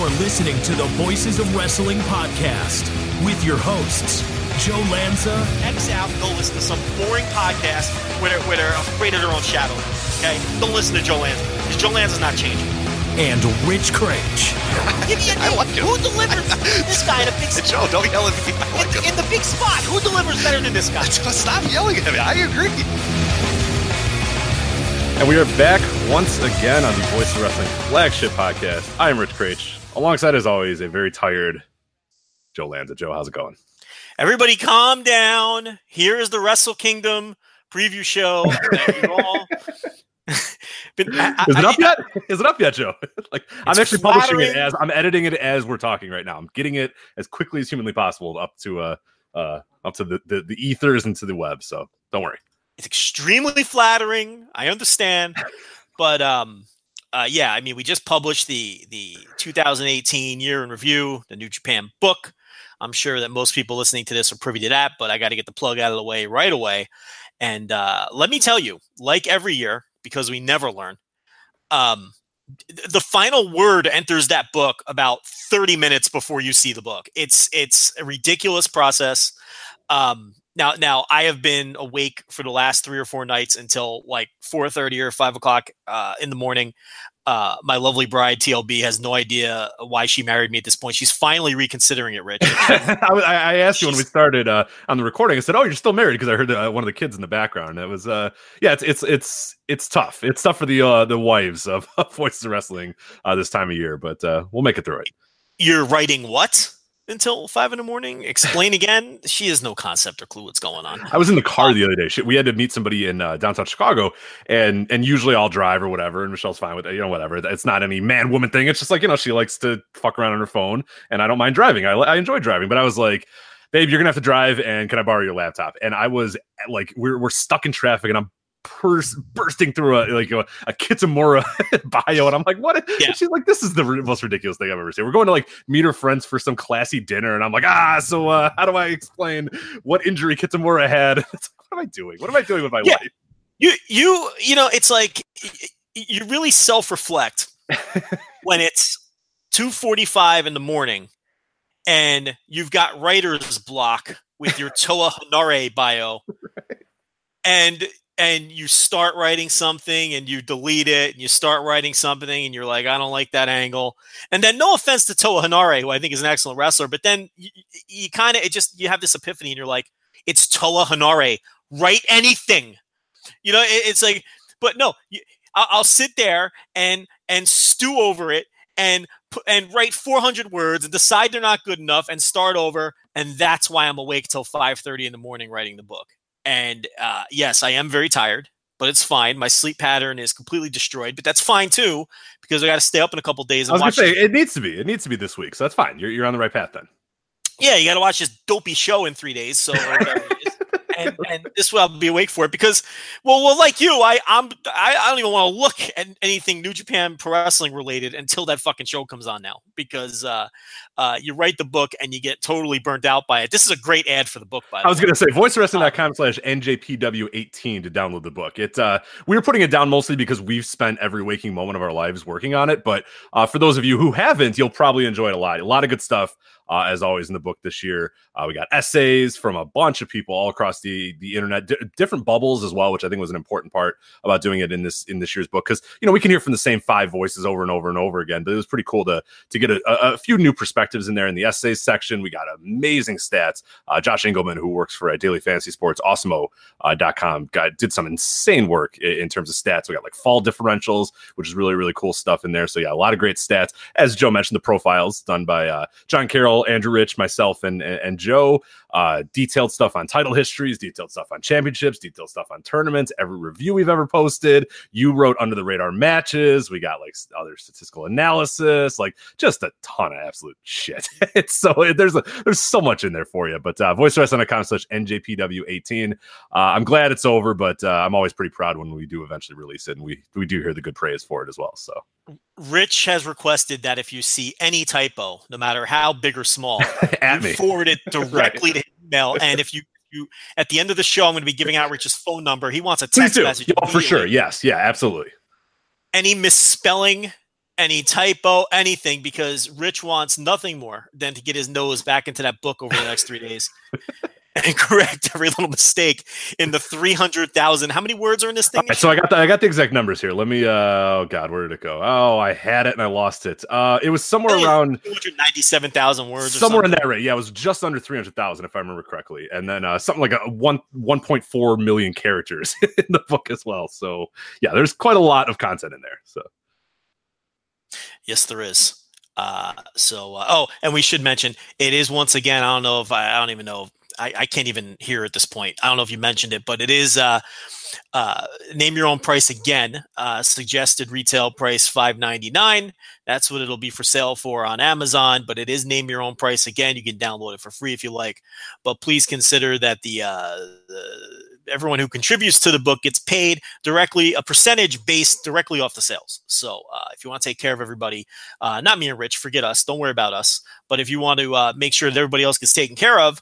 Are listening to the Voices of Wrestling podcast with your hosts, Joe Lanza X out go listen to some boring podcast where they're, where they're afraid of their own shadow. Okay? Don't listen to Joe Lanza because Joe Lanza's not changing. and Rich Kraetsch. Give me a I name. like him. Who delivers this guy in a big spot? Joe, don't yell at me. I like In, him. in the big spot, who delivers better than this guy? Stop yelling at me. I agree. And we are back once again on the Voice of Wrestling flagship podcast. I am Rich Kraetsch. Alongside, as always, a very tired Joe Lanza. Joe, how's it going? Everybody, calm down. Here is the Wrestle Kingdom preview show. all been, I- I- Is it I- up yet? Is it up yet, Joe? like I'm actually publishing it as I'm editing it as we're talking right now. I'm getting it as quickly as humanly possible up to uh uh up to the, the, the ethers and to the web. So don't worry. it's extremely flattering. I understand, but um, uh, yeah, I mean, we just published the the 2018 year in review, the New Japan book. I'm sure that most people listening to this are privy to that, but I got to get the plug out of the way right away. And uh, let me tell you, like every year, because we never learn, um, the final word enters that book about 30 minutes before you see the book. It's it's a ridiculous process. Um, now, now I have been awake for the last three or four nights until like four thirty or five o'clock uh, in the morning. Uh, my lovely bride TLB has no idea why she married me at this point. She's finally reconsidering it, Rich. I, I I asked you when we started uh, on the recording. I said, "Oh, you're still married?" Because I heard uh, one of the kids in the background. It was, uh, yeah, it's it's it's it's tough. It's tough for the uh, the wives of Voices of Wrestling uh, this time of year, but uh, we'll make it through it. You're writing what until five in the morning? Explain again. She has no concept or clue what's going on. I was in the car the other day. Shit, we had to meet somebody in uh, downtown Chicago, and and usually I'll drive or whatever, and Michelle's fine with it. You know, whatever. It's not any man woman thing. It's just like you know, she likes to fuck around on her phone, and I don't mind driving. I I enjoy driving, but I was like. Babe, you're gonna have to drive, and can I borrow your laptop? And I was like, we're we're stuck in traffic, and I'm pers- bursting through a like a, a Kitamura bio, and I'm like, what? Yeah. She's like, this is the most ridiculous thing I've ever seen. We're going to like meet her friends for some classy dinner, and I'm like, ah, so uh, how do I explain what injury Kitamura had? Like, what am I doing? What am I doing with my Yeah. life? you you you know it's like you really self-reflect when it's 2:45 in the morning and you've got writer's block with your Toa Henare bio and and you start writing something and you delete it and you start writing something and you're like I don't like that angle. And then no offense to Toa Henare who I think is an excellent wrestler but then you, you kind of it just you have this epiphany and you're like it's Toa Henare. Write anything. You know, it, it's like, but no, you, I'll, I'll sit there and and stew over it and and write 400 words and decide they're not good enough and start over, and that's why I'm awake till 5:30 in the morning writing the book. And uh, yes, I am very tired, but it's fine. My sleep pattern is completely destroyed, but that's fine too because I got to stay up in a couple days I was gonna watch. say it needs to be. It needs to be this week, so that's fine. You're you're on the right path then. yeah, you got to watch this dopey show in three days. So, or whatever it is. And, and this way I'll be awake for it because, well, well, like you, I, I'm, I, I don't even want to look at anything New Japan Pro Wrestling related until that fucking show comes on now because uh, uh, you write the book and you get totally burnt out by it. This is a great ad for the book, by the I was way. gonna say voicewrestling.com slash njpw18 to download the book. It uh we were putting it down mostly because we've spent every waking moment of our lives working on it. But uh for those of you who haven't, you'll probably enjoy it a lot. A lot of good stuff. Uh, as always in the book this year, uh, we got essays from a bunch of people all across the the internet, di- different bubbles as well, which I think was an important part about doing it in this in this year's book because you know we can hear from the same five voices over and over and over again, but it was pretty cool to to get a, a, few new perspectives in there in the essays section. We got amazing stats. Uh, Josh Engelman, who works for uh, Daily Fantasy Sports, Awesemo uh, got, did some insane work in, in terms of stats. We got like fall differentials, which is really really cool stuff in there. So yeah, a lot of great stats. As Joe mentioned, the profiles done by uh, John Carroll, Andrew Rich, myself, and and, Joe. Uh, detailed stuff on title histories, detailed stuff on championships, detailed stuff on tournaments, every review we've ever posted. You wrote under the radar matches. We got like other statistical analysis, like just a ton of absolute shit. it's so there's a, there's so much in there for you. But uh, voicewrestling.com slash NJPW18. Uh, I'm glad it's over, but uh, I'm always pretty proud when we do eventually release it, and we we do hear the good praise for it as well. So Rich has requested that if you see any typo, no matter how big or small, at you me. forward it directly to email. And if you you at the end of the show, I'm going to be giving out Rich's phone number. He wants a text do. message. Oh, for sure. Yes. Yeah. Absolutely. Any misspelling, any typo, anything, because Rich wants nothing more than to get his nose back into that book over the next three days and correct every little mistake in the three hundred thousand. How many words are in this thing? Right, so I got the I got the exact numbers here. Let me. uh Oh God, where did it go? Oh, I had it and I lost it. Uh It was somewhere around. two hundred ninety-seven thousand words. Or somewhere in that rate. Yeah, it was just under 300,000 if I remember correctly. And then uh, something like a 1 1.4 million characters in the book as well. So, yeah, there's quite a lot of content in there. So, Yes, there is. Uh, so, uh, oh, and we should mention it is once again. I don't know if I, I don't even know. I, I can't even hear at this point. I don't know if you mentioned it, but it is uh, uh, name your own price again. Uh, suggested retail price five ninety nine. That's what it'll be for sale for on Amazon. But it is name your own price again. You can download it for free if you like. But please consider that the, uh, the everyone who contributes to the book gets paid directly a percentage based directly off the sales. So uh, if you want to take care of everybody, uh, not me and Rich, forget us. Don't worry about us. But if you want to uh, make sure that everybody else gets taken care of,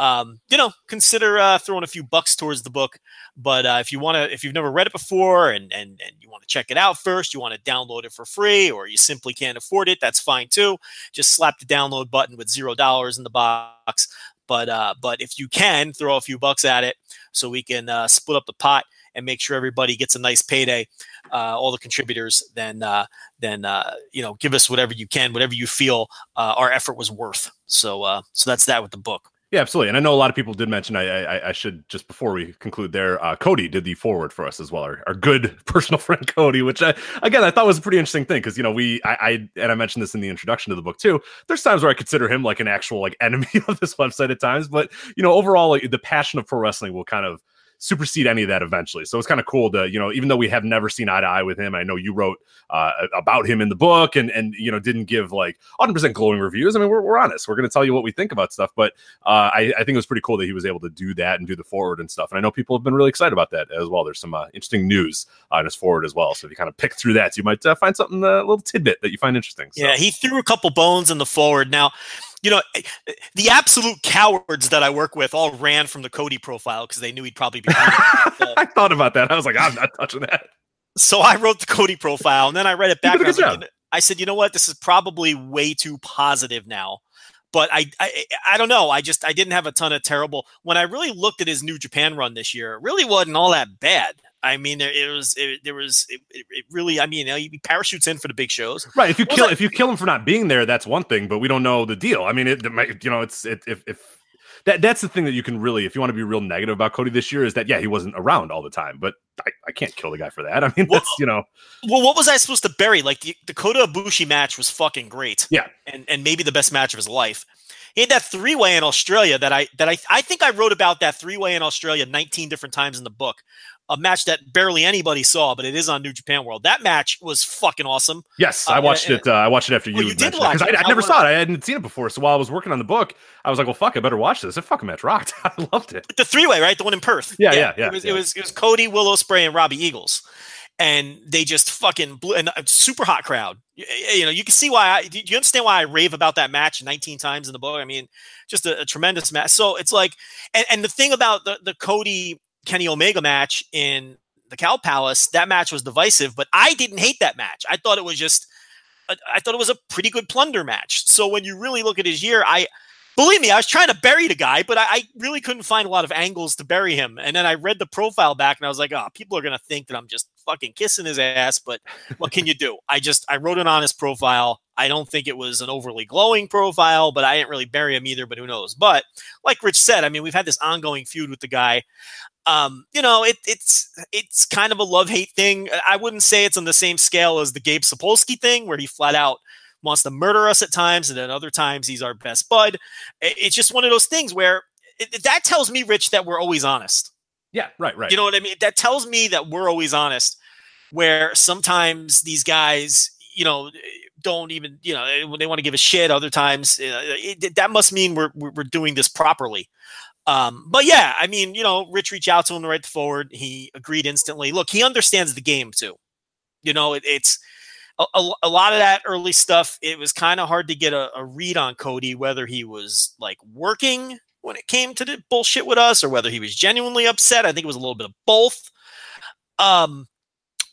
um, you know, consider uh, throwing a few bucks towards the book. But uh, if you want to, if you've never read it before and and and you want to check it out first, you want to download it for free, or you simply can't afford it, that's fine too. Just slap the download button with zero dollars in the box. But uh, but if you can throw a few bucks at it, so we can uh, split up the pot and make sure everybody gets a nice payday, uh, all the contributors, then uh, then uh, you know give us whatever you can, whatever you feel uh, our effort was worth. So uh, so that's that with the book. Yeah, absolutely. And I know a lot of people did mention, I, I, I should just before we conclude there, uh, Cody did the forward for us as well. Our, our good personal friend Cody, which I, again, I thought was a pretty interesting thing because, you know, we, I, I, and I mentioned this in the introduction to the book too. There's times where I consider him like an actual like enemy of this website at times, but, you know, overall, like the passion of pro wrestling will kind of supersede any of that eventually. So it's kind of cool to, you know, even though we have never seen eye to eye with him, I know you wrote uh, about him in the book and, and, you know, didn't give like 100% glowing reviews. I mean, we're, we're honest. We're going to tell you what we think about stuff. But uh, I, I think it was pretty cool that he was able to do that and do the forward and stuff. And I know people have been really excited about that as well. There's some uh, interesting news on his forward as well. So if you kind of pick through that, you might uh, find something, a little tidbit that you find interesting. So. Yeah, he threw a couple bones in the forward. Now, you know, eh, eh, the absolute cowards that I work with all ran from the Cody profile because they knew he'd probably be. I thought about that. I was like, I'm not touching that. so I wrote the Cody profile, and then I read it back. did a and I, like, job. you know- I said, you know what, this is probably way too positive now. But I, I, I don't know. I just I didn't have a ton of terrible. When I really looked at his New Japan run this year, it really wasn't all that bad. I mean, there it was. It, there was. It, it really. I mean, he parachutes in for the big shows. Right. If you was kill that- if you kill him for not being there, that's one thing, but we don't know the deal. I mean, it, it might, you know, it's it, if if that that's the thing that you can really, if you want to be real negative about Cody this year, is that yeah, he wasn't around all the time, but I, I can't kill the guy for that. I mean, Well- that's you know, Well, what was I supposed to bury? Like the, the Kota Ibushi match was fucking great. Yeah. and and maybe the best match of his life. He had that three way in Australia that I that I I think I wrote about that three way in Australia 19 different times in the book. A match that barely anybody saw, but it is on New Japan World. That match was fucking awesome. yes, Uh, I watched and- it. Uh, I watched it after you. Oh, you did watch 'cause. I, I never was saw it. I hadn't seen it before. So while I was working on the book, I was like, well, fuck, I better watch this. It fucking match rocked. I loved it. The three way, right? The one in Perth. Yeah, yeah, yeah, It was yeah. it was it was Cody, Will Ospreay, and Robbie Eagles. And they just fucking blew and a super hot crowd. You, you know, you can see why I do you understand why I rave about that match 19 times in the book? I mean, just a, a tremendous match. So it's like and, and the thing about the, the Cody Kenny Omega match in the Cow Palace, that match was divisive, but I didn't hate that match. I thought it was just I, I thought it was a pretty good plunder match. So when you really look at his year, I believe me, I was trying to bury the guy, but I, I really couldn't find a lot of angles to bury him. And then I read the profile back and I was like, oh, people are gonna think that I'm just fucking kissing his ass, but what can you do? I just I wrote an honest profile. I don't think it was an overly glowing profile, but I didn't really bury him either, but who knows? But like Rich said, I mean, we've had this ongoing feud with the guy. Um, you know, it, it's it's kind of a love hate thing. I wouldn't say it's on the same scale as the Gabe Sapolsky thing, where he flat out wants to murder us at times, and then other times he's our best bud. It's just one of those things where it, that tells me, Rich, that we're always honest. Yeah, right, right. You know what I mean? That tells me that we're always honest. Where sometimes these guys, you know, don't even, you know, when they want to give a shit. Other times, uh, it, that must mean we're we're doing this properly. Um, but yeah, I mean, you know, Rich reached out to him right forward. He agreed instantly. Look, he understands the game too. You know, it, it's a, a, a, lot of that early stuff. It was kind of hard to get a, a read on Cody, whether he was like working when it came to the bullshit with us or whether he was genuinely upset. I think it was a little bit of both. Um,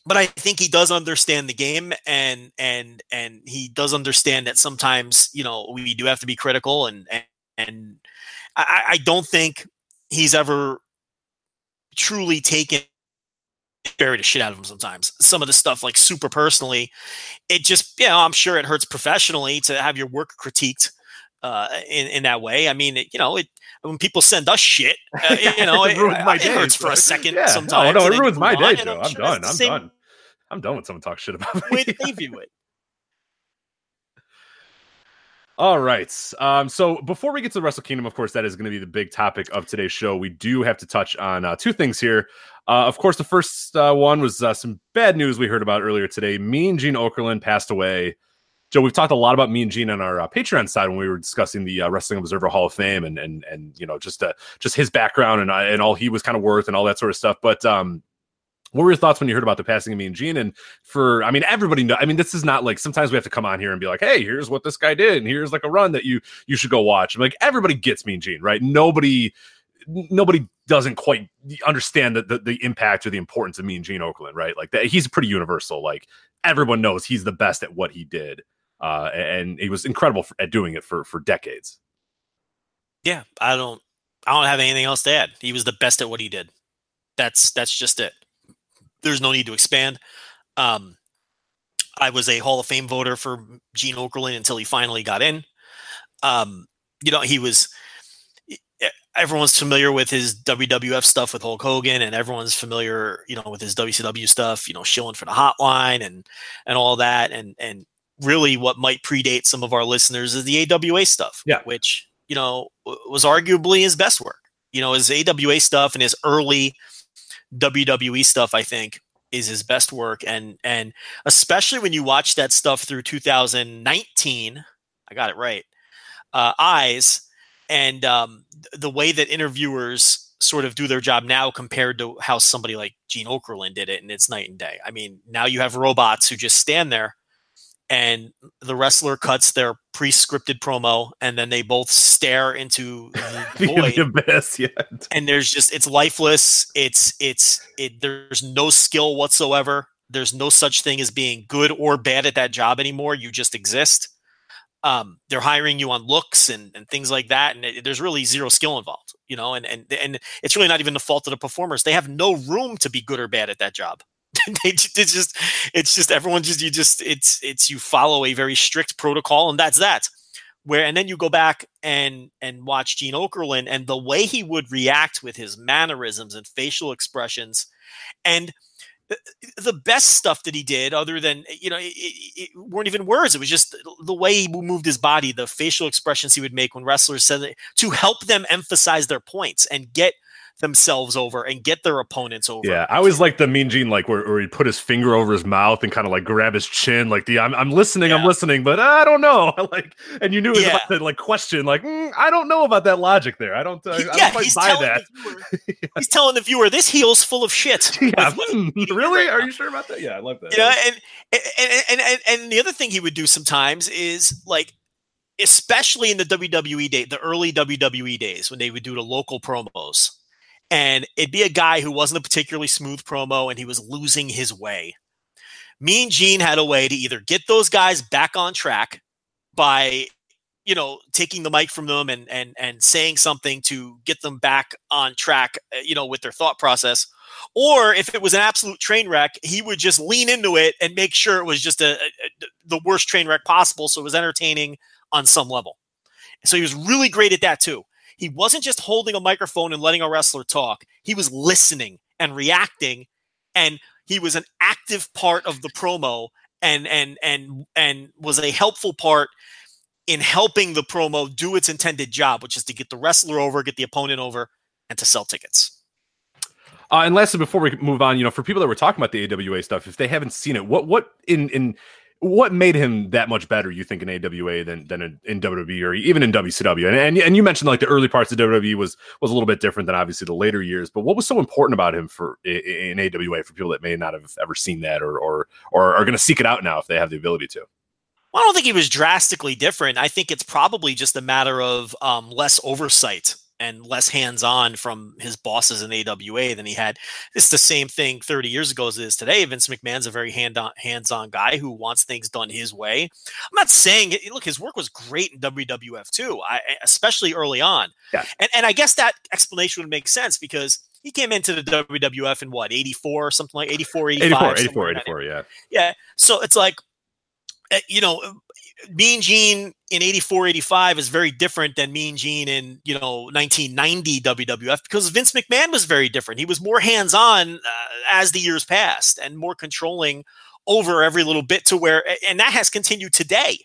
but I think he does understand the game and and and he does understand that sometimes, you know, we do have to be critical and and, and I, I don't think he's ever truly taken buried the shit out of him sometimes. Some of the stuff, like super personally, it just, you know, I'm sure it hurts professionally to have your work critiqued uh, in in that way. I mean, it, you know, it when people send us shit, uh, you know, it, it, it hurts for a second yeah. sometimes. No, no, it ruins my day, Joe. I'm, I'm sure done. I'm same, done. I'm done when someone talks shit about me. Way they view it. All right. Um, so before we get to the Wrestle Kingdom, of course, that is going to be the big topic of today's show. We do have to touch on uh, two things here. Uh, of course, the first uh, one was uh, some bad news we heard about earlier today. Mean Gene Okerlund passed away. Joe, we've talked a lot about Mean Gene on our uh, Patreon side when we were discussing the uh, Wrestling Observer Hall of Fame and and and you know just just his background and and all he was kind of worth and all that sort of stuff. But um, what were your thoughts when you heard about the passing of Mean Gene? And for, I mean, everybody know. I mean, this is not like sometimes we have to come on here and be like, "Hey, here's what this guy did, and here's like a run that you you should go watch." I'm like, everybody gets Mean Gene, right? Nobody, nobody doesn't quite understand the, the, the impact or the importance of Mean Gene Okerlund, right? Like that, he's pretty universal. Like everyone knows he's the best at what he did, uh, and he was incredible for, at doing it for for decades. Yeah, I don't, I don't have anything else to add. He was the best at what he did. That's that's just it there's no need to expand. Um, I was a Hall of Fame voter for Gene Okerlund until he finally got in. Um, you know, he was. Everyone's familiar with his WWF stuff with Hulk Hogan, and everyone's familiar, you know, with his WCW stuff. You know, shilling for the Hotline and and all that, and and really, what might predate some of our listeners is the AWA stuff, yeah. which you know was arguably his best work. You know, his AWA stuff and his early WWE stuff, I think, is his best work. And and especially when you watch that stuff through 2019, I got it right. Uh, eyes and um, the way that interviewers sort of do their job now compared to how somebody like Gene Okerlund did it, and it's night and day. I mean, now you have robots who just stand there and the wrestler cuts their pre-scripted promo and then they both stare into the void. the abyss yeah. and there's just it's lifeless. It's it's it there's no skill whatsoever. There's no such thing as being good or bad at that job anymore. You just exist. Um, they're hiring you on looks and, and things like that and it, there's really zero skill involved you know and, and and it's really not even the fault of the performers. They have no room to be good or bad at that job they it's just it's just everyone just you just it's it's you follow a very strict protocol and that's that. Where and then you go back and and watch Gene Okerlund and the way he would react with his mannerisms and facial expressions and the best stuff that he did other than you know it, it, weren't even words it was just the way he moved his body the facial expressions he would make when wrestlers said it, to help them emphasize their points and get themselves over and get their opponents over. Yeah, I always like the Mean Gene, like where, where he put his finger over his mouth and kind of like grab his chin, like the I'm, I'm listening, yeah. I'm listening, but I don't know. like, and you knew it was yeah. about to like question, like mm, I don't know about that logic there. I don't, uh, he, I don't quite buy that. Viewer, he's telling the viewer this heel's full of shit. Yeah, really? Are you sure about that? Yeah, I love that. Yeah, and, and and and and the other thing he would do sometimes is like especially in the WWE day, the early WWE days when they would do the local promos and it'd be a guy who wasn't a particularly smooth promo and he was losing his way. Mean Gene had a way to either get those guys back on track by you know taking the mic from them and and and saying something to get them back on track uh, you know with their thought process. Or if it was an absolute train wreck he would just lean into it and make sure it was just a, a the worst train wreck possible so it was entertaining on some level. So he was really great at that too he wasn't just holding a microphone and letting a wrestler talk. He was listening and reacting and he was an active part of the promo and and and and was a helpful part in helping the promo do its intended job, which is to get the wrestler over, get the opponent over, and to sell tickets. Uh, and lastly, before we move on, you know, for people that were talking about the AWA stuff, if they haven't seen it, what what in in what made him that much better? You think in AWA than than in, WWE or even in WCW? And, and and you mentioned like the early parts of WWE was was a little bit different than obviously the later years. But what was so important about him for in, in AWA for people that may not have ever seen that or or or are going to seek it out now if they have the ability to? Well, I don't think he was drastically different. I think it's probably just a matter of um, less oversight and less hands-on from his bosses in AWA than he had. It's the same thing 30 years ago as it is today. Vince McMahon's a very hand-on, hands-on guy who wants things done his way. I'm not saying look, his work was great in WWF too, I, especially early on. Yeah. And and I guess that explanation would make sense because he came into the WWF in what 84 or something like 84 85 84 84 84 yeah. Yeah. So it's like eh, you know Mean Gene in 84, 85 is very different than Mean Gene in, you know, 1990 WWF because Vince McMahon was very different. He was more hands on uh, as the years passed and more controlling over every little bit to where, and that has continued today.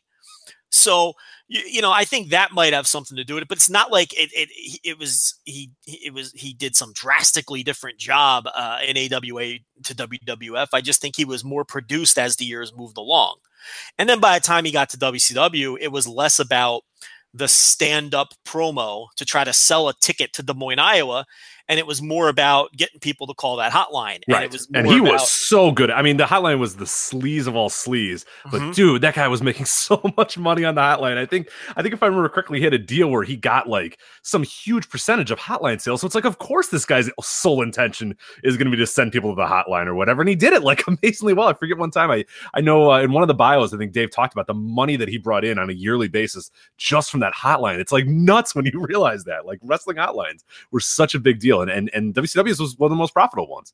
So, you, you, know, I think that might have something to do with it, but it's not like it, it, it was, he, it was, he did some drastically different job uh, in AWA to WWF. I just think he was more produced as the years moved along. And then by the time he got to WCW, it was less about the stand up promo to try to sell a ticket to Des Moines, Iowa, and it was more about getting people to call that hotline. And right. it was and he about, was so good. I mean, the hotline was the sleaze of all sleaze. But Mhm. dude, that guy was making so much money on the hotline. I think I think if I remember correctly, he had a deal where he got like some huge percentage of hotline sales. So it's like, of course, this guy's sole intention is going to be to send people to the hotline or whatever. And he did it like amazingly well. I forget one time I I know uh, in one of the bios, I think Dave talked about the money that he brought in on a yearly basis just from that hotline. It's like nuts when you realize that. Like wrestling hotlines were such a big deal, and and and WCW was one of the most profitable ones.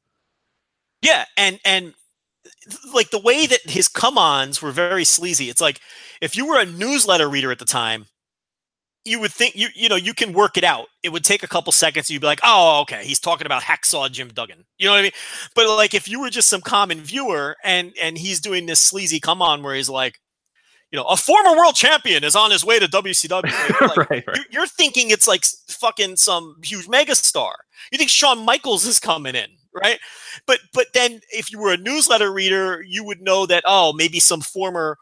Yeah, and and like the way that his come-ons were very sleazy. It's like if you were a newsletter reader at the time, you would think you you know you can work it out. It would take a couple seconds. You'd be like, oh, okay, he's talking about hacksaw Jim Duggan. You know what I mean? But like if you were just some common viewer and and he's doing this sleazy come on where he's like, you know, a former world champion is on his way to WCW. You're like, right, right. you're, you're thinking it's like fucking some huge megastar. You think Shawn Michaels is coming in, right? But but then if you were a newsletter reader, you would know that oh, maybe some former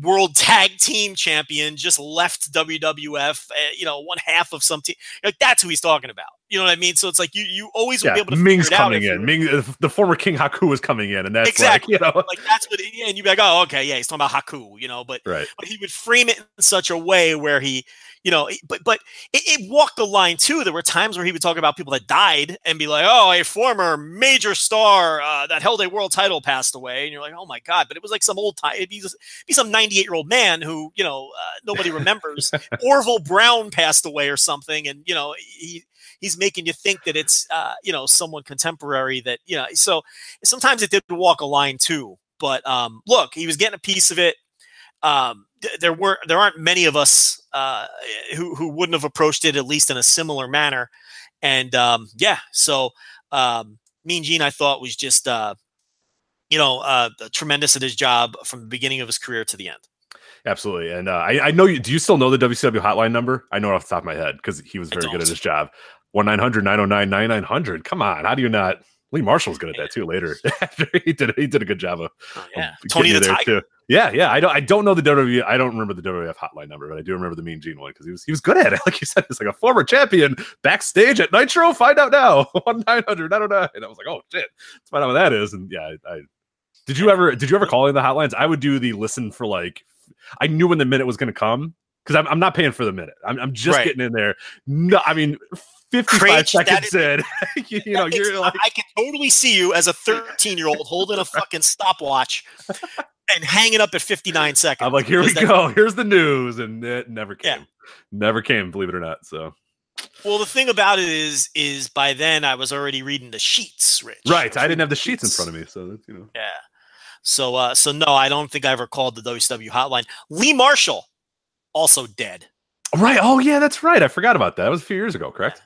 world tag team champion just left WWF, uh, you know, one half of some team. Like that's who he's talking about. You know what I mean? So it's like you you always Yeah, be able to Meng's figure it out coming in. Ming, the former King Haku was coming in, and that's Exactly. like you know, like that's what, yeah, and you'd be like, oh, okay, yeah, he's talking about Haku, you know, but right. but he would frame it in such a way where he, you know, but but it, it walked the line too. There were times where he would talk about people that died and be like, "Oh, a former major star uh, that held a world title passed away," and you're like, "Oh my god!" But it was like some old time, it'd be, be some 98 year old man who, you know, uh, nobody remembers. Orville Brown passed away or something, and you know, he he's making you think that it's, uh, you know, someone contemporary that, you know, so sometimes it did walk a line too. But um, look, he was getting a piece of it um, th- there weren't there aren't many of us uh, who who wouldn't have approached it at least in a similar manner, and um, yeah, so um, Mean Gene I thought was just uh, you know uh, tremendous at his job from the beginning of his career to the end. Absolutely. And uh, I, I know you. Do you still know the WCW hotline number? I know it off the top of my head because he was very good at his job. 1 900 909 9900. Come on. How do you not? Lee Marshall's good at that too later. After he did he did a good job of, Oh, yeah, of Tony the there, Tiger. too. Yeah, yeah. I don't I don't know the WWE. I don't remember the WWF hotline number, but I do remember the Mean Gene one because he was he was good at it. Like you said, he's like a former champion backstage at Nitro. Find out now. 1 900 909. And I was like, oh shit. Let's find out what that is. And yeah, I, I did you ever did you ever call in the hotlines? I would do the listen for like I knew when the minute was going to come because I'm, I'm not paying for the minute. I'm, I'm just Right. getting in there. No, I mean, 55 Craig, seconds in, you, you know, you're like, I can totally see you as a 13 year old holding a fucking stopwatch and hanging up at 59 seconds. I'm like, here we that- go. Here's the news, and it never Yeah. came. Never came, believe it or not. So Well, the thing about it is, is by then I was already reading the sheets, Rich. right, I didn't have the sheets in front of me, so that's you know. Yeah. So, uh, so no, I don't think I ever called the WCW hotline. Lee Marshall, also dead. Right. Oh yeah, that's right. I forgot about that. That was a few years ago, correct? Yeah,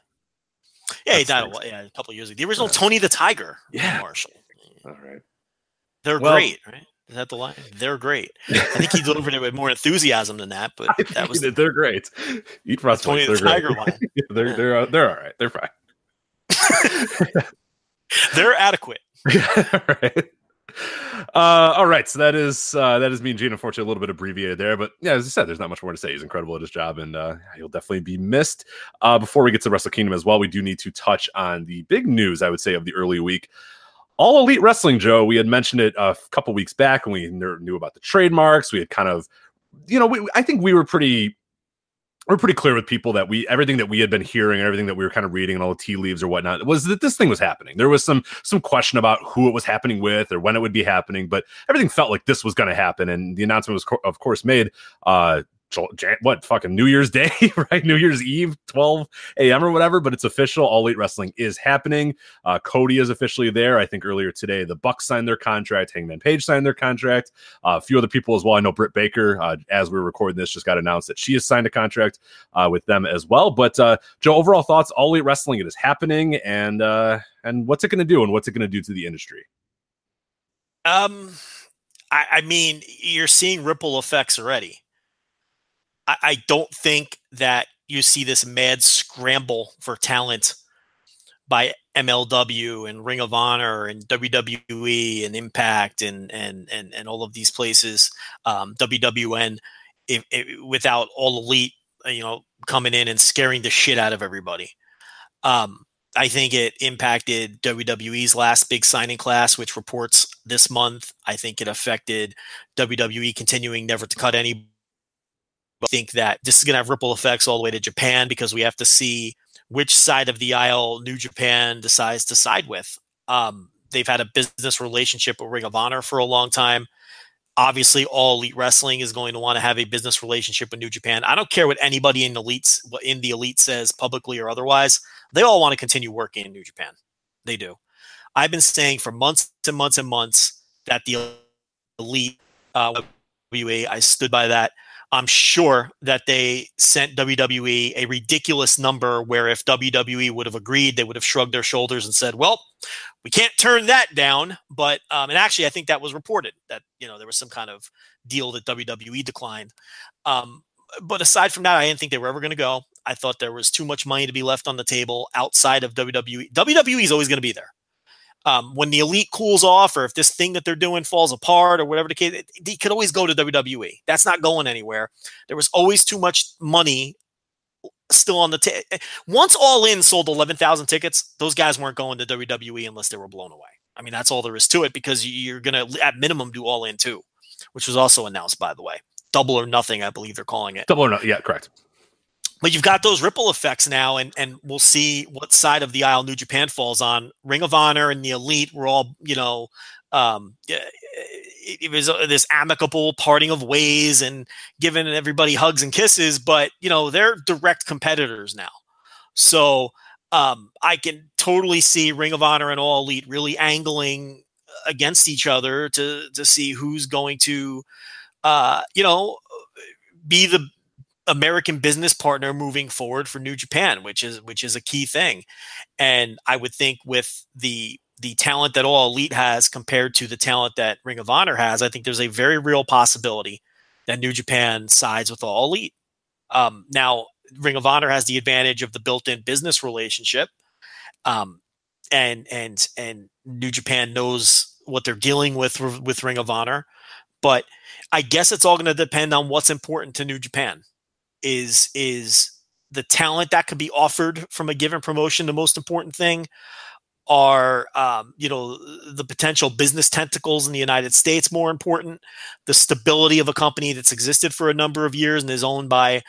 he That died a, yeah, a couple years ago. The original Yeah. Tony the Tiger, Yeah. Marshall. All right. They're Well, great, right? Is that the line? They're great. I think he delivered it with more enthusiasm than that, but that was they're great. Eat Frostbites. Tony the They're Tiger great. line. they're they're uh, they're all right. They're fine. They're adequate. right. Uh, all right, so that is uh, that is Mean Gene. Unfortunately, a little bit abbreviated there, but yeah, as I said, there's not much more to say. He's incredible at his job, and uh, he'll definitely be missed. Uh, before we get to Wrestle Kingdom as well, we do need to touch on the big news. I would say of the early week. All Elite Wrestling, Joe. We had mentioned it a couple weeks back when we knew about the trademarks. We had kind of, you know, we, I think we were pretty we're pretty clear with people that we everything that we had been hearing and everything that we were kind of reading and all the tea leaves or whatnot was that this thing was happening. There was some some question about who it was happening with or when it would be happening, but everything felt like this was going to happen. And the announcement was, co- of course, made uh, what fucking New Year's Day, right? New Year's Eve, 12 a.m. or whatever, but it's official. All Elite Wrestling is happening. Uh, Cody is officially there. I think earlier today, the Bucks signed their contract. Hangman Page signed their contract. Uh, a few other people as well. I know Britt Baker, uh, as we are recording this, just got announced that she has signed a contract uh, with them as well. But uh, Joe, overall thoughts? All Elite Wrestling, it is happening, and uh, and what's it going to do, and what's it going to do to the industry? Um, I, I mean, you're seeing ripple effects already. I, I don't think that you see this mad scramble for talent by MLW and Ring of Honor and WWE and Impact and and and, and all of these places, um, WWN, if, if, without all elite, uh, you know, coming in and scaring the shit out of everybody. Um, I think it impacted WWE's last big signing class, which reports this month. I think it affected WWE continuing never to cut I think that this is going to have ripple effects all the way to Japan because we have to see which side of the aisle New Japan decides to side with. Um, they've had a business relationship with Ring of Honor for a long time. Obviously, all elite wrestling is going to want to have a business relationship with New Japan. I don't care what anybody in the elites in the elite says publicly or otherwise. They all want to continue working in New Japan. They do. I've been saying for months and months and months that the elite uh, I stood by that. I'm sure that they sent WWE a ridiculous number where if WWE would have agreed, they would have shrugged their shoulders and said, well, we can't turn that down. But, um, and actually, I think that was reported that, you know, there was some kind of deal that WWE declined. Um, but aside from that, I didn't think they were ever going to go. I thought there was too much money to be left on the table outside of WWE. WWE is always going to be there. Um, when the elite cools off, or if this thing that they're doing falls apart, or whatever the case, they could always go to WWE. That's not going anywhere. There was always too much money still on the t- once All In sold eleven thousand tickets, those guys weren't going to WWE unless they were blown away. I mean, that's all there is to it because you're going to at minimum do All In too, which was also announced by the way. Double or nothing, I believe they're calling it. Double or not? Yeah, correct but you've got those ripple effects now, and and we'll see what side of the aisle New Japan falls on. Ring of Honor and the Elite were all, you know, um, it, it was this amicable parting of ways and giving everybody hugs and kisses, but you know they're direct competitors now. So um, I can totally see Ring of Honor and All Elite really angling against each other to to see who's going to, uh, you know, be the American business partner moving forward for New Japan, which is which is a key thing. And I would think with the the talent that All Elite has compared to the talent that Ring of Honor has, I think there's a very real possibility that New Japan sides with All Elite. Um, now, Ring of Honor has the advantage of the built-in business relationship, um, and and and New Japan knows what they're dealing with with Ring of Honor. But I guess it's all going to depend on what's important to New Japan is is the talent that could be offered from a given promotion the most important thing are um, you know the potential business tentacles in the united states more important the stability of a company that's existed for a number of years and is owned by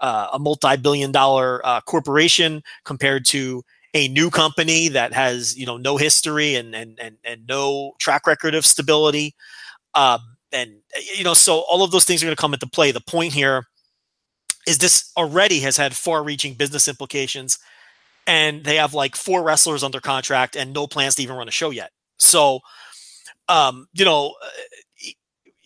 uh, a multi-billion dollar uh, corporation compared to a new company that has you know no history and and and, and no track record of stability. Um, and you know so all of those things are going to come into play. The point here is this already has had far-reaching business implications and they have like four wrestlers under contract and no plans to even run a show yet. So um you know uh,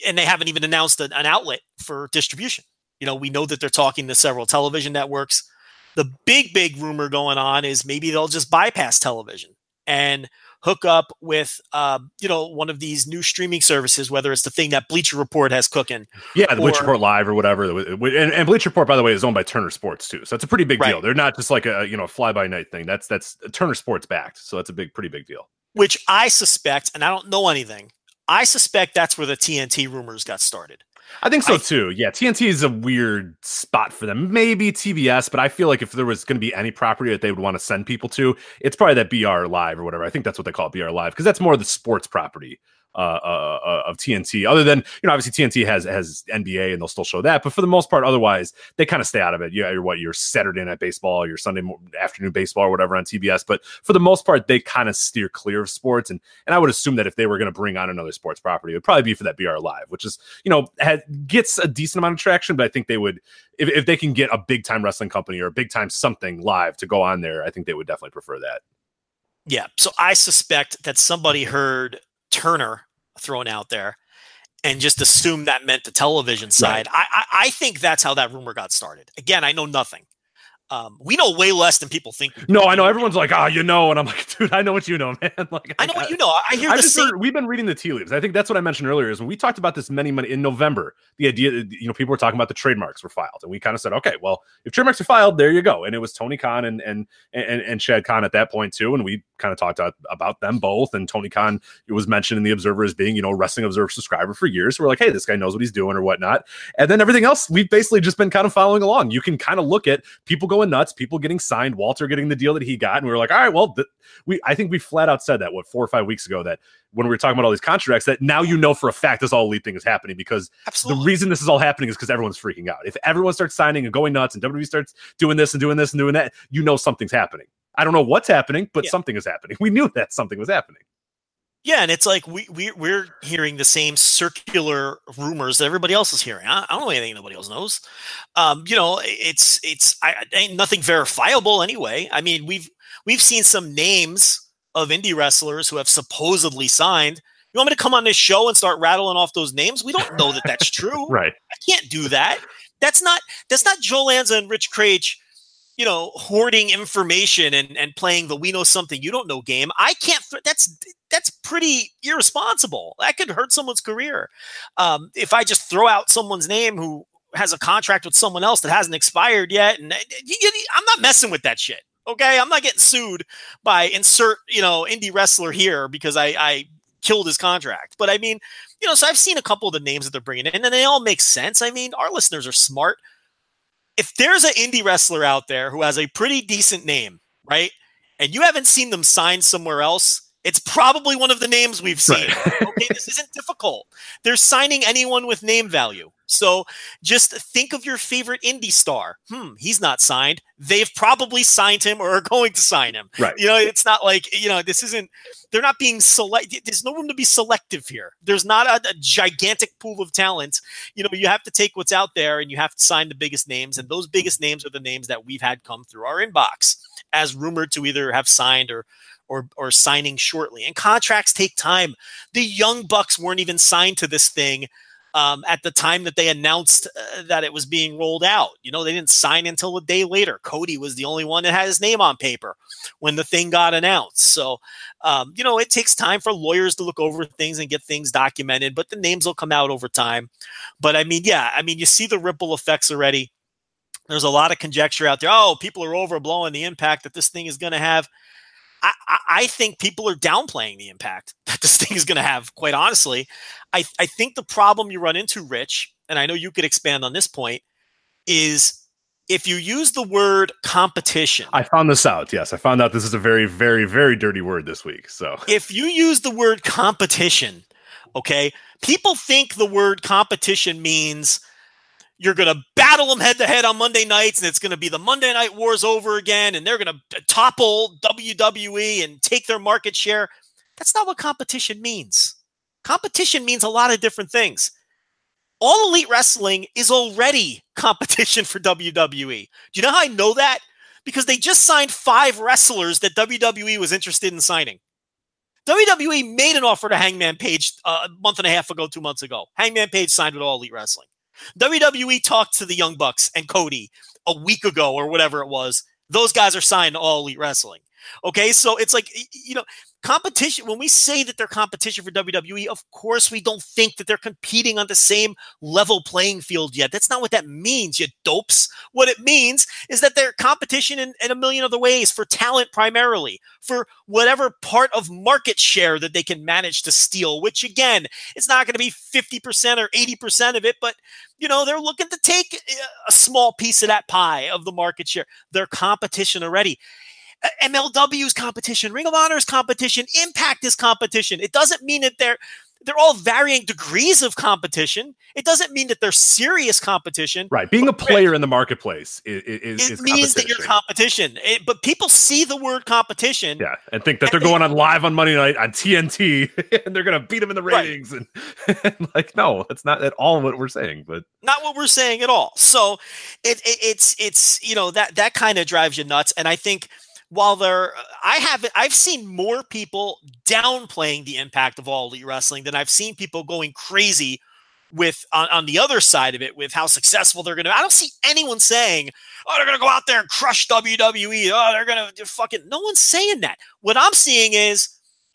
and they haven't even announced an, outlet for distribution. You know we know that they're talking to several television networks. The big big rumor going on is maybe they'll just bypass television. And hook up with, uh, you know, one of these new streaming services, whether it's the thing that Bleacher Report has cooking. Yeah, the Bleacher Report Live or whatever. And, and Bleacher Report, by the way, is owned by Turner Sports too, so it's a pretty big Right. deal. They're not just like a you know fly by night thing. That's that's Turner Sports backed, so that's a big, pretty big deal. which I suspect, and I don't know anything, I suspect that's where the TNT rumors got started. I think so I- too. Yeah, TNT is a weird spot for them. Maybe TBS, but I feel like if there was going to be any property that they would want to send people to, it's probably that BR Live or whatever. I think that's what they call it, BR Live, because that's more of the sports property uh, uh, uh, of TNT. Other than you know, obviously TNT has has NBA and they'll still show that, but for the most part, otherwise they kind of stay out of it. Yeah, you're what your Saturday night baseball, your Sunday afternoon baseball, or whatever on TBS. But for the most part, they kind of steer clear of sports. And and I would assume that if they were going to bring on another sports property, it would probably be for that BR Live, which is you know has, gets a decent amount of traction. But I think they would if if they can get a big time wrestling company or a big time something live to go on there, I think they would definitely prefer that. Yeah. So I suspect that somebody heard Turner thrown out there and just assume that meant the television side. I, I I think that's how that rumor got started. Again, I know nothing. Um, we know way less than people think. we No. I know everyone's like, ah, you know, and I'm like, dude, I know what you know, man. Like, I know what you know. I hear I the same. heard- we've been reading the tea leaves. I think that's what I mentioned earlier. Is when we talked about this many, many in November, the idea that you know people were talking about the trademarks were filed, and we kind of said, okay, well, if trademarks are filed, there you go. And it was Tony Khan and and and, and Shad Khan at that point too, and we kind of talked about, them both. And Tony Khan it was mentioned in the Observer as being you know Wrestling Observer subscriber for years. So we're like, hey, this guy knows what he's doing or whatnot. And then everything else, we've basically just been kind of following along. You can kind of look at people going nuts, people getting signed, Walter getting the deal that he got, and we were like, all right, well, th- we I think we flat out said that what four or five weeks ago that when we were talking about all these contracts that now you know for a fact this all elite thing is happening because Absolutely. the reason this is all happening is because everyone's freaking out. If everyone starts signing and going nuts and WWE starts doing this and doing this and doing that, you know something's happening. I don't know what's happening, but Yeah. something is happening. We knew that something was happening. Yeah, and it's like we we we're hearing the same circular rumors that everybody else is hearing. I, I don't know anything nobody else knows. Um, you know, it's it's I, ain't nothing verifiable anyway. I mean, we've we've seen some names of indie wrestlers who have supposedly signed. You want me to come on this show and start rattling off those names? We don't know that that's true. Right. I can't do that. That's not that's not Joe Lanza and Rich Kraetsch, you know, hoarding information and and playing the we know something you don't know game. I can't. Th- that's that's pretty irresponsible. That could hurt someone's career. Um, if I just throw out someone's name who has a contract with someone else that hasn't expired yet, and you, you- I'm not messing with that shit. Okay, I'm not getting sued by insert you know indie wrestler here because I I killed his contract. But I mean, you know, so I've seen a couple of the names that they're bringing in, and they all make sense. I mean, our listeners are smart. If there's an indie wrestler out there who has a pretty decent name, right, and you haven't seen them sign somewhere else, it's probably one of the names we've seen. okay, this isn't difficult. They're signing anyone with name value. So just think of your favorite indie star. Hmm, he's not signed. They've probably signed him or are going to sign him. Right. You know, it's not like, you know, this isn't, they're not being select. There's no room to be selective here. There's not a, a gigantic pool of talent. You know, you have to take what's out there and you have to sign the biggest names. And those biggest names are the names that we've had come through our inbox as rumored to either have signed or or or signing shortly. And contracts take time. The Young Bucks weren't even signed to this thing um, at the time that they announced uh, that it was being rolled out. You know, they didn't sign until a day later. Cody was the only one that had his name on paper when the thing got announced. So, um, you know, it takes time for lawyers to look over things and get things documented, but the names will come out over time. But I mean, yeah, I mean, you see the ripple effects already. There's a lot of conjecture out there. Oh, people are overblowing the impact that this thing is going to have. I, I, think people are downplaying the impact that this thing is going to have. Quite honestly, I, I think the problem you run into, Rich, and I know you could expand on this point, is if you use the word competition. I found this out. Yes, I found out this is a very, very, very dirty word this week. So if you use the word competition, okay, people think the word competition means you're going to battle them head to head on Monday nights and it's going to be the Monday Night Wars over again and they're going to topple WWE and take their market share. That's not what competition means. Competition means a lot of different things. All Elite Wrestling is already competition for WWE. Do you know how I know that? Because they just signed five wrestlers that WWE was interested in signing. WWE made an offer to Hangman Page uh, a month and a half ago, two months ago. Hangman Page signed with All Elite Wrestling. WWE talked to the Young Bucks and Cody a week ago or whatever it was. Those guys are signed to All Elite Wrestling. Okay, so it's like you know, competition. When we say that they're competition for WWE, of course we don't think that they're competing on the same level playing field yet. That's not what that means, you dopes. What it means is that they're competition in, in a million other ways for talent primarily, for whatever part of market share that they can manage to steal. Which again, it's not going to be fifty percent or eighty percent of it, but you know they're looking to take uh, a small piece of that pie of the market share. They're competition already. MLW's competition, Ring of Honor's competition, Impact is competition. It doesn't mean that they're they're all varying degrees of competition. It doesn't mean that they're serious competition. Right. Being a player in the marketplace is, is, it is means that you're competition. It, but people see the word competition. Yeah, and think that they're going on live on Monday night on TNT and they're going to beat them in the ratings. Right. And, and, like, no, that's not at all what we're saying. But not what we're saying at all. So it, it it's it's you know that that kind of drives you nuts. And I think while there I have I've seen more people downplaying the impact of all elite wrestling than I've seen people going crazy with on, on the other side of it with how successful they're gonna I don't see anyone saying, Oh, they're gonna go out there and crush WWE. Oh, they're gonna fucking no one's saying that. What I'm seeing is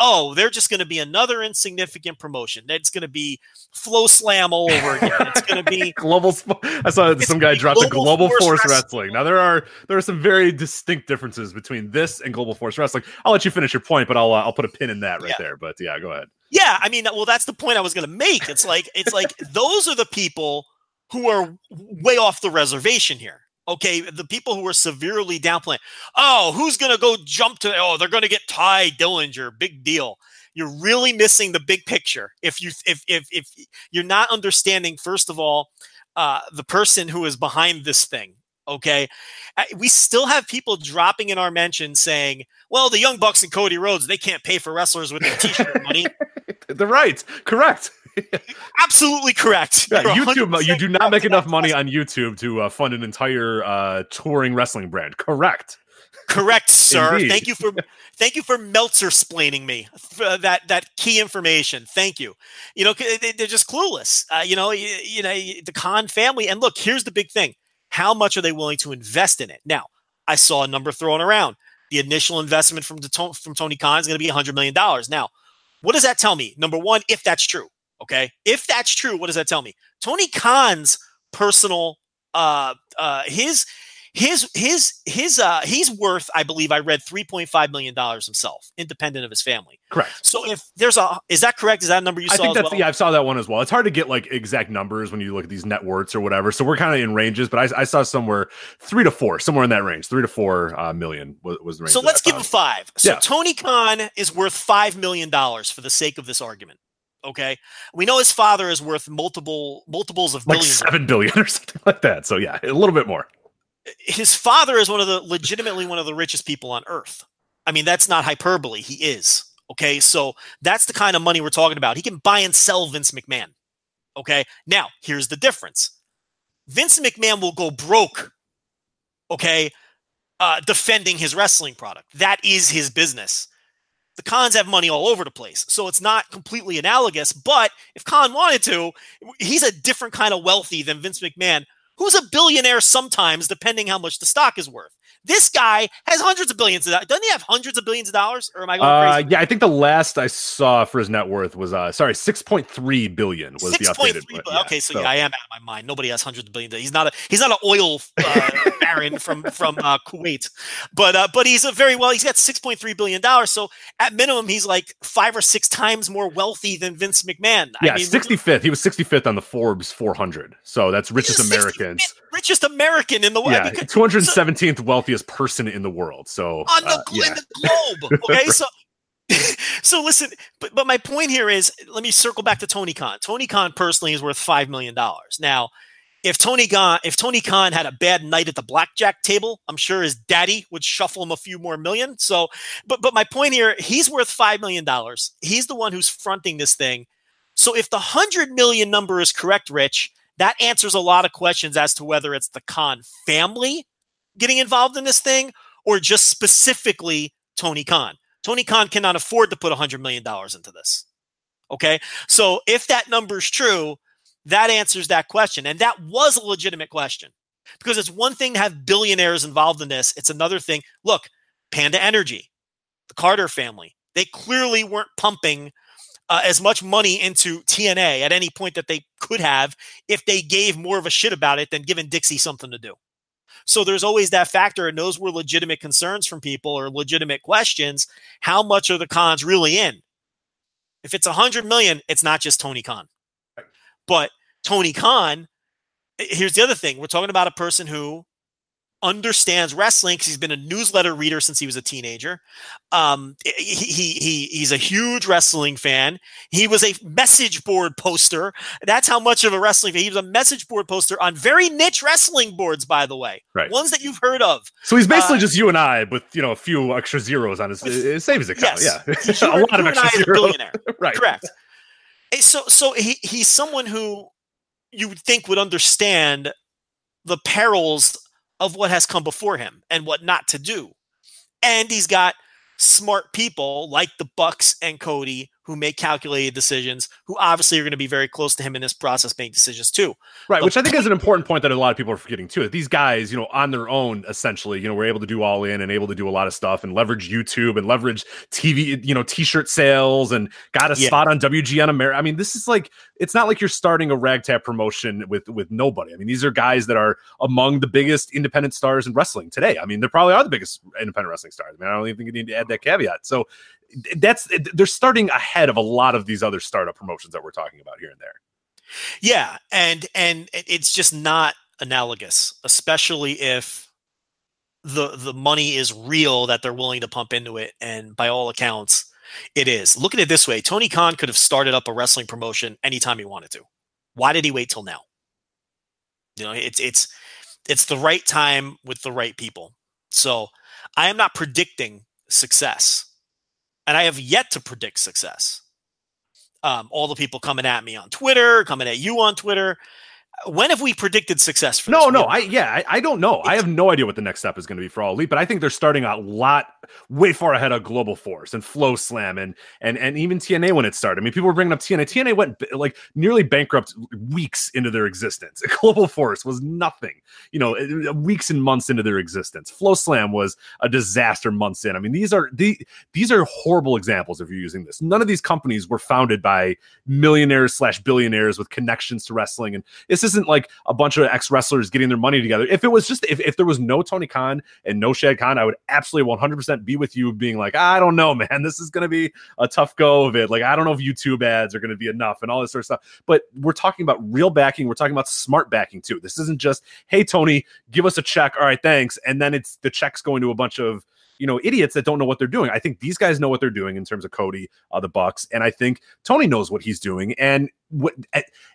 oh, they're just going to be another insignificant promotion. That's going to be FloSlam all over again. It's going to be global. I saw some guy dropped the Global Force, Force wrestling. wrestling. Now there are there are some very distinct differences between this and Global Force Wrestling. I'll let you finish your point, but I'll uh, I'll put a pin in that right yeah. there. But yeah, go ahead. Yeah, I mean, well, that's the point I was going to make. It's like it's like those are the people who are way off the reservation here. Okay, the people who are severely downplaying. Oh, who's going to go jump to? Oh, they're going to get Tye Dillinger. Big deal. You're really missing the big picture if you if if if you're not understanding. First of all, uh, the person who is behind this thing. Okay, we still have people dropping in our mentions saying, "Well, the Young Bucks and Cody Rhodes, they can't pay for wrestlers with their T-shirt money." They're right. Correct. Absolutely correct. Yeah, YouTube, you do not make enough money on YouTube to uh, fund an entire uh, touring wrestling brand. Correct. Correct, sir. Indeed. Thank you for thank you for Meltzer splaining me that that key information. Thank you. You know they're just clueless. Uh, you know, you, you know the Khan family. And look, here's the big thing: how much are they willing to invest in it? Now, I saw a number thrown around. The initial investment from the, from Tony Khan is going to be 100 million dollars. Now, what does that tell me? Number one, if that's true, Okay. If that's true, what does that tell me? Tony Khan's personal, uh, uh, his, his, his, his, uh, he's worth, I believe I read $3.5 million himself, independent of his family. Correct. So if there's a, is that correct? Is that a number you saw? I think that's, well? yeah, I saw that one as well. It's hard to get like exact numbers when you look at these net networks or whatever. So we're kind of in ranges, but I, I, saw somewhere three to four, somewhere in that range, three to four uh, million was, was the range. So let's give him five. So yeah. Tony Khan is worth $5 million for the sake of this argument. Okay, we know his father is worth multiple multiples of like seven billion or something like that. So yeah, a little bit more. His father is one of the legitimately one of the richest people on earth. I mean, that's not hyperbole. He is. Okay, so that's the kind of money we're talking about. He can buy and sell Vince McMahon. Okay, now here's the difference. Vince McMahon will go broke. Okay, uh, defending his wrestling product. That is his business the Khans have money all over the place. So it's not completely analogous. But if Khan wanted to, he's a different kind of wealthy than Vince McMahon, who's a billionaire sometimes, depending how much the stock is worth. This guy has hundreds of billions of dollars. Doesn't he have hundreds of billions of dollars? Or am I going uh, crazy? yeah, I think the last I saw for his net worth was uh sorry, six point three billion was 6. the updated. 3, yeah, okay, so, so, yeah, I am out of my mind. Nobody has hundreds of billions. He's not a he's not an oil uh, baron from from uh, Kuwait, but uh, but he's a very well. He's got six point three billion dollars. So at minimum, he's like five or six times more wealthy than Vince McMahon. Yeah, sixty fifth. He was sixty fifth on the Forbes four hundred. So that's richest Americans. Richest American in the world. Yeah, two hundred seventeenth so, wealthiest person in the world. So on the, uh, yeah. the globe. Okay, so so listen, but but my point here is, let me circle back to Tony Khan. Tony Khan personally is worth five million dollars. Now, if Tony Khan if Tony Khan had a bad night at the blackjack table, I'm sure his daddy would shuffle him a few more million. So, but but my point here, he's worth five million dollars. He's the one who's fronting this thing. So if the hundred million number is correct, Rich, that answers a lot of questions as to whether it's the Khan family getting involved in this thing or just specifically Tony Khan. Tony Khan cannot afford to put $100 million into this. Okay. So if that number is true, that answers that question. And that was a legitimate question because it's one thing to have billionaires involved in this. It's another thing. Look, Panda Energy, the Carter family. They clearly weren't pumping uh, as much money into TNA at any point that they could have if they gave more of a shit about it than giving Dixie something to do. So there's always that factor, and those were legitimate concerns from people or legitimate questions. How much are the Khans really in? If it's a hundred million, it's not just Tony Khan. But Tony Khan, here's the other thing: we're talking about a person who understands wrestling because he's been a newsletter reader since he was a teenager. Um, he, he, he, he's a huge wrestling fan. He was a message board poster. That's how much of a wrestling fan. He was a message board poster on very niche wrestling boards, by the way. Right. Ones that you've heard of. So he's basically Uh, just you and I with you know a few extra zeros on his, his savings account. Yes. Yeah, a lot of you and I extra zeros. billionaire. right. Correct. Eh, So so he he's someone who you would think would understand the perils of what has come before him and what not to do. And he's got smart people like the Bucks and Cody who make calculated decisions, who obviously are going to be very close to him in this process making decisions too. Right, The which I think is an important point that a lot of people are forgetting too. That these guys, you know, on their own, essentially, you know, were able to do all in and able to do a lot of stuff and leverage YouTube and leverage TV, you know, T-shirt sales and got a Yeah. spot on WGN America. I mean, this is like it's not like you're starting a ragtag promotion with with nobody. I mean, these are guys that are among the biggest independent stars in wrestling today. I mean, they probably are the biggest independent wrestling stars. I mean, I don't even think you need to add that caveat. So that's they're starting ahead of a lot of these other startup promotions that we're talking about here and there. Yeah, and and it's just not analogous, especially if the the money is real that they're willing to pump into it, and by all accounts, it is. Look at it this way: Tony Khan could have started up a wrestling promotion anytime he wanted to. Why did he wait till now? You know, it's it's it's the right time with the right people. So I am not predicting success, and I have yet to predict success um, all the people coming at me on Twitter, coming at you on Twitter. When have we predicted success for No, this? no, I yeah, I, I don't know. I have no idea what the next step is going to be for all elite, but I think they're starting a lot way far ahead of Global Force and FloSlam and and and even TNA when it started. I mean, people were bringing up TNA. TNA went like nearly bankrupt weeks into their existence. Global Force was nothing, you know, weeks and months into their existence. FloSlam was a disaster months in. I mean, these are the these are horrible examples if you're using this. None of these companies were founded by millionaires slash billionaires with connections to wrestling and this isn't like a bunch of ex wrestlers getting their money together. If it was just if, if there was no Tony Khan and no Shad Khan, I would absolutely 100% be with you, being like, I don't know, man, this is going to be a tough go of it. Like, I don't know if YouTube ads are going to be enough and all this sort of stuff. But we're talking about real backing. We're talking about smart backing too. This isn't just, hey, Tony, give us a check. All right, thanks. And then it's the checks going to a bunch of you know idiots that don't know what they're doing. I think these guys know what they're doing in terms of Cody, uh, the Bucks, and I think Tony knows what he's doing. And what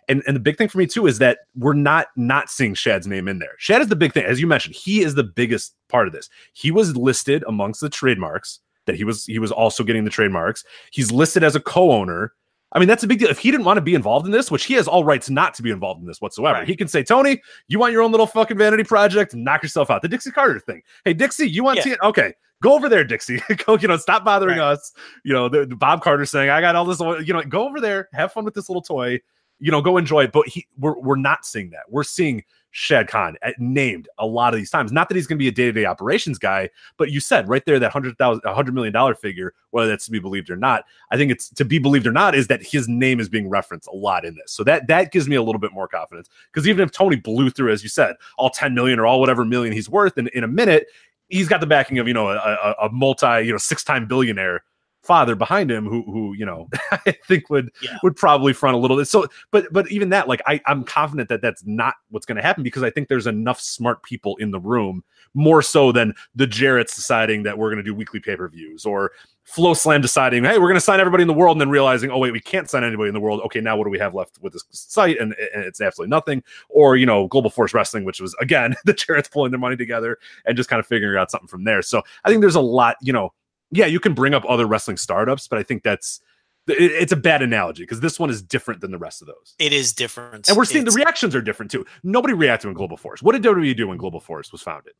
and and the big thing for me too is that we're not not seeing Shad's name in there. Shad is the big thing, as you mentioned. He is the biggest part of this. He was listed amongst the trademarks that he was he was also getting the trademarks. He's listed as a co-owner. I mean, that's a big deal. If he didn't want to be involved in this, which he has all rights not to be involved in this whatsoever, Right. he can say, Tony, you want your own little fucking vanity project? Knock yourself out. The Dixie Carter thing. Hey, Dixie, you want Yeah. to? Okay, go over there, Dixie. go, you know, stop bothering Right. us. You know, the, the Bob Carter saying, I got all this, you know, go over there, have fun with this little toy, you know, go enjoy it. But he, we're, we're not seeing that. We're seeing Shad Khan at, named a lot of these times. Not that he's going to be a day to day operations guy, but you said right there that hundred thousand, a hundred million dollar figure, whether that's to be believed or not. I think it's to be believed or not is that his name is being referenced a lot in this. So that that gives me a little bit more confidence because even if Tony blew through, as you said, all ten million or all whatever million he's worth in, in a minute, he's got the backing of you know a, a, multi you know six time billionaire father behind him who who you know I think would Yeah. would probably front a little bit. So, but but even that, like I I'm confident that that's not what's going to happen because I think there's enough smart people in the room more so than the Jarrett's deciding that we're going to do weekly pay per views or FloSlam deciding, hey, we're going to sign everybody in the world, and then realizing, oh wait, we can't sign anybody in the world. Okay, now what do we have left with this site? And, and it's absolutely nothing. Or you know, Global Force Wrestling, which was again the Jarrett's pulling their money together and just kind of figuring out something from there. So I think there's a lot, you know, yeah, you can bring up other wrestling startups, but I think that's it- it's a bad analogy because this one is different than the rest of those. It is different. And we're seeing the reactions are different too. Nobody reacted when Global Force. What did WWE do when Global Force was founded?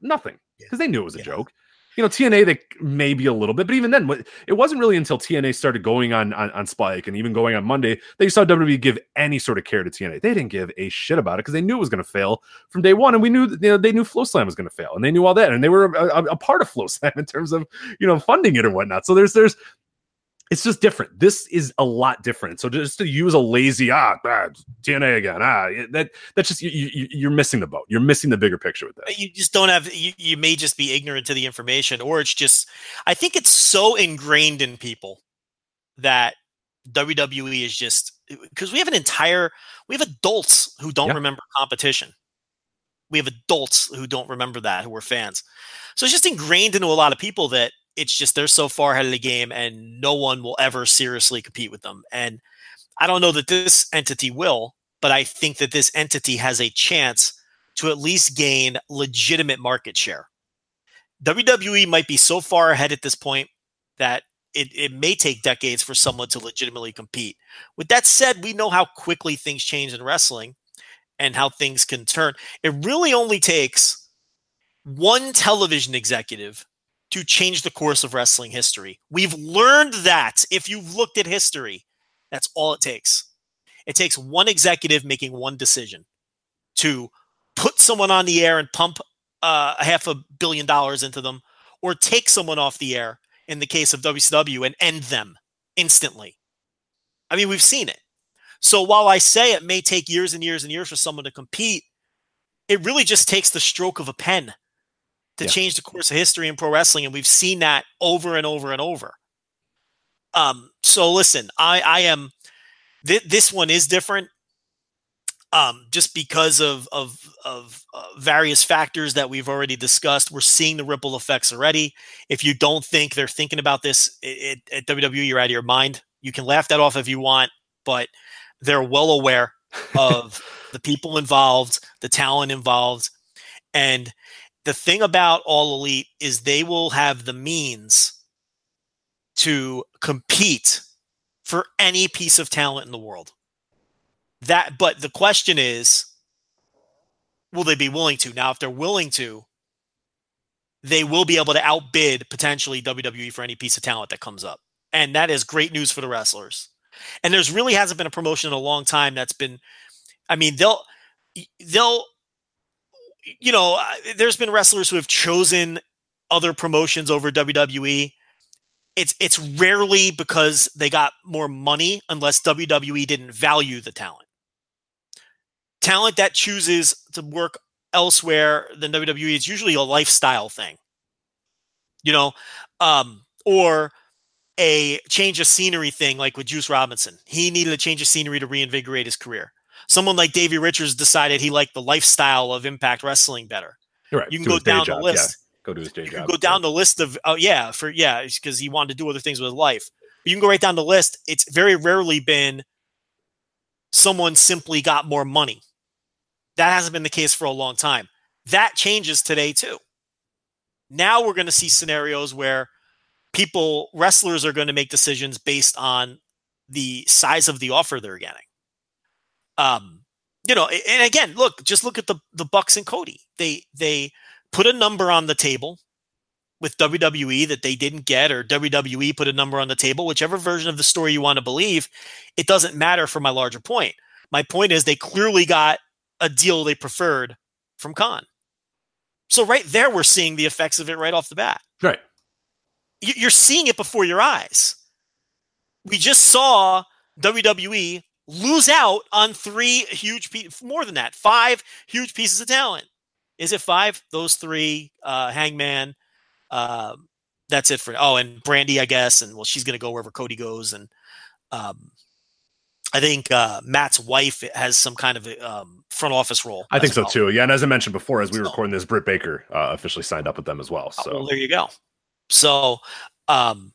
Nothing, because they knew it was a Yeah. joke. You know TNA they maybe a little bit, but even then, it wasn't really until TNA started going on, on on Spike and even going on Monday that you saw WWE give any sort of care to TNA. They didn't give a shit about it because they knew it was going to fail from day one, and we knew you know they knew FloSlam was going to fail, and they knew all that, and they were a, a, a part of FloSlam in terms of you know funding it or whatnot. So there's there's it's just different. This is a lot different. So just to use a lazy ah, ah TNA again ah that that's just you, you, you're missing the boat. You're missing the bigger picture with that. You just don't have you, you may just be ignorant to the information, or it's just I think it's so ingrained in people that WWE is just because we have an entire we have adults who don't remember competition. We have adults who don't remember that who are fans. So it's just ingrained into a lot of people that it's just they're so far ahead of the game and no one will ever seriously compete with them. And I don't know that this entity will, but I think that this entity has a chance to at least gain legitimate market share. WWE might be so far ahead at this point that it, it may take decades for someone to legitimately compete. With that said, we know how quickly things change in wrestling and how things can turn. It really only takes one television executive to change the course of wrestling history. We've learned that if you've looked at history, that's all it takes. It takes one executive making one decision to put someone on the air and pump uh, a half a billion dollars into them, or take someone off the air in the case of WCW and end them instantly. I mean, we've seen it. So while I say it may take years and years and years for someone to compete, it really just takes the stroke of a pen to yeah. change the course of history in pro wrestling, and we've seen that over and over and over. Um, so listen, I I am th- this one is different, um, just because of of of uh, various factors that we've already discussed. We're seeing the ripple effects already. If you don't think they're thinking about this at WWE, you're out of your mind. You can laugh that off if you want, but they're well aware of the people involved, the talent involved, and the thing about all elite is they will have the means to compete for any piece of talent in the world. That but the question is will they be willing to? Now if they're willing to, they will be able to outbid potentially WWE for any piece of talent that comes up. And that is great news for the wrestlers. And there's really hasn't been a promotion in a long time that's been I mean, they'll they'll you know, there's been wrestlers who have chosen other promotions over WWE. It's it's rarely because they got more money unless WWE didn't value the talent. Talent that chooses to work elsewhere than WWE is usually a lifestyle thing. You know, um, or a change of scenery thing like with Juice Robinson. He needed a change of scenery to reinvigorate his career someone like Davey Richards decided he liked the lifestyle of Impact Wrestling better. Right. You can go down the list. Yeah. Go to his day you job. Go down the list of oh yeah for yeah because he wanted to do other things with his life. But you can go right down the list. It's very rarely been someone simply got more money. That hasn't been the case for a long time. That changes today too. Now we're going to see scenarios where people, wrestlers, are going to make decisions based on the size of the offer they're getting. Um, you know, and again, look, just look at the the Bucks and Cody. They they put a number on the table with WWE that they didn't get, or WWE put a number on the table, whichever version of the story you want to believe, it doesn't matter for my larger point. My point is they clearly got a deal they preferred from Khan. So right there, we're seeing the effects of it right off the bat. Right. You're seeing it before your eyes. We just saw WWE lose out on three huge, more than that, five huge pieces of talent. Is it five? Those three, uh, Hangman. Uh, that's it for. Oh, and Brandi, I guess, and well, she's to go wherever Cody goes, and um, I think uh, Matt's wife has some kind of um, front office role. I think so well. too. Yeah, and as I mentioned before, as we were recording this, Britt Baker uh, officially signed up with them as well. Oh, so well, there you go. So, um,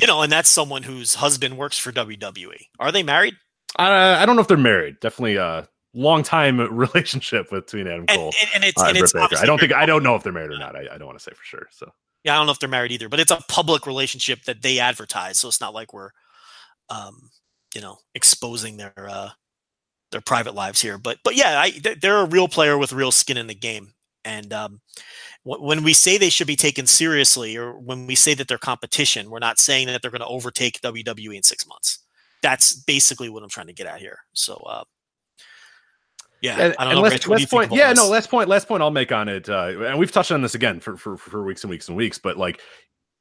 you know, and that's someone whose husband works for WWE. Are they married? I, I don't know if they're married. Definitely a long time relationship between Adam Cole and, and, and it's, uh, and it's I don't think I don't know if they're married or not. I, I don't want to say for sure. So yeah, I don't know if they're married either, but it's a public relationship that they advertise, so it's not like we're, um, you know, exposing their uh, their private lives here. But but yeah, I, they're a real player with real skin in the game, And um, when we say they should be taken seriously, or when we say that they're competition, we're not saying that they're going to overtake WWE in six months. That's basically what I'm trying to get at here. So, uh, yeah, And, I don't know. last, Rich, what do you last point, yeah, this? no, last point, last point I'll make on it, uh, and we've touched on this again for, for for weeks and weeks and weeks, but like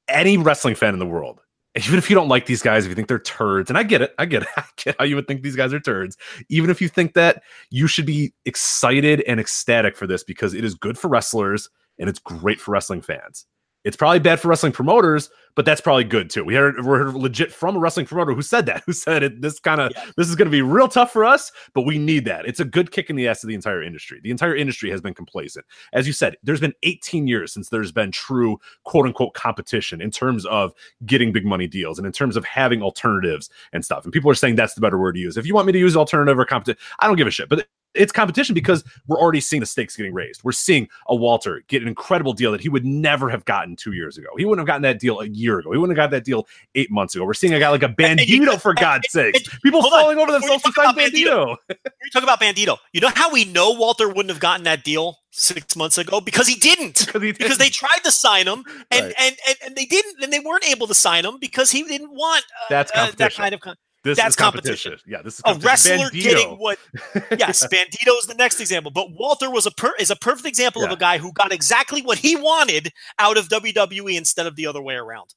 any wrestling fan in the world, even if you don't like these guys, if you think they're turds, and I get it, I get it, I get how you would think these guys are turds. Even if you think that, you should be excited and ecstatic for this because it is good for wrestlers and it's great for wrestling fans. It's probably bad for wrestling promoters, but that's probably good too. We heard we're legit from a wrestling promoter who said that, who said it. This kind of Yeah. this is going to be real tough for us, but we need that. It's a good kick in the ass to the entire industry. The entire industry has been complacent. As you said, there's been 18 years since there's been true quote unquote competition in terms of getting big money deals and in terms of having alternatives and stuff. And people are saying that's the better word to use. If you want me to use alternative or competition, I don't give a shit. But it's competition because we're already seeing the stakes getting raised. We're seeing a Walter get an incredible deal that he would never have gotten two years ago. He wouldn't have gotten that deal a year ago. He wouldn't have got that deal eight months ago. We're seeing a guy like a and Bandito, for God's sake. People hold on. falling over you themselves to sign about Bandito. We talk about Bandito. You know how we know Walter wouldn't have gotten that deal six months ago because he didn't. Because he Because they tried to sign him and, Right. and, and and they didn't and they weren't able to sign him because he didn't want uh, That's uh, that kind of con- This That's is competition. Yeah, this is a wrestler Bandito. getting what yes Bandito is the next example but Walter was a per, is a perfect example of a guy who got exactly what he wanted out of WWE instead of the other way around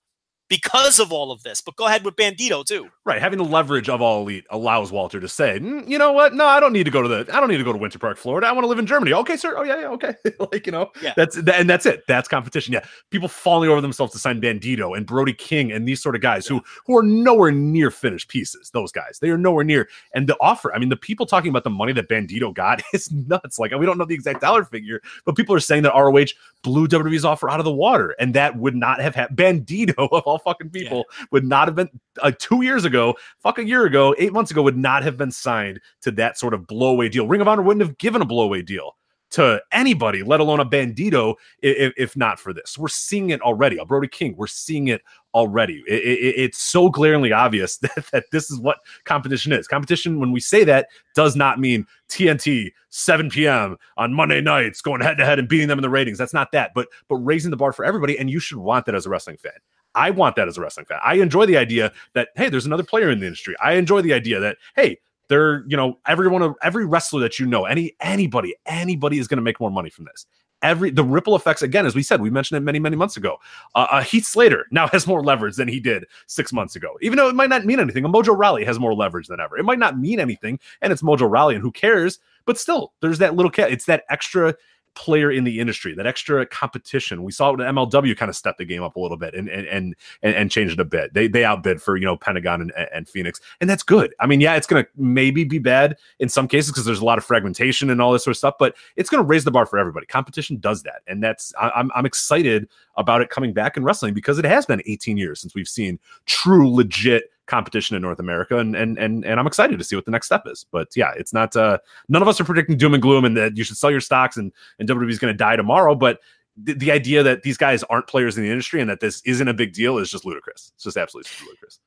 because of all of this but go ahead with Bandito too Right, having the leverage of all elite allows Walter to say, "Mm, you know what? No, I don't need to go to the. I don't need to go to Winter Park, Florida. I want to live in Germany. Okay, sir. Oh yeah, yeah. Okay, like you know, Yeah. that's and that's it. That's competition. Yeah, people falling over themselves to sign Bandito and Brody King and these sort of guys who who are nowhere near finished pieces. Those guys, they are nowhere near. And the offer, I mean, the people talking about the money that Bandito got is nuts. Like we don't know the exact dollar figure, but people are saying that ROH blew WWE's offer out of the water, and that would not have happened. Bandito of all fucking people would not have been like two years ago, fuck a year ago, eight months ago, would not have been signed to that sort of blowaway deal. Ring of Honor wouldn't have given a blowaway deal to anybody, let alone a bandito, if, if not for this. We're seeing it already. A Brody King, we're seeing it already. It- it- it's so glaringly obvious that, that this is what competition is. Competition, when we say that, does not mean TNT 7 p.m. on Monday nights going head to head and beating them in the ratings. That's not that, but but raising the bar for everybody, and you should want that as a wrestling fan. I want that as a wrestling fan. I enjoy the idea that hey, there's another player in the industry. I enjoy the idea that hey, they're you know everyone of every wrestler that you know, any anybody, anybody is going to make more money from this. Every the ripple effects again, as we said, we mentioned it many many months ago. Uh, uh, Heath Slater now has more leverage than he did six months ago, even though it might not mean anything. A Mojo Rawley has more leverage than ever. It might not mean anything, and it's Mojo Rawley, and who cares? But still, there's that little cat. It's that extra player in the industry, that extra competition. We saw it MLW kind of stepped the game up a little bit and and and and, and changed it a bit. They they outbid for you know Pentagon and, and Fenix, and that's good. I mean, yeah, it's gonna maybe be bad in some cases because there's a lot of fragmentation and all this sort of stuff, but it's gonna raise the bar for everybody. Competition does that, and that's I, I'm I'm excited about it coming back in wrestling because it has been 18 years since we've seen true legit competition in North America and and and and I'm excited to see what the next step is. But yeah, it's not uh none of us are predicting doom and gloom and that you should sell your stocks and and WWE is going to die tomorrow, but the, the idea that these guys aren't players in the industry and that this isn't a big deal is just ludicrous. It's just absolutely ludicrous.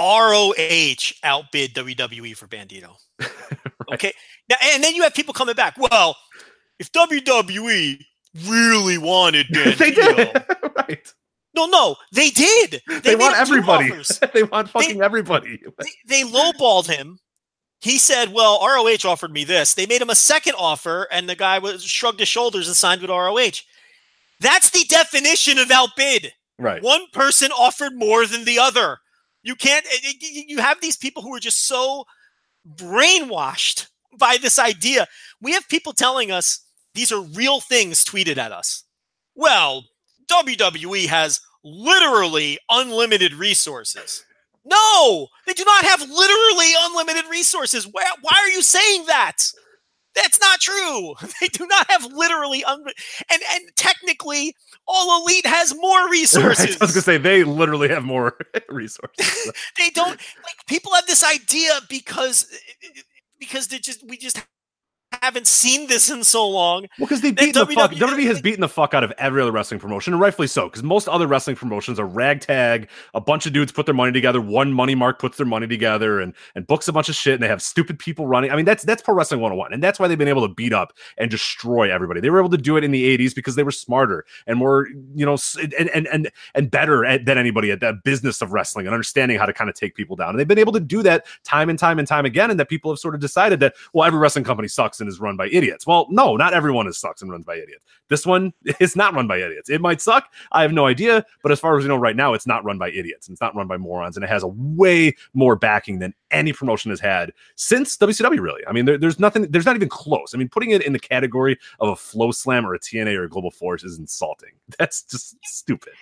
ROH outbid WWE for Bandito. Okay. Now, and then you have people coming back. Well, if WWE really wanted Bandito, they did. right. No, no, they did. They, They, want everybody. they want fucking everybody. They, they lowballed him. He said, "Well, ROH offered me this." They made him a second offer, and the guy was shrugged his shoulders and signed with ROH. That's the definition of outbid. Right. One person offered more than the other. You can't. eh, eh, you have these people who are just so brainwashed by this idea. We have people telling us these are real things tweeted at us. Well, WWE has literally unlimited resources. No, they do not have literally unlimited resources. Why, why are you saying that? That's not true. They do not have literally un- and and technically all elite has more Right. resources. I was gonna say they literally have more resources. they don't like people have this idea because because they just we just haven't seen this in so long. Well, because they beat the fuck. WWE WWE has beaten the fuck out of every other wrestling promotion, and rightfully so. Because most other wrestling promotions are ragtag. A bunch of dudes put their money together. One money mark puts their money together and and books a bunch of shit, and they have stupid people running. I mean, that's that's pro wrestling 101, and that's why they've been able to beat up and destroy everybody. They were able to do it in the 80s because they were smarter and more, you know, and and and and better at, than anybody at that business of wrestling and understanding how to kind of take people down. And they've been able to do that time and time and time again, and that people have sort of decided that well, every wrestling company sucks and is run by idiots. Well, no, not everyone is sucks and runs by idiots. This one is not run by idiots. It might suck. I have no idea, but as far as we know right now, it's not run by idiots. and It's not run by morons, and it has a way more backing than any promotion has had since WCW. Really, I mean, there, there's nothing. There's not even close. I mean, putting it in the category of a FloSlam or a TNA or a Global Force is insulting. That's just stupid.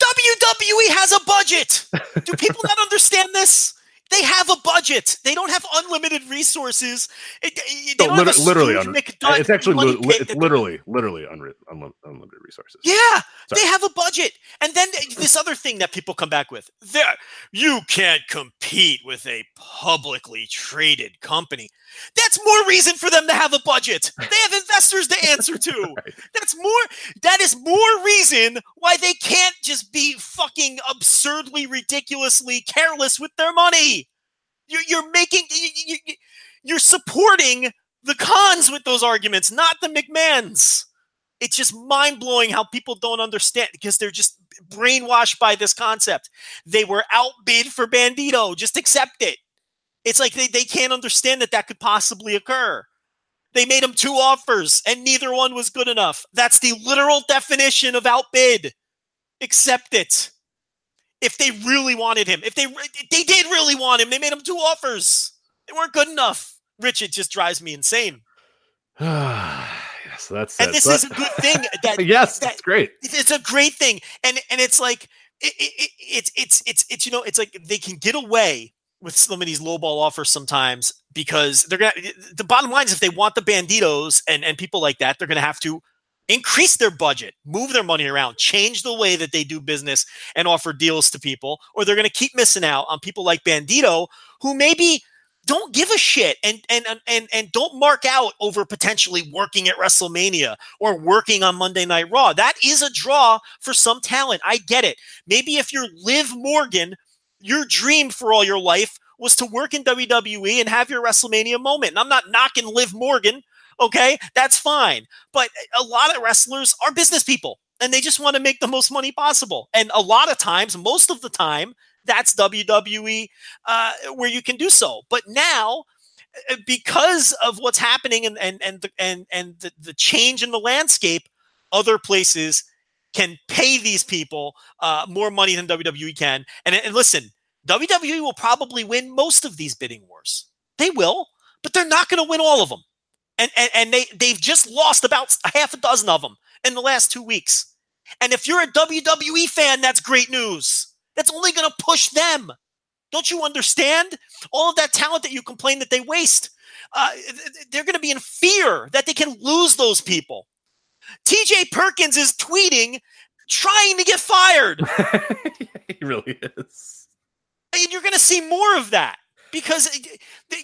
WWE has a budget. Do people not understand this? They have a budget. They don't have unlimited resources. It- it- they No, don't a literally, un- it's actually li- li- it's literally literally unri- unli- unlimited resources. Yeah, Sorry. they have a budget. And then this other thing that people come back with. There you can't compete with a publicly traded company. That's more reason for them to have a budget. They have investors to answer to. Right. That's more that is more reason why they can't just be fucking absurdly ridiculously careless with their money. You're, you're making you, you, you- you're supporting the Khans with those arguments, not the McMahons it's just mind blowing how people don't understand because they're just brainwashed by this concept. They were outbid for Bandito. Just accept it. It's like they, they can't understand that that could possibly occur. They made him two offers and neither one was good enough. That's the literal definition of outbid. Accept it. If they really wanted him, if they they did really want him, they made him two offers. They weren't good enough. Rich, it just drives me insane. yes, that's And this is a good thing that yes, that- that's great. it's it's a great thing and and it's like it, it, it- it's it's it's it's you know it's like they can get away with some of these lowball offers sometimes because they're gonna the bottom line is if they want the banditos and and people like that they're gonna have to increase their budget move their money around change the way that they do business and offer deals to people or they're gonna keep missing out on people like bandito who maybe don't give a shit and and and, and don't mark out over potentially working at WrestleMania or working on Monday Night Raw. That is a draw for some talent. I get it. Maybe if you're Liv Morgan, your dream for all your life was to work in WWE and have your WrestleMania moment. And I'm not knocking Liv Morgan, okay? That's fine. But a lot of wrestlers are business people and they just want to make the most money possible. And a lot of times, most of the time, that's WWE uh, where you can do so. But now, uh, because of what's happening and and and the, and and the, the change in the landscape, other places can pay these people uh, more money than WWE can. And, and listen, WWE will probably win most of these bidding wars. They will, but they're not going to win all of them. And, and and they they've just lost about a half a dozen of them in the last two weeks. And if you're a WWE fan, that's great news. That's only going to push them. Don't you understand? All of that talent that you complain that they waste, uh, they're going to be in fear that they can lose those people. TJ Perkins is tweeting, trying to get fired. he really is. And you're going to see more of that because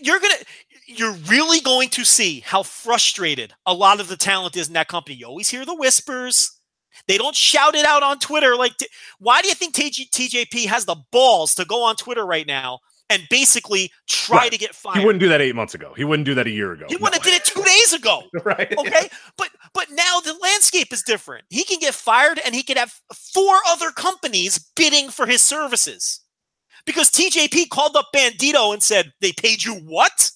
you're going to you're really going to see how frustrated a lot of the talent is in that company. You always hear the whispers. They don't shout it out on Twitter like why do you think TG, TJP has the balls to go on Twitter right now and basically try Right. to get fired? He wouldn't do that eight months ago. He wouldn't do that a year ago. He wouldn't have did it 2 days ago. right. okay but but now the landscape is different he can get fired and he could have four other companies bidding for his services because tjp called up bandito and said they paid you what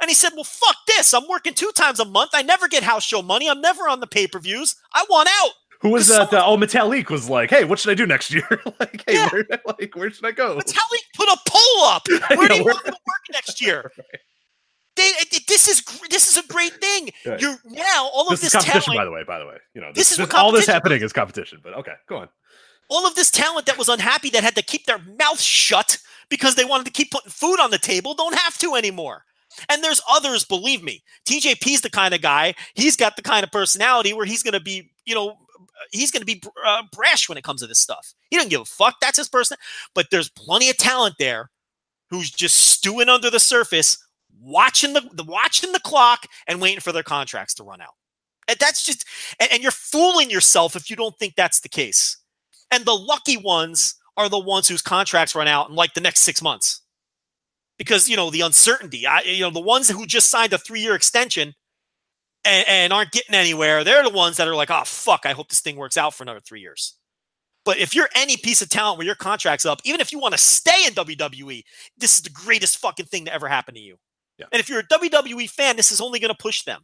and he said well fuck this i'm working two times a month i never get house show money i'm never on the pay-per-views i want out Who was that? Uh, oh, Metalik was like, "Hey, what should I do next year? like, hey, Yeah. where, like, where should I go?" Metalik put a poll up where do you want to work next year they, it- this is this is a great thing. Right. You're now all of This this, is competition, talent. by the way. By the way, you know, This this, is this, all this happening is competition. But okay, go on. all of this talent that was unhappy that had to keep their mouth shut because they wanted to keep putting food on the table don't have to anymore. And there's others, believe me. TJP's the kind of guy, he's got the kind of personality where he's going to be, you know, he's going to be uh, brash when it comes to this stuff. He doesn't give a fuck. That's his person. But there's plenty of talent there who's just stewing under the surface, watching the, the watching the clock and waiting for their contracts to run out. And that's just and, and you're fooling yourself if you don't think that's the case. And the lucky ones are the ones whose contracts run out in like the next six months. Because you know the uncertainty. I, you know the ones who just signed a three-year extension and, and aren't getting anywhere. They're the ones that are like, oh fuck, I hope this thing works out for another three years. But if you're any piece of talent where your contract's up, even if you want to stay in WWE, this is the greatest fucking thing to ever happen to you. Yeah. And if you're a WWE fan, this is only going to push them.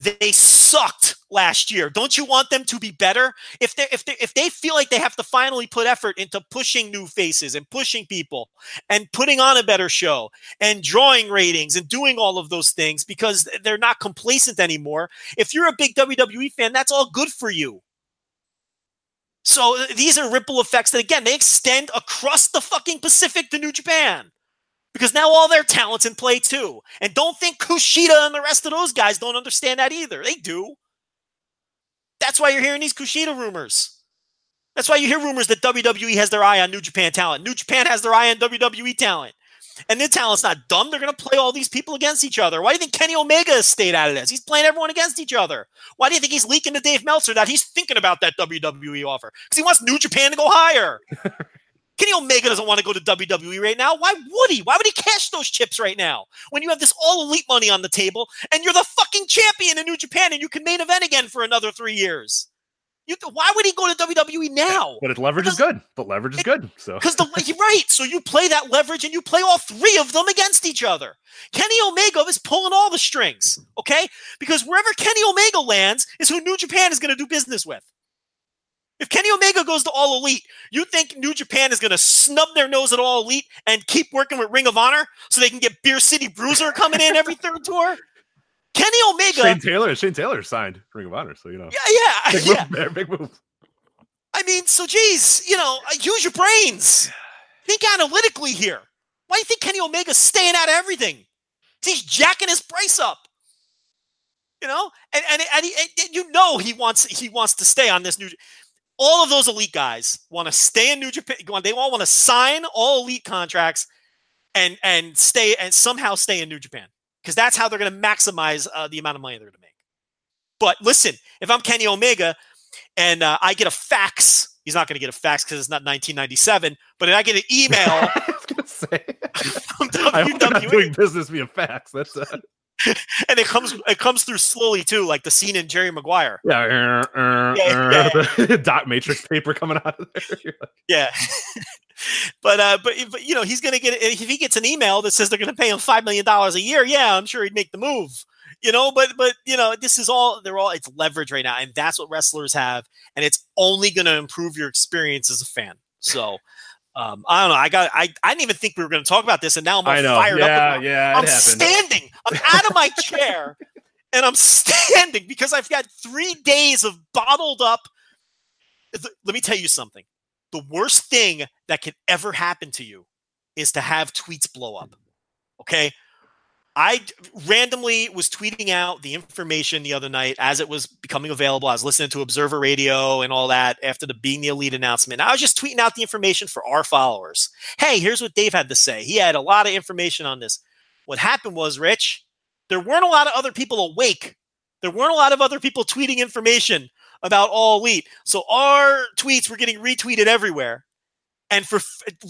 They sucked last year. Don't you want them to be better? If they if they if they feel like they have to finally put effort into pushing new faces and pushing people and putting on a better show and drawing ratings and doing all of those things because they're not complacent anymore. If you're a big WWE fan, that's all good for you. So these are ripple effects that again they extend across the fucking Pacific to New Japan because now all their talents in play too. And don't think Kushida and the rest of those guys don't understand that either. They do. That's why you're hearing these Kushida rumors. That's why you hear rumors that WWE has their eye on New Japan talent. New Japan has their eye on WWE talent. And their talent's not dumb. They're going to play all these people against each other. Why do you think Kenny Omega has stayed out of this? He's playing everyone against each other. Why do you think he's leaking to Dave Meltzer that he's thinking about that WWE offer? Because he wants New Japan to go higher. Kenny Omega doesn't want to go to WWE right now. Why would he? Why would he cash those chips right now when you have this all elite money on the table and you're the fucking champion in New Japan and you can main event again for another three years? You, why would he go to WWE now? But its leverage is good. But leverage is good. So Because the right, so you play that leverage and you play all three of them against each other. Kenny Omega is pulling all the strings, okay? Because wherever Kenny Omega lands is who New Japan is going to do business with. If Kenny Omega goes to All Elite, you think New Japan is going to snub their nose at All Elite and keep working with Ring of Honor so they can get Beer City Bruiser coming in every third tour? Kenny Omega. Shane Taylor, Shane Taylor signed Ring of Honor, so you know. Yeah, yeah, Big yeah. move there, big move. I mean, so geez, you know, uh, use your brains. Think analytically here. Why do you think Kenny Omega's staying out of everything? He's jacking his price up. You know, and and, and, he, and you know he wants he wants to stay on this new. All of those elite guys want to stay in New Japan. They all want to sign all elite contracts and and stay and somehow stay in New Japan because that's how they're going to maximize uh, the amount of money they're going to make. But listen, if I'm Kenny Omega and uh, I get a fax, he's not going to get a fax because it's not 1997. But if I get an email I was gonna say. I hope they're not doing business via fax. That's uh, and it comes it comes through slowly too, like the scene in Jerry Maguire. yeah, uh, uh, Yeah, uh, the dot matrix paper coming out of there. Like, Yeah. but uh but, but you know he's gonna get if he gets an email that says they're gonna pay him five million dollars a year yeah i'm sure he'd make the move you know but but you know this is all they're all it's leverage right now and that's what wrestlers have and it's only gonna improve your experience as a fan so um i don't know i got i, I didn't even think we were gonna talk about this and now i'm all fired Yeah, up yeah, it i'm happened. standing i'm out of my chair and i'm standing because i've got three days of bottled up let me tell you something the worst thing that could ever happen to you is to have tweets blow up. Okay. I randomly was tweeting out the information the other night as it was becoming available. I was listening to Observer Radio and all that after the Being the Elite announcement. I was just tweeting out the information for our followers. Hey, here's what Dave had to say. He had a lot of information on this. What happened was, Rich, there weren't a lot of other people awake. There weren't a lot of other people tweeting information about All Elite. So our tweets were getting retweeted everywhere. And for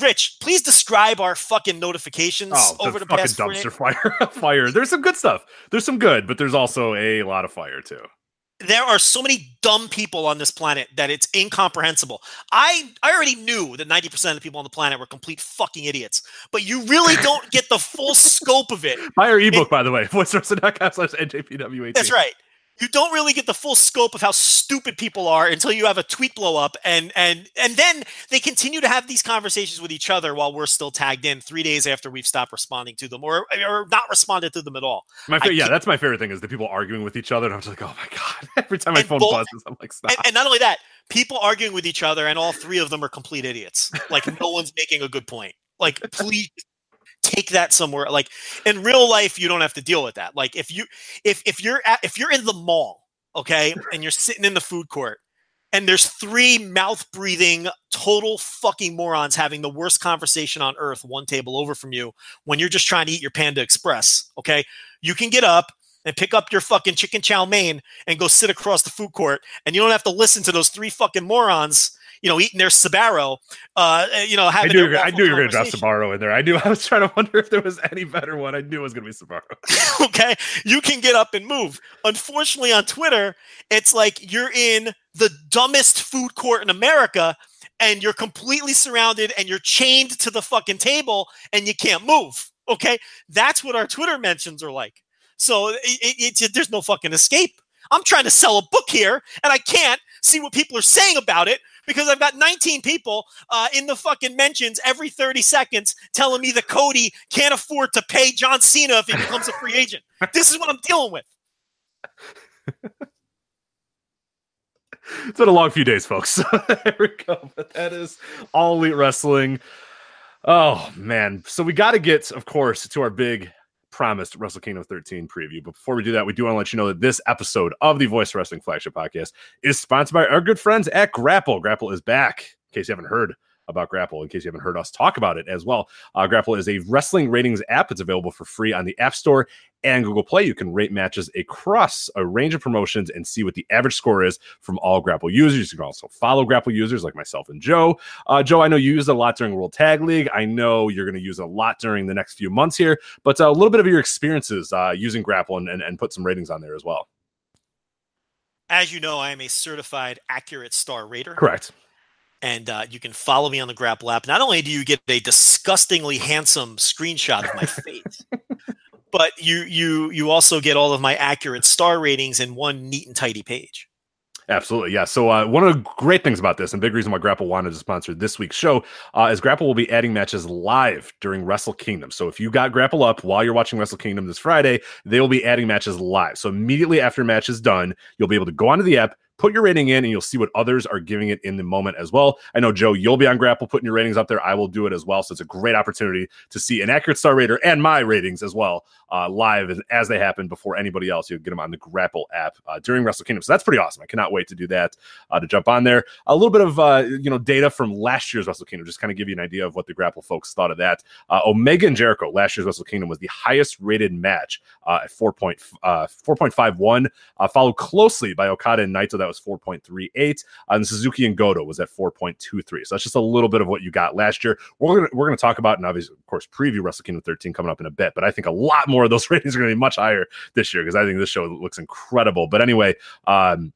Rich, please describe our fucking notifications oh, over the the fucking past 48 dumpster fire. fire. There's some good stuff. There's some good, but there's also a lot of fire too. there are so many dumb people on this planet that it's incomprehensible. I I already knew that 90% of the people on the planet were complete fucking idiots, but you really don't get the full scope of it. Buy our ebook, by the way. voicewrestling.com slash NJPW18. That's right. You don't really get the full scope of how stupid people are until you have a tweet blow up and and and then they continue to have these conversations with each other while we're still tagged in 3 days after we've stopped responding to them or or not responded to them at all. My fa- yeah, that's my favorite thing is the people arguing with each other. And I'm just like, oh my god! Every time my phone both- buzzes, I'm like, stop. And, and not only that, people arguing with each other, and all three of them are complete idiots. Like no one's making a good point. Like please take that somewhere. Like in real life, you don't have to deal with that. Like if you if if you're at, if you're in the mall, okay, and you're sitting in the food court. and there's three mouth breathing, total fucking morons having the worst conversation on earth one table over from you when you're just trying to eat your Panda Express. Okay. You can get up and pick up your fucking chicken chow mein and go sit across the food court, and you don't have to listen to those three fucking morons you know, eating their Sbarro, uh, you know, having I knew, their I knew you were going to drop. Sbarro in there. I knew I was trying to wonder if there was any better one. I knew it was going to be Sbarro. okay, you can get up and move. Unfortunately, on Twitter, it's like you're in the dumbest food court in America and you're completely surrounded and you're chained to the fucking table and you can't move. Okay, that's what our Twitter mentions are like. So it, it, it, there's no fucking escape. I'm trying to sell a book here and I can't see what people are saying about it because I've got 19 people uh, in the fucking mentions every 30 seconds telling me that Cody can't afford to pay John Cena if he becomes a free agent. This is what I'm dealing with. it's been a long few days, folks. there we go. But that is all elite wrestling. Oh man. So we got to get, of course, to our big promised Wrestle Kingdom 13 preview. But before we do that, we do want to let you know that this episode of the Voice Wrestling Flagship Podcast is sponsored by our good friends at Grapple. Grapple is back, in case you haven't heard about Grapple, in case you haven't heard us talk about it as well. Uh, Grapple is a wrestling ratings app. It's available for free on the App Store and Google Play. You can rate matches across a range of promotions and see what the average score is from all Grapple users. You can also follow Grapple users like myself and Joe. Uh, Joe, I know you used a lot during World Tag League. I know you're going to use a lot during the next few months here, but uh, a little bit of your experiences uh, using Grapple and, and, and put some ratings on there as well. As you know, I am a certified accurate star rater. Correct. And uh, you can follow me on the Grapple app. Not only do you get a disgustingly handsome screenshot of my face, but you you you also get all of my accurate star ratings in one neat and tidy page. Absolutely, yeah. So uh, one of the great things about this, and big reason why Grapple wanted to sponsor this week's show, uh, is Grapple will be adding matches live during Wrestle Kingdom. So if you got Grapple up while you're watching Wrestle Kingdom this Friday, they will be adding matches live. So immediately after match is done, you'll be able to go onto the app, put your rating in and you'll see what others are giving it in the moment as well. I know Joe, you'll be on Grapple putting your ratings up there. I will do it as well. So it's a great opportunity to see an accurate star rater and my ratings as well uh, live as, as they happen before anybody else. You'll get them on the Grapple app uh, during Wrestle Kingdom. So that's pretty awesome. I cannot wait to do that uh, to jump on there. A little bit of uh, you know data from last year's Wrestle Kingdom, just kind of give you an idea of what the Grapple folks thought of that. Uh, Omega and Jericho last year's Wrestle Kingdom was the highest rated match uh, at 4. Point, 4.51, followed closely by Okada and Naito. That was 4.38, And Suzuki and Goto was at 4.23. So that's just a little bit of what you got last year. We're gonna we're gonna talk about and obviously, of course, preview Wrestle Kingdom 13 coming up in a bit. But I think a lot more of those ratings are gonna be much higher this year because I think this show looks incredible. But anyway, um,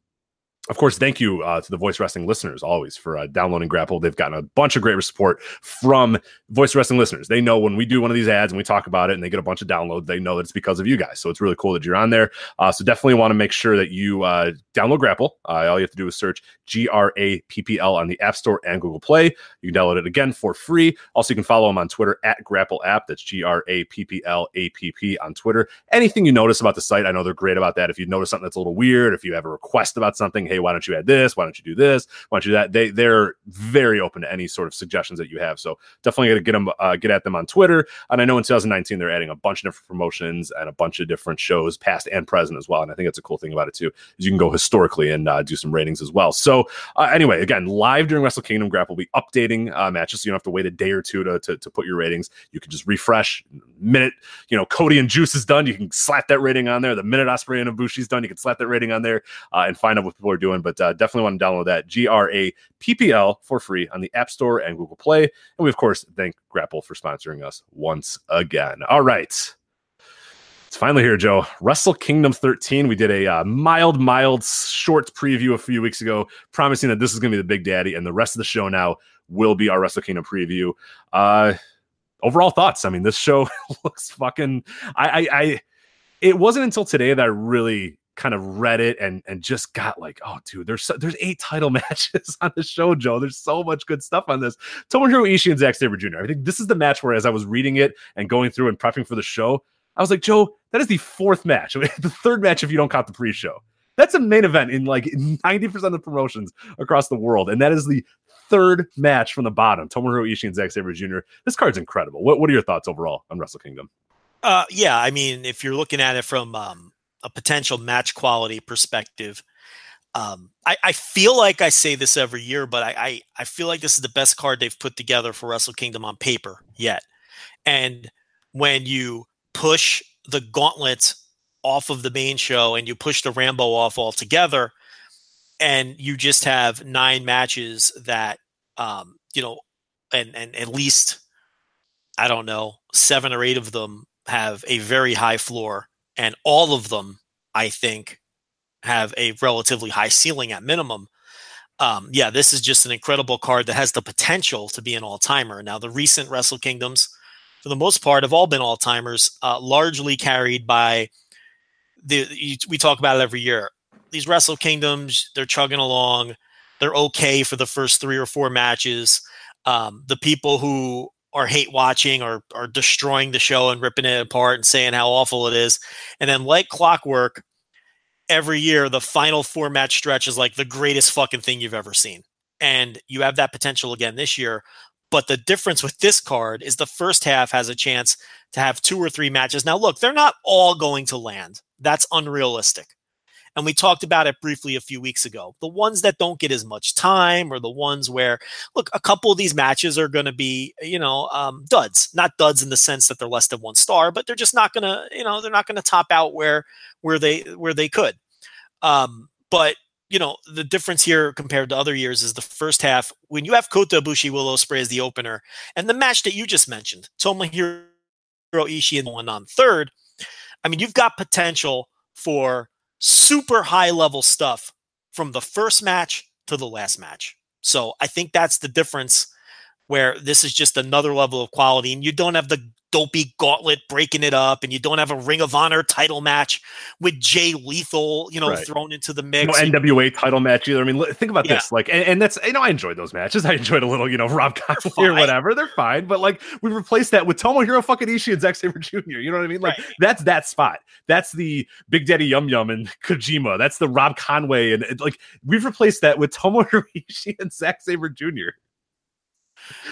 of course, thank you uh, to the Voice Wrestling listeners always for uh, downloading Grapple. They've gotten a bunch of great support from Voice Wrestling listeners. They know when we do one of these ads and we talk about it and they get a bunch of downloads, they know that it's because of you guys. So it's really cool that you're on there. Uh, so definitely want to make sure that you uh, download Grapple. Uh, all you have to do is search G R A P P L on the App Store and Google Play. You can download it again for free. Also, you can follow them on Twitter at Grapple App. That's G R A P P L A P P on Twitter. Anything you notice about the site, I know they're great about that. If you notice something that's a little weird, if you have a request about something, hey, why don't you add this? Why don't you do this? Why don't you do that? They they're very open to any sort of suggestions that you have. So definitely got to get them uh, get at them on Twitter. And I know in 2019 they're adding a bunch of different promotions and a bunch of different shows, past and present as well. And I think that's a cool thing about it too. Is you can go historically and uh, do some ratings as well. So uh, anyway, again, live during Wrestle Kingdom, Grapple will be updating uh, matches, so you don't have to wait a day or two to, to to put your ratings. You can just refresh. Minute you know Cody and Juice is done, you can slap that rating on there. The minute Ospreay and Ibushi's done, you can slap that rating on there uh, and find out what people are doing. But uh, definitely want to download that G R A P P L for free on the App Store and Google Play. And we, of course, thank Grapple for sponsoring us once again. All right. It's finally here, Joe. Wrestle Kingdom 13. We did a uh, mild, mild, short preview a few weeks ago, promising that this is going to be the big daddy, and the rest of the show now will be our Wrestle Kingdom preview. Uh, overall thoughts. I mean, this show looks fucking. I, I, I, it wasn't until today that I really kind of read it and and just got like, oh, dude, there's so, there's eight title matches on the show, Joe. There's so much good stuff on this. Tomohiro Ishii and Zack Sabre Jr. I think this is the match where, as I was reading it and going through and prepping for the show, I was like, Joe, that is the fourth match, the third match if you don't count the pre-show. That's a main event in like 90% of promotions across the world, and that is the third match from the bottom. Tomohiro Ishii and Zack Sabre Jr. This card's incredible. What what are your thoughts overall on Wrestle Kingdom? Uh, yeah, I mean, if you're looking at it from um, a potential match quality perspective, um, I, I feel like I say this every year, but I, I I feel like this is the best card they've put together for Wrestle Kingdom on paper yet. And when you push the gauntlet off of the main show and you push the Rambo off altogether, and you just have nine matches that um, you know, and and at least I don't know, seven or eight of them have a very high floor, and all of them, I think, have a relatively high ceiling at minimum. Um, yeah, this is just an incredible card that has the potential to be an all timer. Now, the recent Wrestle Kingdoms, for the most part, have all been all timers, uh, largely carried by the. We talk about it every year. These Wrestle Kingdoms, they're chugging along. They're okay for the first three or four matches. Um, the people who are hate watching or are destroying the show and ripping it apart and saying how awful it is, and then like clockwork, every year the final four match stretch is like the greatest fucking thing you've ever seen. And you have that potential again this year. But the difference with this card is the first half has a chance to have two or three matches. Now, look, they're not all going to land. That's unrealistic. And we talked about it briefly a few weeks ago. The ones that don't get as much time, or the ones where, look, a couple of these matches are going to be, you know, um, duds. Not duds in the sense that they're less than one star, but they're just not going to, you know, they're not going to top out where where they where they could. Um, but you know the difference here compared to other years is the first half when you have Kota Ibushi Will Ospreay as the opener, and the match that you just mentioned, Tomohiro Ishii and one on third. I mean, you've got potential for super high level stuff from the first match to the last match. So I think that's the difference where this is just another level of quality and you don't have the dopey gauntlet breaking it up and you don't have a ring of honor title match with jay lethal you know Right. thrown into the mix no nwa title match either. I mean think about Yeah. this like and, and that's you know i enjoyed those matches. I enjoyed a little you know rob Conway or whatever. They're fine. But like we replaced that with tomohiro fucking ishii and zack sabre jr you know what i mean? Like Right. that's that spot. That's the big daddy yum yum and kojima. That's the rob conway and like we've replaced that with tomohiro ishii and zack sabre jr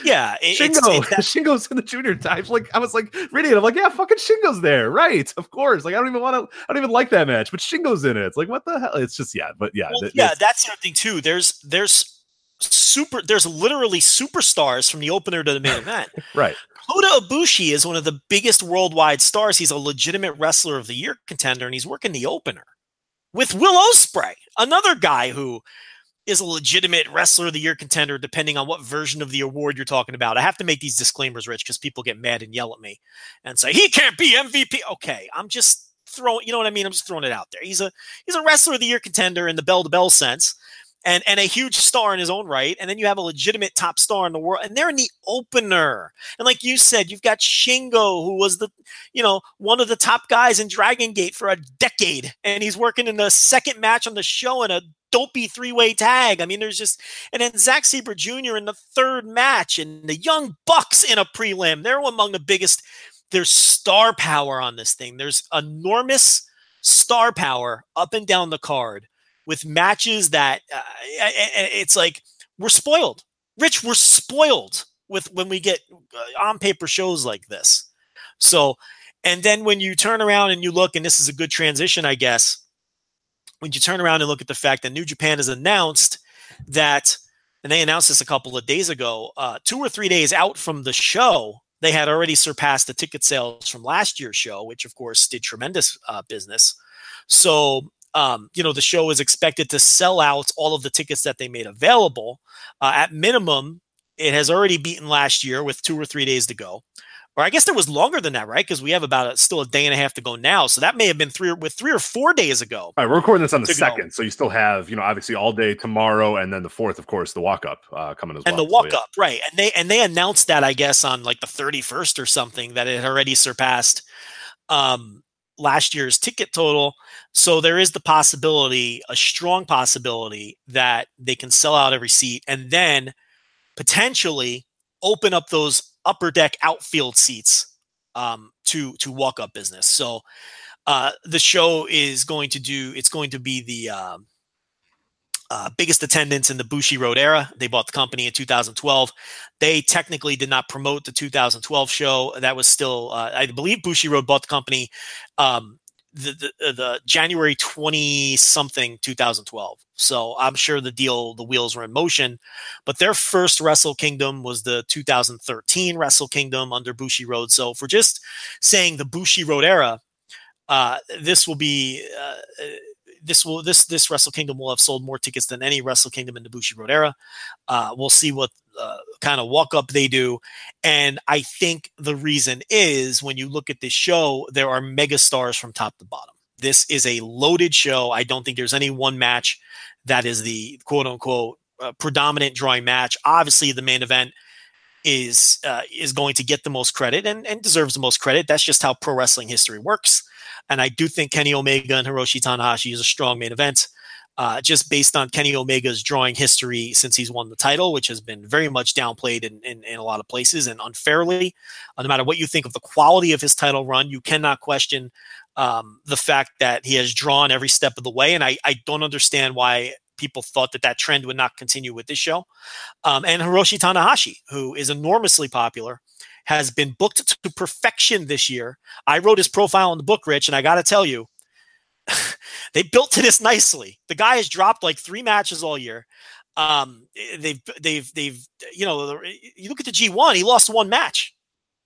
yeah it- Shingo, it's that- Shingo's in the junior types. Like I was like reading it, I'm like, yeah, fucking Shingo's there, right? Of course. Like I don't even want to, I don't even like that match, but Shingo's in it. It's like what the hell? It's just yeah, but yeah, well, th- yeah that's the other thing too there's there's super there's literally superstars from the opener to the main event right. Kota Ibushi is one of the biggest worldwide stars. He's a legitimate wrestler of the year contender, and he's working the opener with Will Ospreay, another guy who is a legitimate wrestler of the year contender, depending on what version of the award you're talking about. I have to make these disclaimers, Rich, because people get mad and yell at me and say he can't be MVP. Okay, I'm just throwing, you know what I mean? I'm just throwing it out there. He's a he's a wrestler of the year contender in the bell to bell sense and and a huge star in his own right. And then you have a legitimate top star in the world, and they're in the opener. And like you said, you've got Shingo, who was the you know one of the top guys in Dragon Gate for a decade, and he's working in the second match on the show in a dopey three way tag. I mean, there's just and then Zack Sabre Jr. in the third match, and the Young Bucks in a prelim. They're among the biggest. There's star power on this thing. There's enormous star power up and down the card with matches that uh, it's like we're spoiled. Rich, we're spoiled with when we get uh, on paper shows like this. So, and then when you turn around and you look, and this is a good transition, I guess, when you turn around and look at the fact that New Japan has announced that, and they announced this a couple of days ago, uh, two or three days out from the show, they had already surpassed the ticket sales from last year's show, which of course did tremendous uh, business. So, um, you know, the show is expected to sell out all of the tickets that they made available. Uh, at minimum, it has already beaten last year with two or three days to go. Or I guess there was longer than that, right? Because we have about a, still a day and a half to go now. So that may have been three or with three or four days ago. All right, we're recording this on the To go. second, so you still have, you know, obviously all day tomorrow, and then the fourth, of course, the walk up uh, coming as and well. And the So, walk yeah. up right and they and they announced that i guess on like the 31st or something that it had already surpassed um last year's ticket total so there is the possibility a strong possibility that they can sell out every seat and then potentially open up those upper deck outfield seats um, to to walk up business. So uh, the show is going to do it's going to be the um, uh, biggest attendance in the Bushiroad era. They bought the company in 2012. They technically did not promote the 2012 show. That was still, uh, I believe, Bushiroad bought the company. Um, the the, uh, the January twenty something two thousand twelve. So I'm sure the deal, the wheels were in motion. But their first Wrestle Kingdom was the 2013 Wrestle Kingdom under Bushiroad. So we're just saying the Bushiroad era, uh, this will be uh, this will this this Wrestle Kingdom will have sold more tickets than any Wrestle Kingdom in the Bushiroad era. Uh, we'll see what uh, kind of walk up they do, and I think the reason is when you look at this show, there are mega stars from top to bottom. This is a loaded show. I don't think there's any one match that is the quote unquote uh, predominant drawing match. Obviously, the main event is uh, is going to get the most credit and, and deserves the most credit. That's just how pro wrestling history works. And I do think Kenny Omega and Hiroshi Tanahashi is a strong main event. Uh, just based on Kenny Omega's drawing history since he's won the title, which has been very much downplayed in, in, in a lot of places and unfairly. Uh, no matter what you think of the quality of his title run, you cannot question um, the fact that he has drawn every step of the way. And I, I don't understand why people thought that that trend would not continue with this show. Um, and Hiroshi Tanahashi, who is enormously popular, has been booked to perfection this year. I wrote his profile in the book, Rich, and I got to tell you, they built to this nicely. The guy has dropped like three matches all year. Um, they've they've they've you know you look at the G1, he lost one match.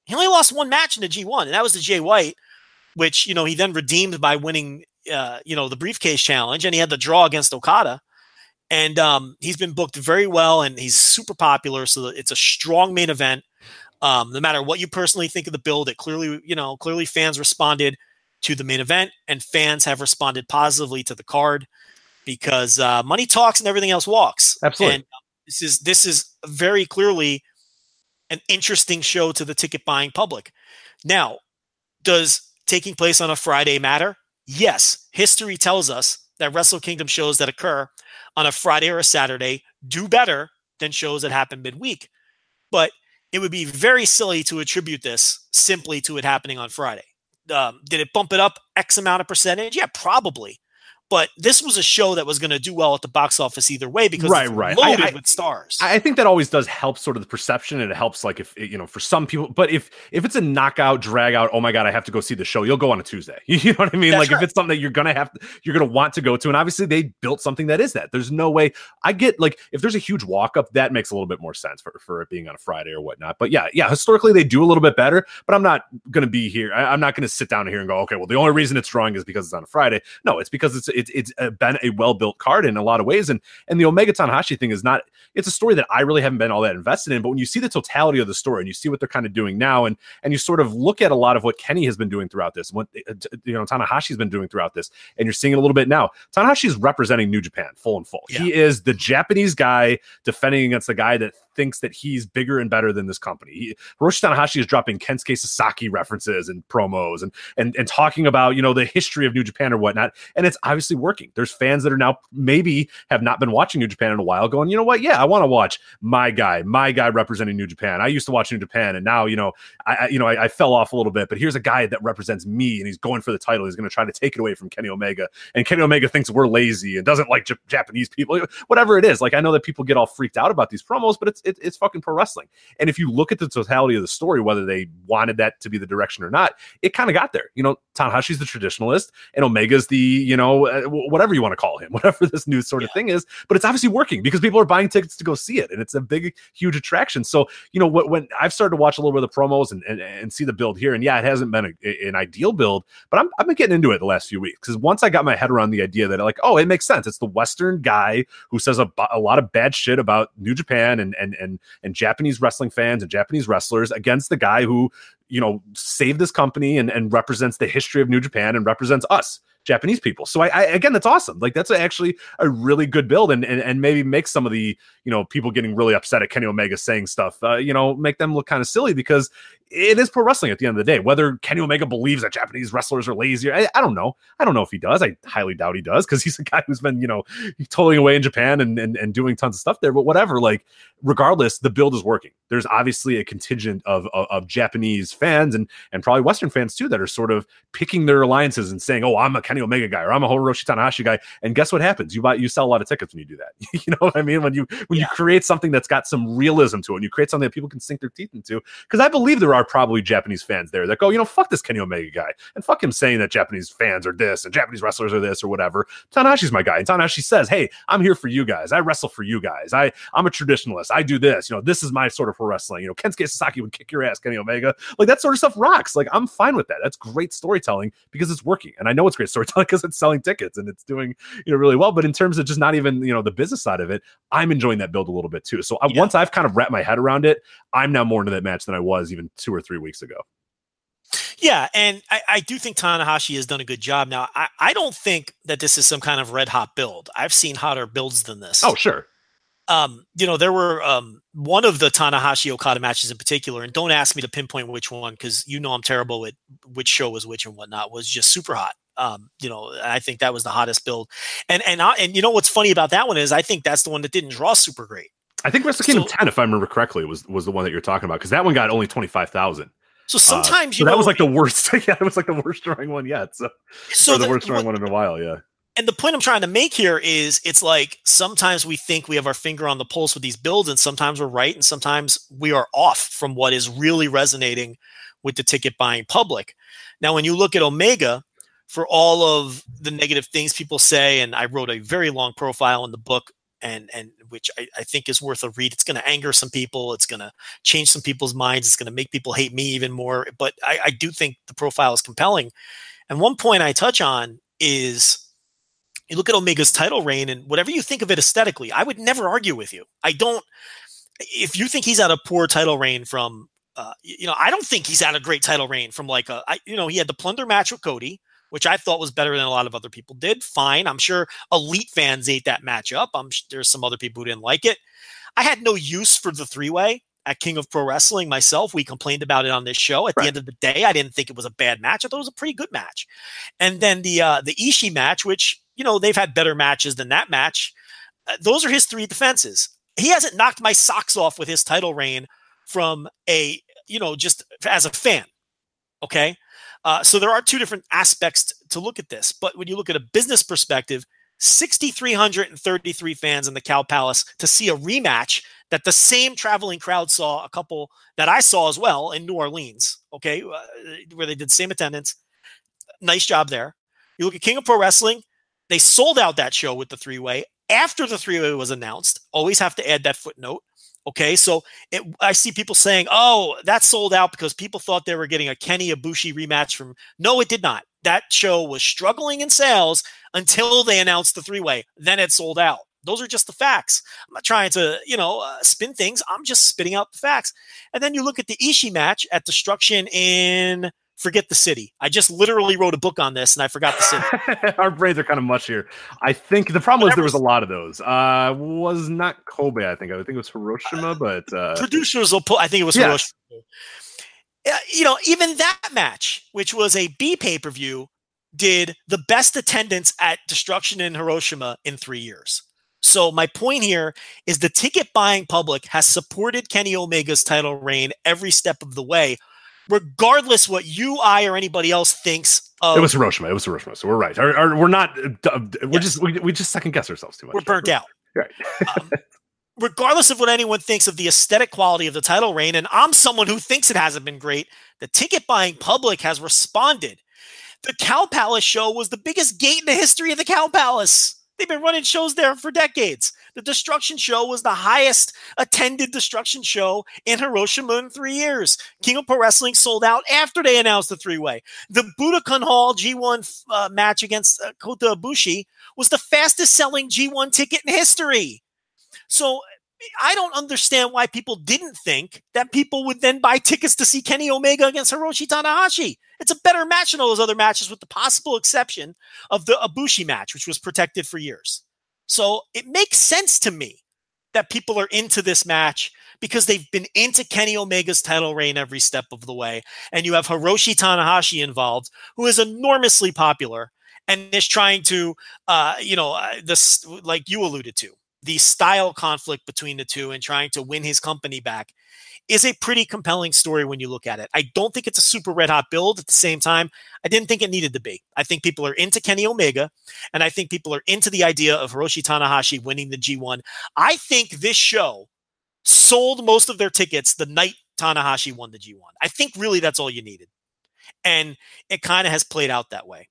He only lost one match in the G1, and that was the Jay White, which you know he then redeemed by winning uh, you know the briefcase challenge, and he had the draw against Okada. And um, he's been booked very well, and he's super popular. So it's a strong main event. Um, no matter what you personally think of the build, it clearly, you know, clearly fans responded to the main event, and fans have responded positively to the card because uh, money talks and everything else walks. Absolutely. And this is this is very clearly an interesting show to the ticket buying public. Now, does taking place on a Friday matter? Yes. History tells us that Wrestle Kingdom shows that occur on a Friday or a Saturday do better than shows that happen midweek. But it would be very silly to attribute this simply to it happening on Friday. Um, did it bump it up X amount of percentage? Yeah, probably. But this was a show that was going to do well at the box office either way because right, it's right. loaded I, I, with stars. I think that always does help sort of the perception, and it helps like if you know for some people. But if if it's a knockout, drag out, oh my god, I have to go see the show. You'll go on a Tuesday. You know what I mean? That's like right. if it's something that you're gonna have, you're gonna want to go to, and obviously they built something that is that. There's no way. I get like if there's a huge walk up, that makes a little bit more sense for for it being on a Friday or whatnot. But yeah, yeah, historically they do a little bit better. But I'm not gonna be here. I, I'm not gonna sit down here and go, okay, well the only reason it's drawing is because it's on a Friday. No, it's because it's it's it's been a well built card in a lot of ways. And and the Omega Tanahashi thing is not. It's a story that I really haven't been all that invested in. But when you see the totality of the story and you see what they're kind of doing now, and and you sort of look at a lot of what Kenny has been doing throughout this, what uh, you know Tanahashi's been doing throughout this, and you're seeing it a little bit now. Tanahashi is representing New Japan full and full. He is the Japanese guy defending against the guy that thinks that he's bigger and better than this company. He, Hiroshi Tanahashi is dropping Kensuke Sasaki references and promos and and and talking about you know the history of New Japan or whatnot, and it's obviously working. There's fans that are now maybe have not been watching New Japan in a while, going, you know what? Yeah, I want to watch my guy, my guy representing New Japan. I used to watch New Japan, and now you know, I, I you know I, I fell off a little bit, but here's a guy that represents me, and he's going for the title. He's going to try to take it away from Kenny Omega, and Kenny Omega thinks we're lazy and doesn't like J- Japanese people, whatever it is. Like I know that people get all freaked out about these promos, but it's it, it's fucking pro wrestling. And if you look at the totality of the story, whether they wanted that to be the direction or not, it kind of got there. You know, Tanahashi's the traditionalist, and Omega's the you know uh, whatever you want to call him, whatever this new sort of thing is. But it's obviously working because people are buying tickets to go see it, and it's a big, huge attraction. So you know when, when I've started to watch a little bit of the promos and, and, and see the build here, and yeah, it hasn't been a, an ideal build, but I'm I've been getting into it the last few weeks because once I got my head around the idea that like oh it makes sense, it's the Western guy who says a, a lot of bad shit about New Japan and and and and Japanese wrestling fans and Japanese wrestlers against the guy who you know saved this company and, and represents the history of New Japan and represents us Japanese people. So I, I again, that's awesome. Like that's actually a really good build, and, and and maybe make some of the you know people getting really upset at Kenny Omega saying stuff, uh, you know, make them look kind of silly because it is pro wrestling at the end of the day. Whether Kenny Omega believes that Japanese wrestlers are lazy, I, I don't know. I don't know if he does. I highly doubt he does because he's a guy who's been you know toiling away in Japan and, and and doing tons of stuff there. But whatever, like regardless, the build is working. There's obviously a contingent of, of of Japanese fans and and probably Western fans too that are sort of picking their alliances and saying, "Oh, I'm a Kenny Omega guy or I'm a Hiroshi Tanahashi guy." And guess what happens? You buy you sell a lot of tickets when you do that. you know what I mean? When you when you create something that's got some realism to it, and you create something that people can sink their teeth into. Because I believe there are are probably Japanese fans there that go, you know, fuck this Kenny Omega guy and fuck him saying that Japanese fans are this and Japanese wrestlers are this or whatever. Tanahashi's my guy. And Tanahashi says, hey, I'm here for you guys. I wrestle for you guys. I, I'm a traditionalist. I do this. You know, this is my sort of pro wrestling. You know, Kensuke Sasaki would kick your ass, Kenny Omega. Like that sort of stuff rocks. Like I'm fine with that. That's great storytelling because it's working. And I know it's great storytelling because it's selling tickets and it's doing, you know, really well. But in terms of just not even, you know, the business side of it, I'm enjoying that build a little bit too. So I, Yeah. once I've kind of wrapped my head around it, I'm now more into that match than I was even two or three weeks ago. Yeah, and I, I do think Tanahashi has done a good job. Now, I, I don't think that this is some kind of red hot build. I've seen hotter builds than this. Oh, sure. um, you know, there were um, one of the Tanahashi Okada matches in particular, and don't ask me to pinpoint which one because you know I'm terrible at which show was which and whatnot. Was just super hot. Um, you know, I think that was the hottest build, and and I, and you know what's funny about that one is I think that's the one that didn't draw super great. I think Wrestle Kingdom So- 10, if I remember correctly, was was the one that you're talking about because that one got only 25,000. So sometimes Uh, so that know, was like the worst. yeah, it was like the worst drawing one yet. So, so the, the- worst drawing what- one in a while. Yeah. and the point I'm trying to make here is it's like sometimes we think we have our finger on the pulse with these builds, and sometimes we're right, and sometimes we are off from what is really resonating with the ticket buying public. Now, when you look at Omega, for all of the negative things people say, and I wrote a very long profile in the book, and and which I, I think is worth a read. It's going to anger some people. It's going to change some people's minds. It's going to make people hate me even more. But I, I do think the profile is compelling. And one point I touch on is you look at Omega's title reign and whatever you think of it aesthetically, I would never argue with you. I don't. If you think he's had a poor title reign from, uh, you know, I don't think he's had a great title reign from like a, I, you know, he had the plunder match with Cody, which I thought was better than a lot of other people did. Fine, I'm sure elite fans ate that match up. I'm sh- there's some other people who didn't like it. I had no use for the three way at King of Pro Wrestling myself. We complained about it on this show. At the end of the day, I didn't think it was a bad match. I thought it was a pretty good match. And then the uh, the Ishii match, which you know they've had better matches than that match. Uh, those are his three defenses. He hasn't knocked my socks off with his title reign from a you know just as a fan. Okay, uh, so there are two different aspects to look at this. But when you look at a business perspective, 6,333 fans in the Cow Palace to see a rematch that the same traveling crowd saw a couple that I saw as well in New Orleans. Okay, uh, where they did same attendance. Nice job there. You look at King of Pro Wrestling, they sold out that show with the three way after the three way was announced. Always have to add that footnote. Okay, so it, I see people saying, "Oh, that sold out because people thought they were getting a Kenny Ibushi rematch from." No, it did not. That show was struggling in sales until they announced the three way. Then it sold out. Those are just the facts. I'm not trying to, you know, uh, spin things. I'm just spitting out the facts. And then you look at the Ishii match at Destruction in forget the city. I just literally wrote a book on this and I forgot the city. Our brains are kind of mush here. I think the problem was there was a lot of those. Uh, was not Kobe. I think I think it was Hiroshima, but uh, Producers will put. I think it was Yes. Hiroshima. Uh, you know, even that match, which was a B pay per view, did the best attendance at Destruction in Hiroshima in three years. So my point here is the ticket buying public has supported Kenny Omega's title reign every step of the way, regardless what you, I, or anybody else thinks of. it was Hiroshima. It was Hiroshima. So we're right. Our, our- we're not. uh, uh, we're Yes. just we, we just second guess ourselves too much. we're burnt out. Right. um, regardless of what anyone thinks of the aesthetic quality of the title reign, and I'm someone who thinks it hasn't been great, the ticket buying public has responded. The Cow Palace show was the biggest gate in the history of the Cow Palace. They've been running shows there for decades. The Destruction show was the highest attended Destruction show in Hiroshima in three years. King of Pro Wrestling sold out after they announced the three way. The Budokan Hall G1 uh, match against uh, Kota Ibushi was the fastest selling G1 ticket in history. So I don't understand why people didn't think that people would then buy tickets to see Kenny Omega against Hiroshi Tanahashi. It's a better match than all those other matches, with the possible exception of the Ibushi match, which was protected for years. So it makes sense to me that people are into this match because they've been into Kenny Omega's title reign every step of the way. And you have Hiroshi Tanahashi involved, who is enormously popular and is trying to, uh, you know, uh, this like you alluded to, the style conflict between the two and trying to win his company back is a pretty compelling story when you look at it. I don't think it's a super red hot build at the same time. I didn't think it needed to be. I think people are into Kenny Omega and I think people are into the idea of Hiroshi Tanahashi winning the G1. I think this show sold most of their tickets the night Tanahashi won the G1. I think really that's all you needed. And it kind of has played out that way.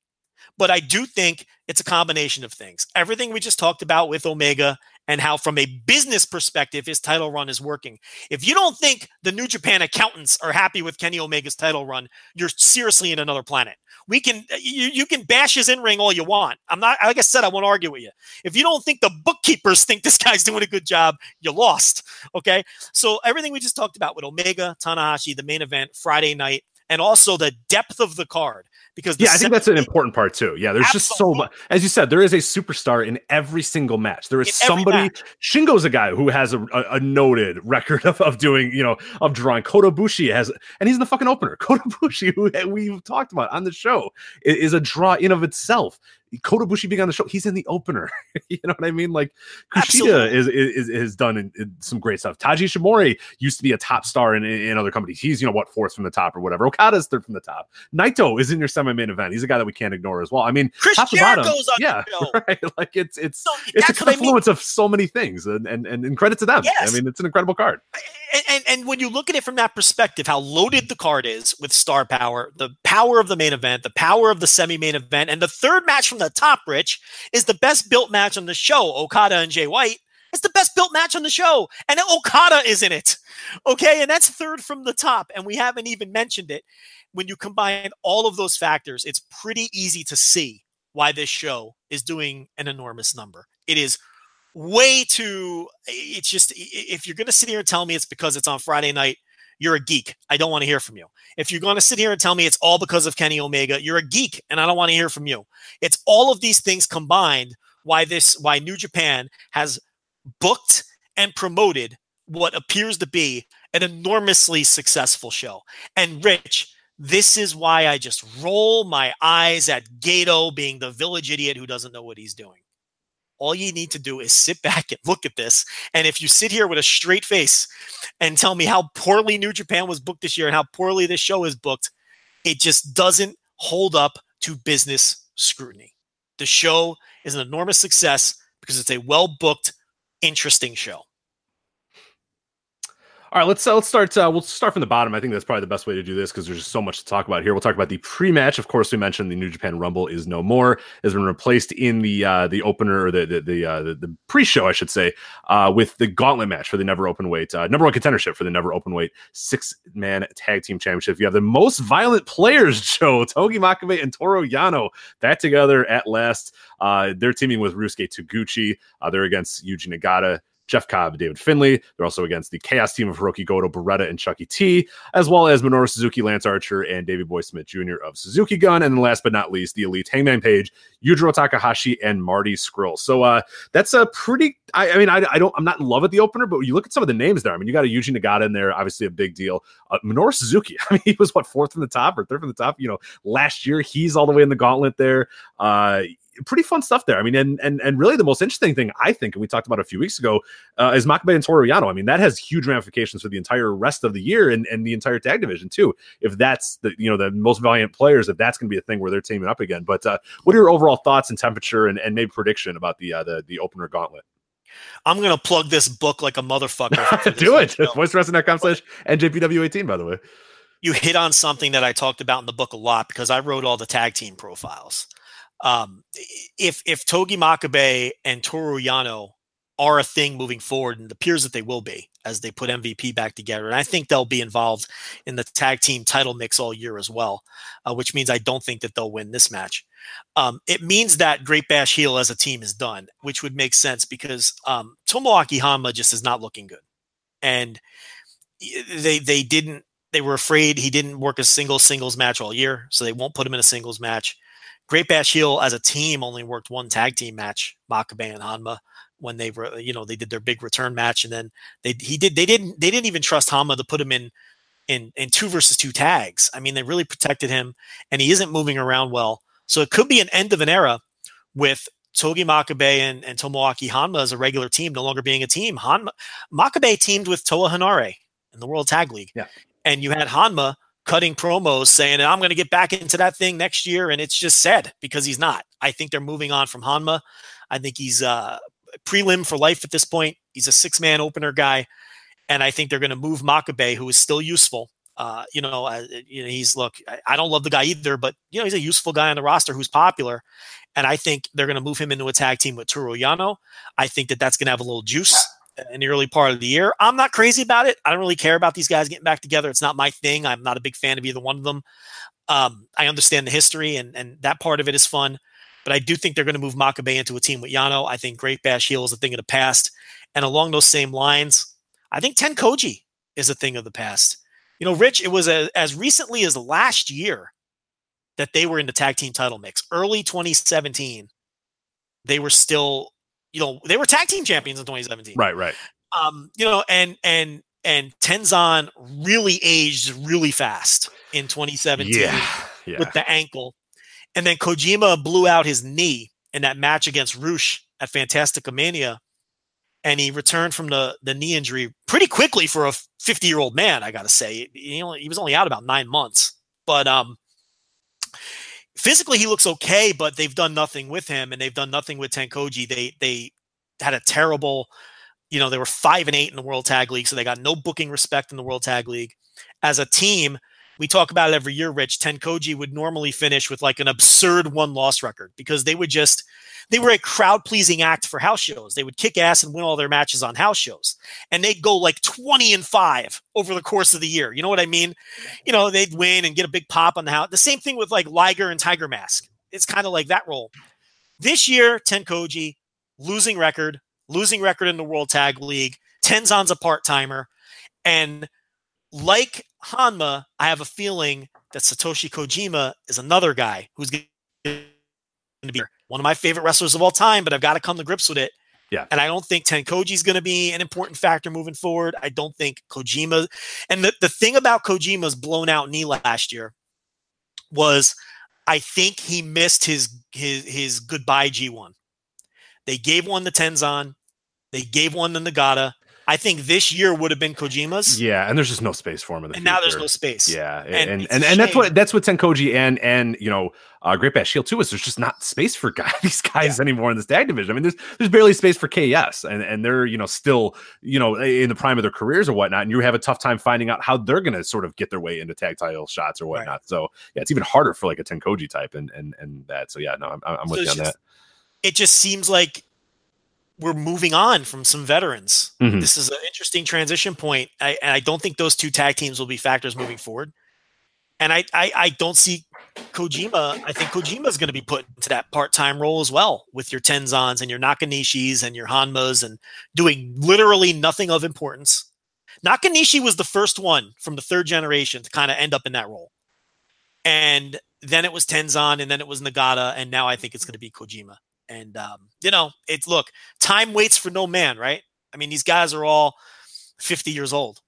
But I do think it's a combination of things. Everything we just talked about with Omega and how, from a business perspective, his title run is working. If you don't think the New Japan accountants are happy with Kenny Omega's title run, you're seriously in another planet. We can uh, you, you can bash his in ring all you want. I'm not like I said, I won't argue with you. If you don't think the bookkeepers think this guy's doing a good job, you lost. Okay. So everything we just talked about with Omega, Tanahashi, the main event, Friday night, and also the depth of the card because yeah, I think that's an important part too. Yeah, there's Absolutely. just so much. As you said, there is a superstar in every single match. There is in somebody. Shingo's a guy who has a, a, a, noted record of, of doing, you know, of drawing. Kota Ibushi has, and he's in the fucking opener. Kota Ibushi, who we've talked about on the show, is a draw in of itself. Kota Ibushi being on the show, he's in the opener. you know what I mean? Like Kushida is, is, is done in, in, some great stuff. Taiji Ishimori used to be a top star in, in other companies. He's you know what fourth from the top or whatever. Okada's third from the top. Naito is in your semi-main event. He's a guy that we can't ignore as well. I mean, Chris top Jericho's bottom, on yeah, right. Like it's it's so, it's a confluence I mean. of so many things, and, and and and credit to them. Yes. I mean, it's an incredible card. And, and and when you look at it from that perspective, how loaded the card is with star power, the power of the main event, the power of the semi-main event, and the third match from the top, Rich is the best built match on the show. Okada and Jay White. It's the best built match on the show, and Okada is in it. Okay, and that's third from the top, and we haven't even mentioned it. When you combine all of those factors, it's pretty easy to see why this show is doing an enormous number. It is way too. It's just if you're going to sit here and tell me it's because it's on Friday night, you're a geek. I don't want to hear from you. If you're going to sit here and tell me it's all because of Kenny Omega, you're a geek and I don't want to hear from you. It's all of these things combined why this why New Japan has booked and promoted what appears to be an enormously successful show. And Rich, this is why I just roll my eyes at Gedo being the village idiot who doesn't know what he's doing. All you need to do is sit back and look at this. And if you sit here with a straight face and tell me how poorly New Japan was booked this year and how poorly this show is booked, it just doesn't hold up to business scrutiny. The show is an enormous success because it's a well booked, interesting show. All right, let's uh, let's start. Uh, we'll start from the bottom. I think that's probably the best way to do this because there's just so much to talk about here. We'll talk about the pre-match. Of course, we mentioned the New Japan Rumble is no more. Has been replaced in the uh, the opener or the the the, uh, the, the pre-show, I should say, uh, with the Gauntlet match for the Never Open Weight uh, number one contendership for the Never Open Weight six man tag team championship. You have the most violent players, Joe Togi Makabe and Toru Yano, back together at last. they're teaming with Ryusuke Taguchi. they're against Yuji Nagata. Jeff Cobb, David Finlay. They're also against the Chaos team of Hiroki Goto, Beretta, and Chuckie T, as well as Minoru Suzuki, Lance Archer, and Davey Boy Smith Jr. of Suzuki Gun. And last but not least, the elite Hangman Page, Yujiro Takahashi, and Marty Scurll. So uh, that's a pretty. I, I mean, I, I, don't. I'm not in love with the opener, but you look at some of the names there. I mean, you got a Yuji Nagata in there, obviously a big deal. Uh, Minoru Suzuki. I mean, he was what fourth from the top or third from the top. You know, last year he's all the way in the gauntlet there. Uh, pretty fun stuff there. I mean, and and and really the most interesting thing I think, and we talked about a few weeks ago, uh, is Makabe and Toru Yano. I mean, that has huge ramifications for the entire rest of the year and, and the entire tag division too. If that's the you know the most valiant players, if that's going to be a thing where they're teaming up again. But uh, what are your overall thoughts and temperature and, and maybe prediction about the uh, the the opener gauntlet? I'm gonna plug this book like a motherfucker. Do it. VoiceWrestling.com slash NJPW18, by the way. You hit on something that I talked about in the book a lot because I wrote all the tag team profiles um, if if Togi Makabe and Toru Yano are a thing moving forward, and it appears that they will be as they put MVP back together, and I think they'll be involved in the tag team title mix all year as well, uh, which means I don't think that they'll win this match. Um, it means that Great Bash Heel as a team is done, which would make sense because um, Tomoaki Honma just is not looking good, and they they didn't they were afraid he didn't work a single singles match all year, so they won't put him in a singles match. Great Bash Heel as a team only worked one tag team match, Makabe and Honma, when they were, you know, they did their big return match, and then they he did they didn't they didn't even trust Honma to put him in in in two versus two tags. I mean, they really protected him, and he isn't moving around well. So it could be an end of an era with Togi Makabe and, and Tomoaki Honma as a regular team, no longer being a team. Honma Makabe teamed with Toa Henare in the World Tag League. Yeah. And you had Honma cutting promos saying I'm going to get back into that thing next year, and it's just sad because he's not. I think they're moving on from Honma. I think he's uh, prelim for life at this point. He's a six man opener guy. and I think they're going to move Makabe, who is still useful. Uh, you know, uh, you know, he's look. I, I don't love the guy either, but you know, he's a useful guy on the roster who's popular, and I think they're going to move him into a tag team with Toru Yano. I think that that's going to have a little juice in the early part of the year. I'm not crazy about it. I don't really care about these guys getting back together. It's not my thing. I'm not a big fan of either one of them. Um, I understand the history and and that part of it is fun, but I do think they're going to move Makabe into a team with Yano. I think Great Bash Heel is a thing of the past, and along those same lines, I think Tenkoji is a thing of the past. You know, Rich, it was a, as recently as last year that they were in the tag team title mix. Early 2017, they were still, you know, they were tag team champions in 2017. Right, right. Um, you know, and and and Tenzan really aged really fast in 2017 Yeah, yeah. with the ankle. And then Kojima blew out his knee in that match against Roosh at Fantastica Mania. And he returned from the, the knee injury pretty quickly for a 50 year old man, I got to say. He, only, he was only out about nine months. But um, physically, he looks okay, but they've done nothing with him and they've done nothing with Tenkoji. They, they had a terrible, you know, they were five and eight in the World Tag League, so they got no booking respect in the World Tag League. As a team, we talk about it every year, Rich. Tenkoji would normally finish with like an absurd one loss record because they would just they were a crowd pleasing act for house shows. They would kick ass and win all their matches on house shows. And they'd go like 20 and 5 over the course of the year. You know what I mean? You know, they'd win and get a big pop on the house. The same thing with like Liger and Tiger Mask. It's kind of like that role. This year, Tenkoji losing record, losing record in the World Tag League. Tenzan's a part timer. And like Honma, I have a feeling that Satoshi Kojima is another guy who's going to be one of my favorite wrestlers of all time, but I've got to come to grips with it. Yeah. And I don't think Tenkoji is going to be an important factor moving forward. I don't think Kojima. And the, the thing about Kojima's blown out knee last year was I think he missed his his his goodbye G1. They gave one to Tenzan, they gave one to Nagata. I think this year would have been Kojima's. Yeah, and there's just no space for him in the And now there's no space. Yeah, And and and, and, that's what that's what Tenkoji and and you know uh, Great Bash Heel too is there's just not space for guy, these guys anymore in this tag division. I mean, there's there's barely space for KS, and and they're you know still you know in the prime of their careers or whatnot, and you have a tough time finding out how they're going to sort of get their way into tag title shots or whatnot. So yeah, it's even harder for like a Tenkoji type and and and that. So yeah, no, I'm I'm with So you on just- that. It just seems like we're moving on from some veterans. Mhm. This is an interesting transition point. I, and I don't think those two tag teams will be factors moving forward. And I, I, I don't see Kojima. I think Kojima is going to be put into that part time role as well with your Tenzans and your Nakanishis and your Honmas and doing literally nothing of importance. Nakanishi was the first one from the third generation to kind of end up in that role. And then it was Tenzan and then it was Nagata. And now I think it's going to be Kojima. And, um, you know, it's look, time waits for no man, right? I mean, these guys are all 50 years old.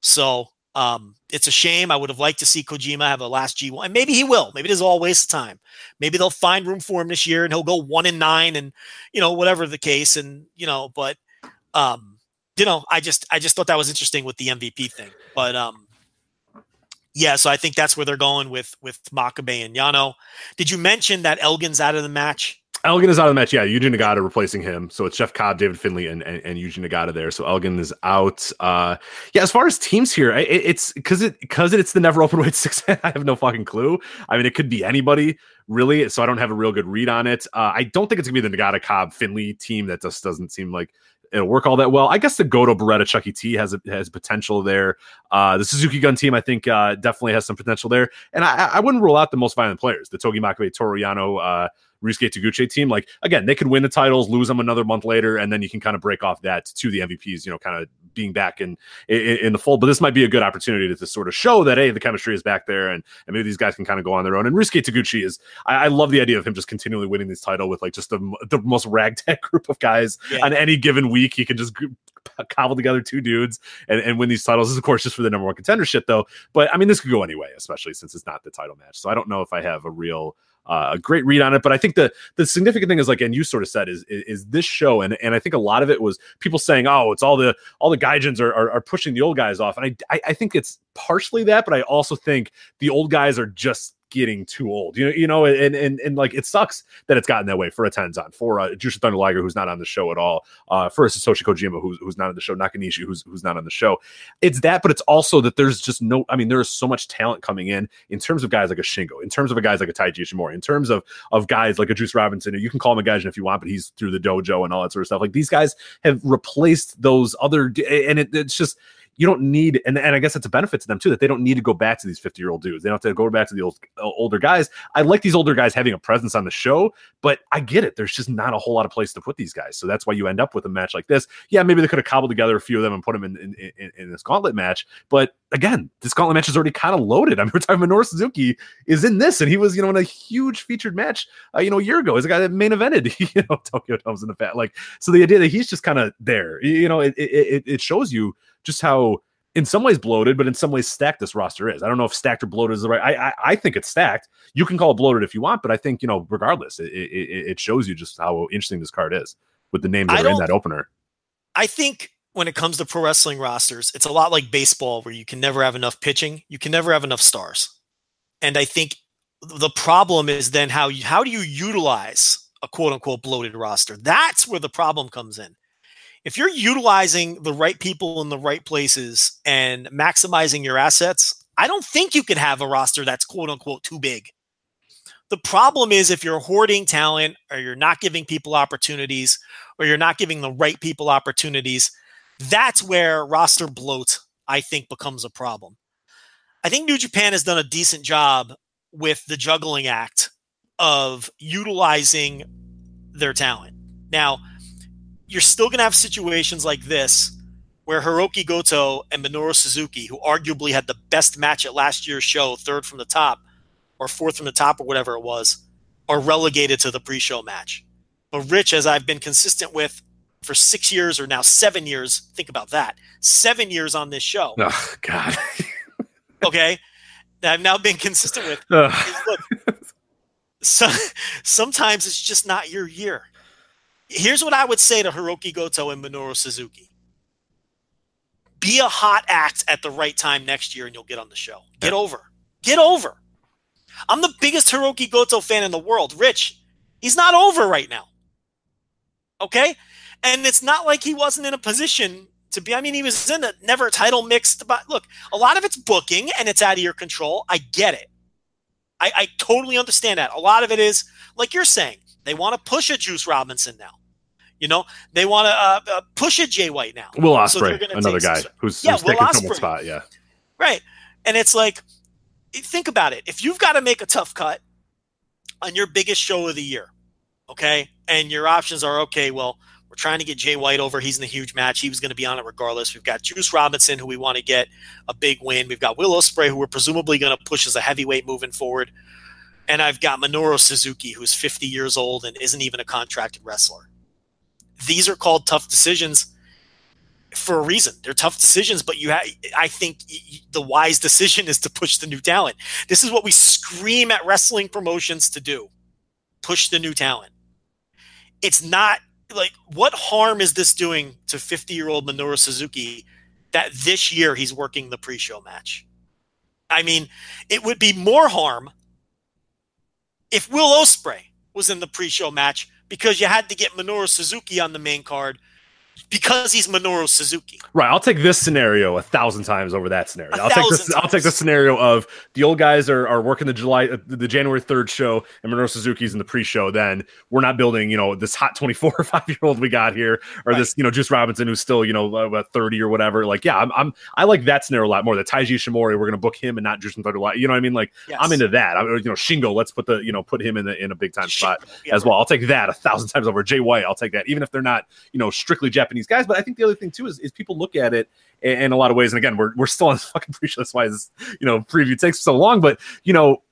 So um, it's a shame. I would have liked to see Kojima have a last G1, and maybe he will. Maybe it is all waste of time. Maybe they'll find room for him this year, and he'll go one and nine, and you know whatever the case. And you know, but um, you know, I just I just thought that was interesting with the MVP thing. But um, yeah, so I think that's where they're going with with Makabe and Yano. Did you mention that Elgin's out of the match? Elgin is out of the match. Yeah, Yuji Nagata replacing him. So it's Jeff Cobb, David Finlay, and and, and Yuji Nagata there. So Elgin is out. Uh, yeah, as far as teams here, it, it's because it because it's the never open weight six. I have no fucking clue. I mean, it could be anybody really. So I don't have a real good read on it. Uh, I don't think it's gonna be the Nagata Cobb Finlay team. That just doesn't seem like it'll work all that well. I guess the Goto Beretta Chuckie T has has potential there. Uh, the Suzuki Gun team, I think, uh, definitely has some potential there. And I, I wouldn't rule out the most violent players, the Togi Makabe, Toru Yano, uh, Ryusuke Taguchi team. Like again, they could win the titles, lose them another month later, and then you can kind of break off that to the MVPs. You know, kind of being back in, in in the fold. But this might be a good opportunity to, to sort of show that hey, the chemistry is back there, and, and maybe these guys can kind of go on their own. And Ryusuke Taguchi is, I, I love the idea of him just continually winning this title with like just the, the most ragtag group of guys Yeah. on any given week. He can just cobble together two dudes and, and win these titles. This is of course just for the number one contendership though. But I mean, this could go anyway, especially since it's not the title match. So I don't know if I have a real uh, a great read on it. But I think the the significant thing is like, and you sort of said is is, is this show, and and I think a lot of it was people saying, oh, it's all the all the gaijins are, are are pushing the old guys off, and I I, I think it's partially that, but I also think the old guys are just getting too old. You know, you know, and and and like it sucks that it's gotten that way for a Tenzan, for uh, Jushin Thunder Liger, who's not on the show at all, uh, for Satoshi Kojima, who's who's not on the show, Nakanishi, who's who's not on the show. It's that, but it's also that there's just no. I mean, there is so much talent coming in in terms of guys like a Shingo, in terms of a guys like a Taiji Ishimori, in terms of of guys like a Juice Robinson. You can call him a Gaijin if you want, but he's through the dojo and all that sort of stuff. Like these guys have replaced those other, and it, it's just you don't need and, and i guess it's a benefit to them too that they don't need to go back to these 50 year old dudes. They don't have to go back to the old, uh, older guys. I like these older guys having a presence on the show but i get it. There's just not a whole lot of place to put these guys. So that's why you end up with a match like this. Yeah maybe they could have cobbled together a few of them and put them in in, in, in this gauntlet match but again this gauntlet match is already kind of loaded i mean we're talking minoru suzuki is in this and he was you know in a huge featured match uh, you know a year ago he's a guy that main evented you know tokyo domes in the fat like so the idea that he's just kind of there you know it, it it shows you just how in some ways bloated, but in some ways stacked this roster is. I don't know if stacked or bloated is the right. I I, I think it's stacked. You can call it bloated if you want, but I think you know, regardless, it, it, it shows you just how interesting this card is with the names that I are in that opener. I think when it comes to pro wrestling rosters, it's a lot like baseball where you can never have enough pitching, you can never have enough stars, and I think the problem is then how you, how do you utilize a quote unquote bloated roster? That's where the problem comes in if you're utilizing the right people in the right places and maximizing your assets, I don't think you could have a roster that's quote unquote too big. The problem is if you're hoarding talent or you're not giving people opportunities or you're not giving the right people opportunities, that's where roster bloat, I think, becomes a problem. I think New Japan has done a decent job with the juggling act of utilizing their talent. Now, you're still going to have situations like this where Hiroki Goto and Minoru Suzuki, who arguably had the best match at last year's show, third from the top or fourth from the top or whatever it was, are relegated to the pre-show match. But Rich, as I've been consistent with for six years or now seven years, think about that, seven years on this show. Oh God. okay, that I've now been consistent with. look, so, sometimes it's just not your year here's what I would say to Hiroki Goto and Minoru Suzuki. Be a hot act at the right time next year and you'll get on the show. Get over. Get over. I'm the biggest Hiroki Goto fan in the world. Rich, he's not over right now. Okay? And it's not like he wasn't in a position to be. I mean, he was in a never title mixed. But look, a lot of it's booking and it's out of your control. I get it. I, I totally understand that. A lot of it is, like you're saying, they want to push a Juice Robinson now. You know, they want to uh, uh, push a Jay White now. Will Ospreay, so another guy some, who's, yeah, who's taking someone's spot. Yeah, right. And it's like, think about it. If you've got to make a tough cut on your biggest show of the year, okay, and your options are okay. Well, we're trying to get Jay White over. He's in a huge match. He was going to be on it regardless. We've got Juice Robinson, who we want to get a big win. We've got Will Ospreay, who we're presumably going to push as a heavyweight moving forward. And I've got Minoru Suzuki, who's 50 years old and isn't even a contracted wrestler these are called tough decisions for a reason. They're tough decisions, but you have, I think the wise decision is to push the new talent. This is what we scream at wrestling promotions to do. Push the new talent. It's not like what harm is this doing to 50-year-old Minoru Suzuki that this year he's working the pre-show match? I mean, it would be more harm if Will Ospreay was in the pre-show match because you had to get Minoru Suzuki on the main card because he's Minoru Suzuki. Right. I'll take this scenario a thousand times over that scenario. i will take this. Times. I'll take the scenario of the old guys are, are working the July uh, the January third show, and Minoru Suzuki's in the pre-show. Then we're not building you know this hot twenty four or five year old we got here, or right. this you know Juice Robinson who's still you know about thirty or whatever. Like yeah, I'm, I'm I like that scenario a lot more. The Taiji Ishimori, we're gonna book him and not Juice and Third. You know what I mean? Like yes. I'm into that. I, you know Shingo, let's put the you know put him in the in a big time spot yeah, as well. I'll take that a thousand times over Jay White. I'll take that even if they're not you know strictly Japanese guys. But I think the other thing too is, is people look at it in, in a lot of ways. And again, we're, we're still on this fucking pre-show. That's why this, you know, preview takes so long. But, you know,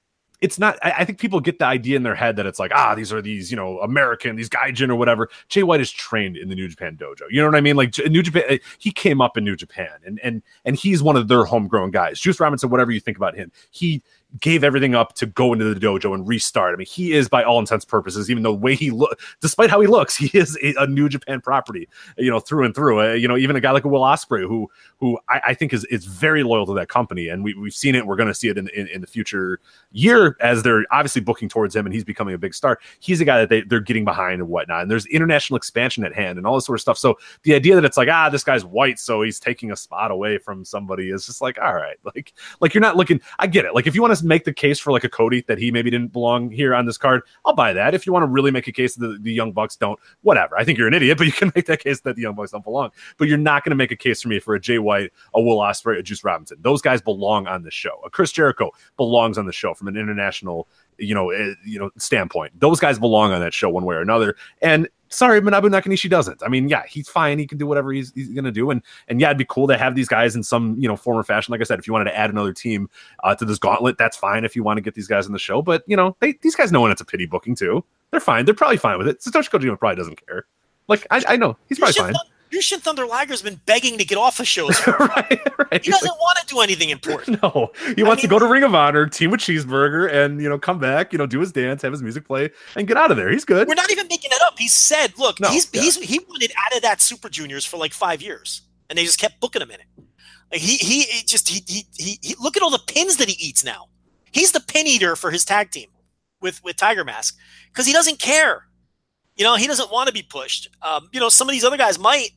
it's not I, I, think people get the idea in their head that it's like ah these are these you know american these gaijin or whatever jay white is trained in the new japan dojo you know what i mean like new japan eh, he came up in new japan and and and he's one of their homegrown guys juice robinson whatever you think about him he gave everything up to go into the dojo and restart. I mean, he is by all intents and purposes, even though the way he look, despite how he looks, he is a, a New Japan property, you know, through and through. Uh, you know, even a guy like a Will Ospreay, who who I, I, think is is very loyal to that company, and we we've seen it. We're going to see it in, in, in the future year as they're obviously booking towards him, and he's becoming a big star. He's a guy that they they're getting behind and whatnot. And there's international expansion at hand and all this sort of stuff. So the idea that it's like ah, this guy's white, so he's taking a spot away from somebody is just like all right, like like you're not looking. I get it. Like if you want to make the case for like a Cody that he maybe didn't belong here on this card, I'll buy that. If you want to really make a case that the, Young Bucks don't, whatever. I think you're an idiot, but you can make that case that the Young Bucks don't belong. But you're not going to make a case for me for a Jay White, a Will Ospreay, a Juice Robinson. Those guys belong on the show. A Chris Jericho belongs on the show from an international you know, uh, you know, standpoint. Those guys belong on that show one way or another. And sorry, Manabu Nakanishi doesn't. I mean, yeah, he's fine. He can do whatever he's, he's going to do. And and yeah, it'd be cool to have these guys in some you know form or fashion. Like I said, if you wanted to add another team uh, to this gauntlet, that's fine. If you want to get these guys in the show, but you know, they, these guys know when it's a pity booking too. They're fine. They're probably fine with it. Satoshi Kojima probably doesn't care. Like I, I know he's probably fine. Jushin Thunder Liger's been begging to get off the shows. right, right. He doesn't like, want to do anything important. No, he I wants mean, to go to Ring of Honor, team with Cheeseburger, and you know come back, you know, do his dance, have his music play, and get out of there. He's good. We're not even making up. He said, "Look, no, he's yeah. he's he wanted out of that Super Juniors for like five years, and they just kept booking him in it. Like he he, just he, he he he look at all the pins that he eats now. He's the pin eater for his tag team with with Tiger Mask because he doesn't care. You know, he doesn't want to be pushed. Um, you know, some of these other guys might,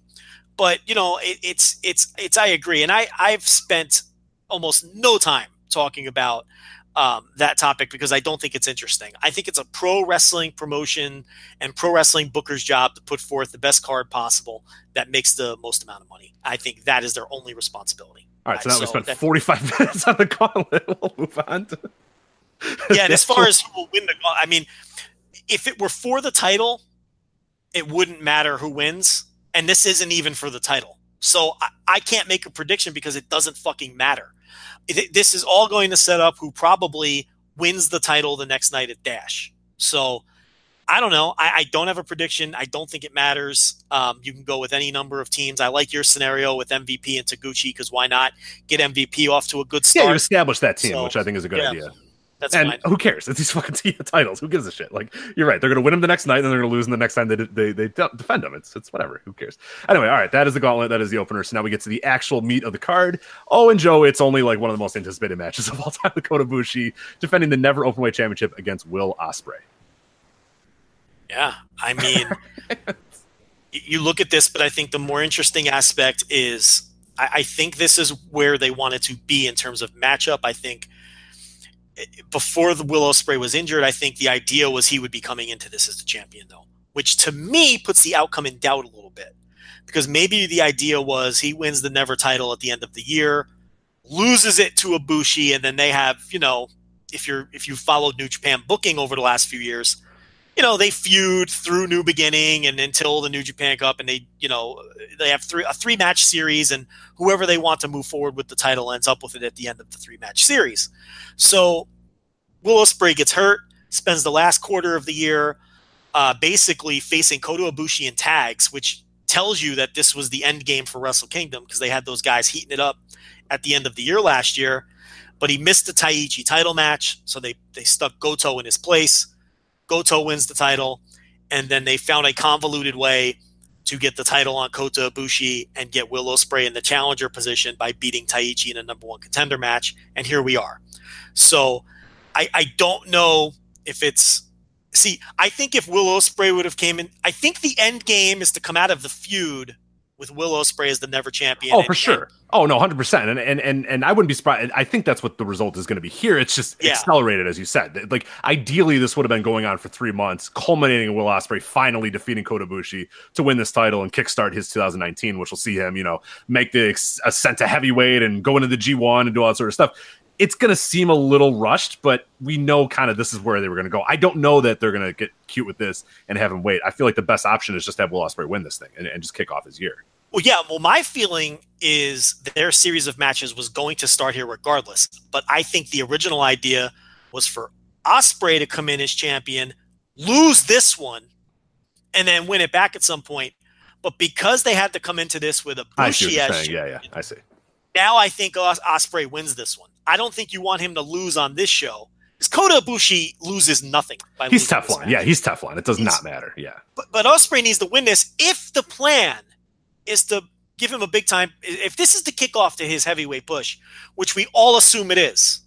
but you know, it, it's it's it's. I agree, and I I've spent almost no time talking about um, that topic because I don't think it's interesting. I think it's a pro wrestling promotion and pro wrestling booker's job to put forth the best card possible that makes the most amount of money. I think that is their only responsibility. All right, so now so we spent 45 minutes on the gauntlet. We'll move on to. yeah, and as far as who will win the gauntlet, I mean, if it were for the title, it wouldn't matter who wins and this isn't even for the title. So I, I can't make a prediction because it doesn't fucking matter. This is all going to set up who probably wins the title the next night at Dash. So I don't know. I, I don't have a prediction. I don't think it matters. Um, you can go with any number of teams. I like your scenario with MVP and Taguchi because why not get MVP off to a good start? Yeah, you establish that team, so, which I think is a good yeah. idea. That's and who cares? It's these fucking titles. Who gives a shit? Like you're right. They're gonna win them the next night, and then they're gonna lose them the next time they they they defend them. It's it's whatever. Who cares? Anyway, all right. That is the gauntlet. That is the opener. So now we get to the actual meat of the card. Oh, and Joe, it's only like one of the most anticipated matches of all time. The Kota Ibushi defending the Never Openweight Championship against Will Ospreay. Yeah, I mean, you look at this, but I think the more interesting aspect is I, I think this is where they wanted to be in terms of matchup. I think before the Will Ospreay was injured, I think the idea was he would be coming into this as the champion, though, which to me puts the outcome in doubt a little bit. Because maybe the idea was he wins the Never title at the end of the year, loses it to Ibushi, and then they have, you know, if you're if you followed New Japan booking over the last few years, you know, they feud through New Beginning and until the New Japan Cup, and they, you know, they have three a three match series, and whoever they want to move forward with the title ends up with it at the end of the three match series. So Will Ospreay gets hurt, spends the last quarter of the year uh, basically facing Kota Ibushi in tags, which tells you that this was the end game for Wrestle Kingdom because they had those guys heating it up at the end of the year last year. But he missed the Taichi title match, so they they stuck Goto in his place. Goto wins the title, and then they found a convoluted way to get the title on Kota Ibushi and get Will Ospreay in the challenger position by beating Taichi in a number one contender match. And here we are. So I, I don't know if it's see. I think if Will Ospreay would have came in, I think the end game is to come out of the feud with Will Ospreay as the never champion. Oh, and, for sure. oh no, hundred percent. And and and and I wouldn't be surprised. I think that's what the result is going to be here. It's just yeah. accelerated, as you said. Like ideally, this would have been going on for three months, culminating in Will Ospreay finally defeating Kota Ibushi to win this title and kickstart his 2019, which will see him, you know, make the ascent to heavyweight and go into the G1 and do all that sort of stuff it's going to seem a little rushed, but we know kind of this is where they were going to go. I don't know that they're going to get cute with this and have him wait. I feel like the best option is just have Will Ospreay win this thing and, and just kick off his year. Well, yeah. Well, my feeling is their series of matches was going to start here regardless. But I think the original idea was for Ospreay to come in as champion, lose this one, and then win it back at some point. But because they had to come into this with a Bushi as yeah, yeah, I see Now I think Os- Ospreay wins this one. I don't think you want him to lose on this show. Because Kota Ibushi loses nothing by He's Teflon. match. Yeah, he's Teflon. It does He's- not matter. Yeah. but, but Ospreay needs to win this if the plan is to give him a big time. If this is the kickoff to his heavyweight push, which we all assume it is,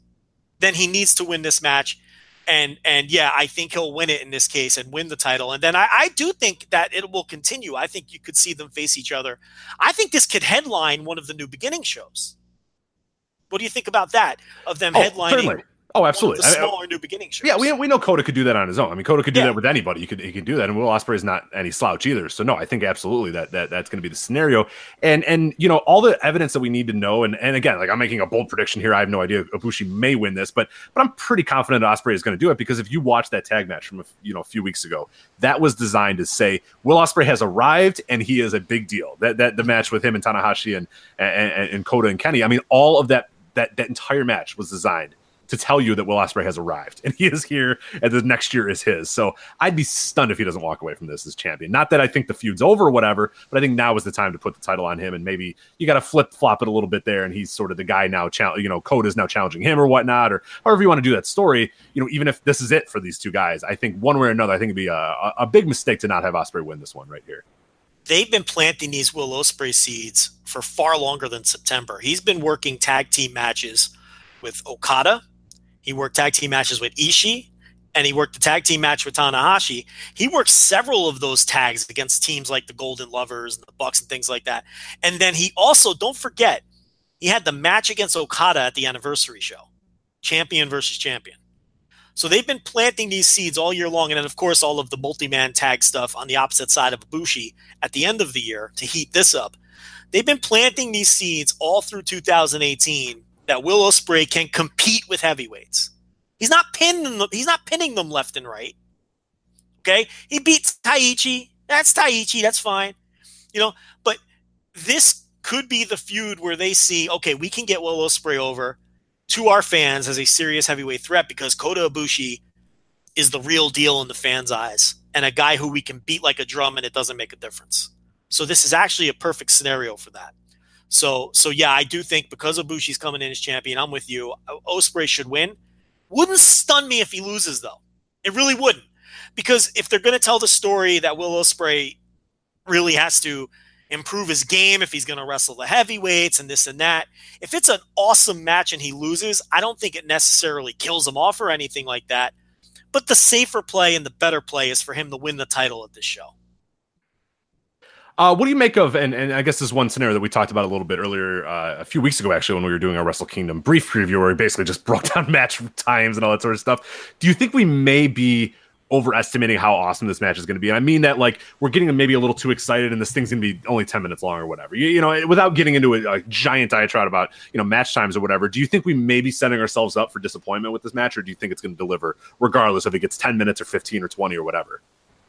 then he needs to win this match. And and yeah, I think he'll win it in this case and win the title. And then I, I do think that it will continue. I think you could see them face each other. I think this could headline one of the new beginning shows. What do you think about that? Of them Oh, headlining certainly. Oh, one absolutely. the I- I- smaller new beginning shows. Yeah, we, we know Kota could do that on his own. I mean, Kota could do Yeah. that with anybody. He could he could do that, and Will Ospreay is not any slouch either. So no, I think absolutely that that that's going to be the scenario. And and you know all the evidence that we need to know. And and again, like I'm making a bold prediction here. I have no idea Ibushi may win this, but but I'm pretty confident Ospreay is going to do it because if you watch that tag match from a, you know a few weeks ago, that was designed to say Will Ospreay has arrived and he is a big deal. That that the match with him and Tanahashi and and, and, and Kota and Kenny. I mean, all of that that that entire match was designed to tell you that Will Ospreay has arrived and he is here and the next year is his. So I'd be stunned if he doesn't walk away from this as champion. Not that I think the feud's over or whatever, but I think now is the time to put the title on him and maybe you got to flip flop it a little bit there and he's sort of the guy now. You know, Code is now challenging him or whatnot or however you want to do that story. You know, even if this is it for these two guys, I think one way or another, I think it'd be a, a big mistake to not have Ospreay win this one right here. They've been planting these Will Ospreay seeds for far longer than September. He's been working tag team matches with Okada. He worked tag team matches with Ishii, and he worked the tag team match with Tanahashi. He worked several of those tags against teams like the Golden Lovers and the Bucks and things like that. And then he also, don't forget, he had the match against Okada at the anniversary show, champion versus champion. So they've been planting these seeds all year long, and then of course all of the multi-man tag stuff on the opposite side of Ibushi at the end of the year to heat this up. They've been planting these seeds all through 2018 that Will Ospreay can compete with heavyweights. He's not pinning them. He's not pinning them left and right. Okay, he beats Taichi. That's Taichi. That's fine. You know, but this could be the feud where they see, okay, we can get Will Ospreay over to our fans as a serious heavyweight threat because Kota Ibushi is the real deal in the fans' eyes and a guy who we can beat like a drum and it doesn't make a difference. So this is actually a perfect scenario for that. So so yeah, I do think because Ibushi's coming in as champion, I'm with you. Ospreay should win. Wouldn't stun me if he loses though. It really wouldn't. Because if they're going to tell the story that Will Ospreay really has to improve his game if he's going to wrestle the heavyweights and this and that. If it's an awesome match and he loses, I don't think it necessarily kills him off or anything like that. But the safer play and the better play is for him to win the title at this show. Uh, what do you make of, and, and I guess this is one scenario that we talked about a little bit earlier, uh, a few weeks ago, actually, when we were doing our Wrestle Kingdom brief preview, where we basically just broke down match times and all that sort of stuff. Do you think we may be overestimating how awesome this match is going to be? And I mean that, like, we're getting maybe a little too excited and this thing's going to be only 10 minutes long or whatever. You, you know, without getting into a, a giant diatribe about, you know, match times or whatever, do you think we may be setting ourselves up for disappointment with this match, or do you think it's going to deliver regardless if it gets 10 minutes or 15 or 20 or whatever?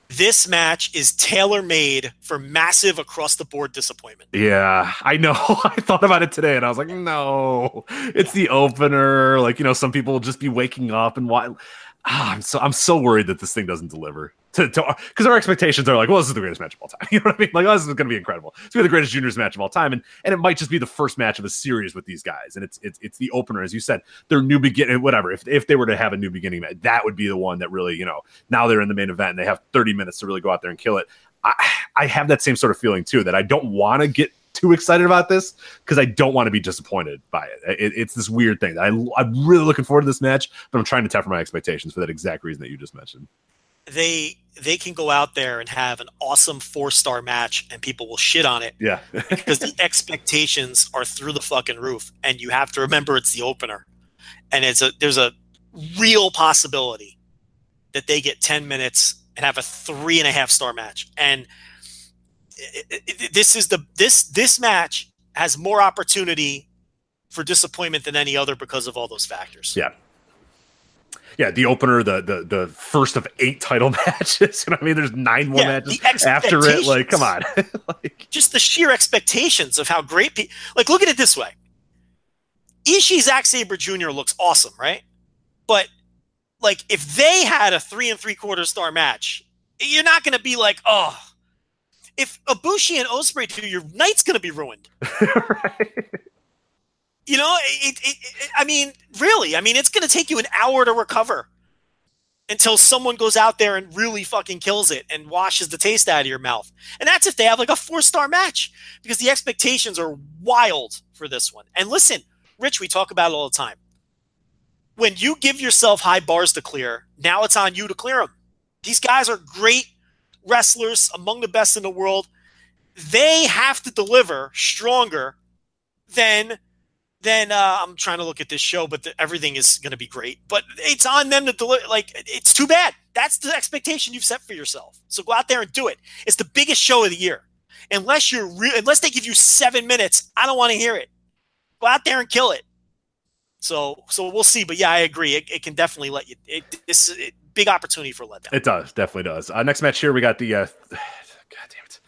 This match is tailor made for massive across the board disappointment. Yeah, I know. I thought about it today and I was like, no, it's the opener. Like, you know, some people will just be waking up and why ah, I'm so I'm so worried that this thing doesn't deliver. To because our expectations are like, well, this is the greatest match of all time. You know what I mean? Like, oh, this is gonna be incredible. It's gonna be the greatest juniors match of all time. And and it might just be the first match of a series with these guys. And it's it's it's the opener, as you said, their new beginning, whatever. If if they were to have a new beginning that would be the one that really, you know, now they're in the main event and they have 30 minutes to really go out there and kill it. I, I have that same sort of feeling too that I don't want to get too excited about this because I don't want to be disappointed by it. it. It's this weird thing I, I'm really looking forward to this match, but I'm trying to temper my expectations for that exact reason that you just mentioned. They they can go out there and have an awesome four star match and people will shit on it Yeah. because the expectations are through the fucking roof and you have to remember it's the opener and it's a there's a real possibility that they get 10 minutes and have a three and a half star match and it, it, it- this is the this this match has more opportunity for disappointment than any other because of all those factors Yeah. Yeah, the opener, the the the first of eight title matches. You know I mean? There's nine more Yeah, matches after it. Like, come on. like, just the sheer expectations of how great people like look at it this way Ishii Zack Sabre Jr. looks awesome, right? But like if they had a three and three quarter star match, you're not gonna be like, oh if Ibushi and Ospreay do, your night's gonna be ruined. right. You know, it, it, it, I mean, really, I mean, it's going to take you an hour to recover until someone goes out there and really fucking kills it and washes the taste out of your mouth. And that's if they have like a four star match because the expectations are wild for this one. And listen, Rich, we talk about it all the time. When you give yourself high bars to clear, now it's on you to clear them. These guys are great wrestlers, among the best in the world. They have to deliver stronger than then uh, I'm trying to look at this show, but the, everything is going to be great. But it's on them to deliver. Like it's too bad. That's the expectation you've set for yourself. So go out there and do it. It's the biggest show of the year. Unless you're re- unless they give you seven minutes, I don't want to hear it. Go out there and kill it. So so we'll see. But yeah, I agree. It, it can definitely let you. It, it's a big opportunity for letdown. It does definitely does. Uh, next match here, we got the. Uh, God damn it,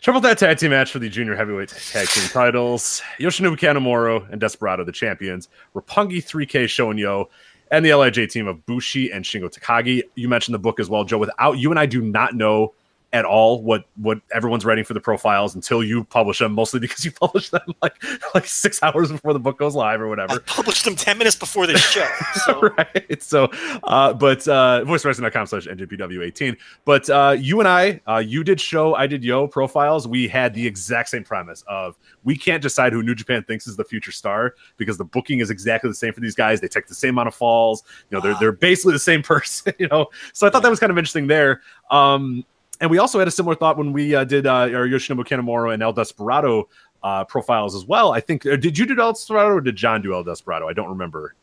Triple threat tag team match for the junior heavyweight tag team titles. Yoshinobu Kanemaru and Desperado, the champions. Roppongi 3K Sho and Yo, and the LIJ team of Bushi and Shingo Takagi. You mentioned the book as well, Joe. Without you and I do not know at all what what everyone's writing for the profiles until you publish them mostly because you publish them like like six hours before the book goes live or whatever. I published them 10 minutes before the show so. right so uh but uh voicewrestling.com slash njpw18 but uh you and i uh you did show i did yo profiles. We had the exact same premise of we can't decide who new japan thinks is the future star because the booking is exactly the same for these guys. They take the same amount of falls. You know they're they're basically the same person you know? So i thought that was kind of interesting there. Um and we also had a similar thought when we uh, did uh, our Yoshinobu Kanemaru and El Desperado uh, profiles as well. I think, uh, did you do El Desperado or did John do El Desperado? I don't remember.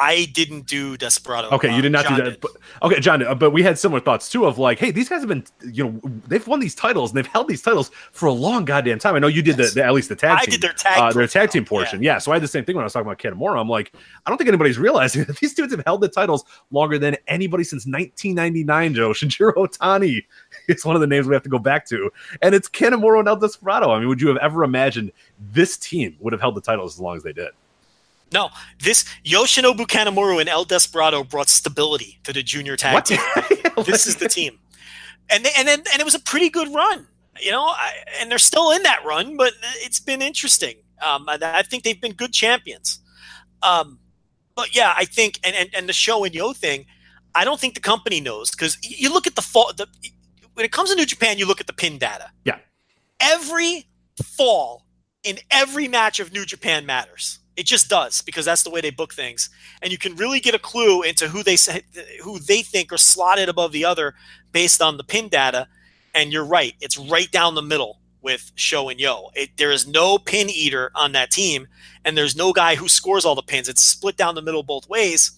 I didn't do Desperado. Okay, you did not John do that. But, okay, John, uh, but we had similar thoughts too of like, hey, these guys have been, you know, they've won these titles and they've held these titles for a long goddamn time. I know you did the, the at least the tag I team. did their tag uh, their tag team portion. Yeah. So I had the same thing when I was talking about Kanemaru. I'm like, I don't think anybody's realizing that these dudes have held the titles longer than anybody since 1999. Joe Shinjiro Otani is one of the names we have to go back to, and it's Kanemaru and El Desperado. I mean, would you have ever imagined this team would have held the titles as long as they did? No, this Yoshinobu Kanemaru and El Desperado brought stability to the junior tag What? team. this is the team, and they, and then and it was a pretty good run, you know. I, and they're still in that run, but it's been interesting. Um, I, I think they've been good champions. Um, but yeah, I think and, and and the Sho and Yo thing, I don't think the company knows because you look at the fall. The, when it comes to New Japan, you look at the pin data. Yeah. Every fall in every match of New Japan matters. It just does because that's the way they book things, and you can really get a clue into who they say, who they think are slotted above the other based on the pin data. And you're right; it's right down the middle with Sho and Yo. It, there is no pin eater on that team, and there's no guy who scores all the pins. It's split down the middle both ways,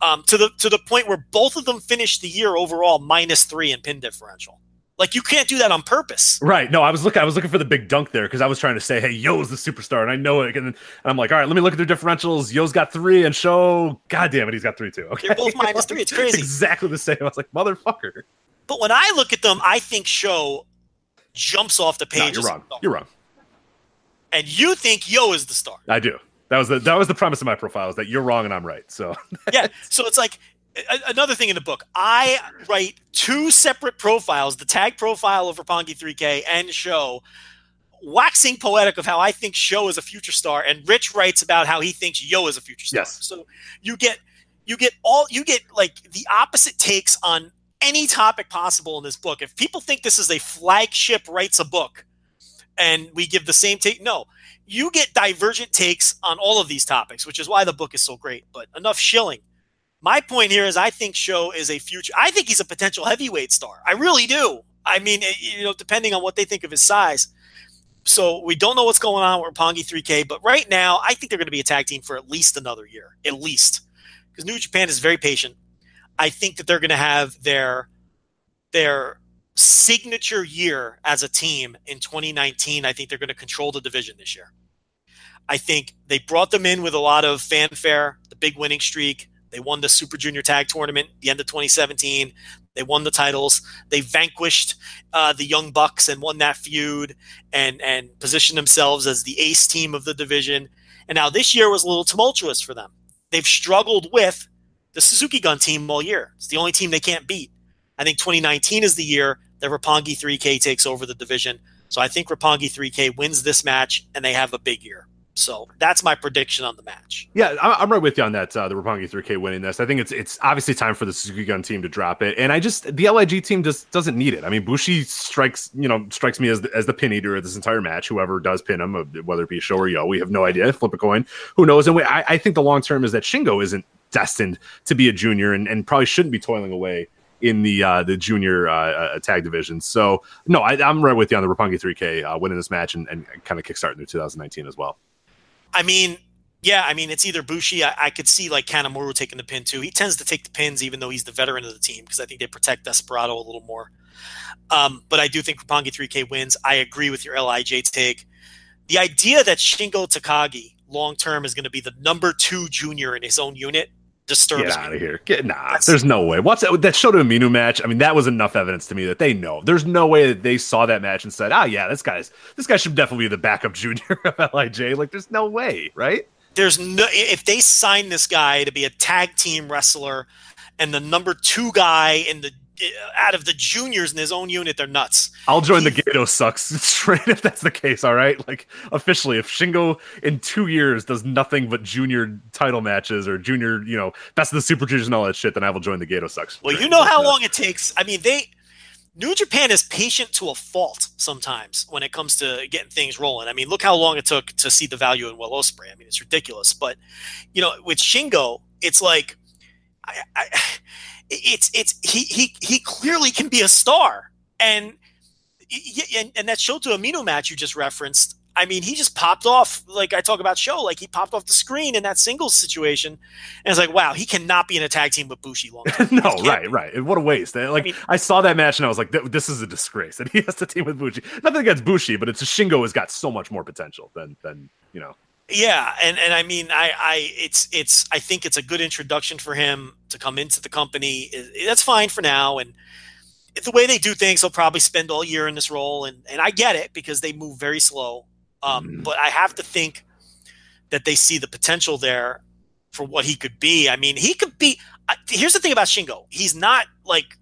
um, to the to the point where both of them finished the year overall minus three in pin differential. Like you can't do that on purpose. Right. No, I was looking. I was looking for the big dunk there because I was trying to say, "Hey, Yo's the superstar," and I know it. And, and I'm like, "All right, let me look at their differentials. Yo's got three, and Sho, God damn it, he's got three too." Okay, They're both minus three. It's crazy. exactly the same. I was like, "Motherfucker." But when I look at them, I think Sho jumps off the No, page. you're wrong. You're wrong. And you think Yo is the star. I do. That was the that was the premise of my profile is that you're wrong and I'm right. So yeah. So it's like another thing in the book. I write two separate profiles: the tag profile of Roppongi 3K and Sho, waxing poetic of how I think Sho is a future star, and Rich writes about how he thinks Yo is a future star. Yes. So you get you get all you get like the opposite takes on any topic possible in this book. If people think this is a flagship writes a book, and we give the same take, no. You get divergent takes on all of these topics, which is why the book is so great. But enough shilling. My point here is I think Sho is a future. I think he's a potential heavyweight star. I really do. I mean, you know, depending on what they think of his size. So we don't know what's going on with Pongi 3K, but right now I think they're going to be a tag team for at least another year, at least, because New Japan is very patient. I think that they're going to have their their signature year as a team in 2019. I think they're going to control the division this year. I think they brought them in with a lot of fanfare, the big winning streak. They won the Super Junior Tag Tournament the end of 2017. They won the titles. They vanquished uh, the Young Bucks and won that feud, and and positioned themselves as the ace team of the division. And now this year was a little tumultuous for them. They've struggled with the Suzuki Gun team all year. It's the only team they can't beat. I think 2019 is the year that Roppongi 3K takes over the division. So I think Roppongi 3K wins this match, and they have a big year. So that's my prediction on the match. Yeah, I'm right with you on that. Uh, the Roppongi 3K winning this. I think it's it's obviously time for the Suzuki Gun team to drop it, and I just the LIJ team just doesn't need it. I mean, Bushi strikes you know strikes me as the, as the pin eater of this entire match. Whoever does pin him, uh, whether it be Sho or Yo, we have no idea. Flip a coin, who knows? And we, I, I think the long term is that Shingo isn't destined to be a junior, and, and probably shouldn't be toiling away in the uh, the junior uh, uh, tag division. So no, I, I'm right with you on the Roppongi 3K uh, winning this match and, and kind of kickstarting their 2019 as well. I mean, yeah, I mean, it's either Bushi. I, I could see like Kanemaru taking the pin too. He tends to take the pins, even though he's the veteran of the team, because I think they protect Desperado a little more. Um, but I do think Roppongi 3K wins. I agree with your LIJ take. The idea that Shingo Takagi long term is going to be the number two junior in his own unit disturbs Get out of here. Get nah. That's- there's no way. What's that? That Shota Umino match. I mean, that was enough evidence to me that they know. There's no way that they saw that match and said, "Ah, yeah, this guy's this guy should definitely be the backup junior of LIJ." Like, there's no way, right? there's no if they sign this guy to be a tag team wrestler and the number two guy in the out of the juniors in his own unit, they're nuts. I'll join the Gedo sucks straight if that's the case. All right, like officially, if Shingo in two years does nothing but junior title matches or junior, you know, best of the Super Juniors and all that shit, then I will join the Gedo sucks. Well, you know how uh, long it takes. I mean, they New Japan is patient to a fault sometimes when it comes to getting things rolling. I mean, look how long it took to see the value in Will Ospreay. I mean, it's ridiculous. But you know, with Shingo, it's like I, I, it's it's he he he clearly can be a star, and and, and that Shota Umino match you just referenced. I mean, he just popped off. Like I talk about Sho, like he popped off the screen in that singles situation, and it's like, wow, he cannot be in a tag team with Bushi long. no, right, be. right. What a waste. Like I, mean- saw that match and I was like, "This is a disgrace." And he has to team with Bushi. Nothing against Bushi, but it's Shingo has got so much more potential than than you know. Yeah, and and I mean, I I it's it's I think it's a good introduction for him to come into the company. That's fine for now, and the way they do things, he'll probably spend all year in this role, and and I get it because they move very slow. Um, Mhm. But I have to think that they see the potential there for what he could be. I mean, he could be. Here's the thing about Shingo: he's not like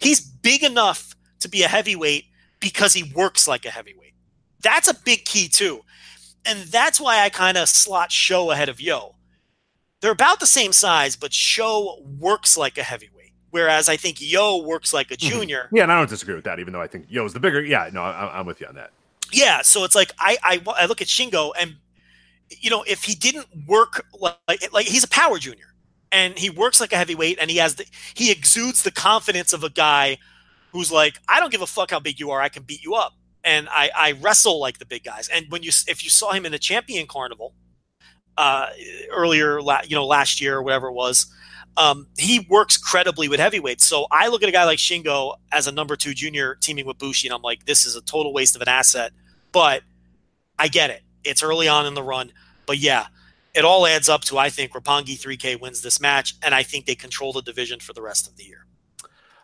he's big enough to be a heavyweight because he works like a heavyweight. That's a big key too and that's why I kind of slot Sho ahead of Yo. They're about the same size, but Sho works like a heavyweight, whereas I think Yo works like a Mhm. junior. Yeah, and I don't disagree with that. Even though I think Yo is the bigger. Yeah, no, I, I'm with you on that. Yeah, so it's like I, I I look at Shingo, and you know if he didn't work like like he's a power junior, and he works like a heavyweight, and he has the he exudes the confidence of a guy who's like I don't give a fuck how big you are, I can beat you up, and I I wrestle like the big guys. And when you if you saw him in the Champion Carnival, uh, earlier you know last year or whatever it was. Um, he works credibly with heavyweights. So I look at a guy like Shingo as a number two junior teaming with Bushi, and I'm like, this is a total waste of an asset. But I get it. It's early on in the run. But yeah, it all adds up to I think Roppongi 3K wins this match, and I think they control the division for the rest of the year.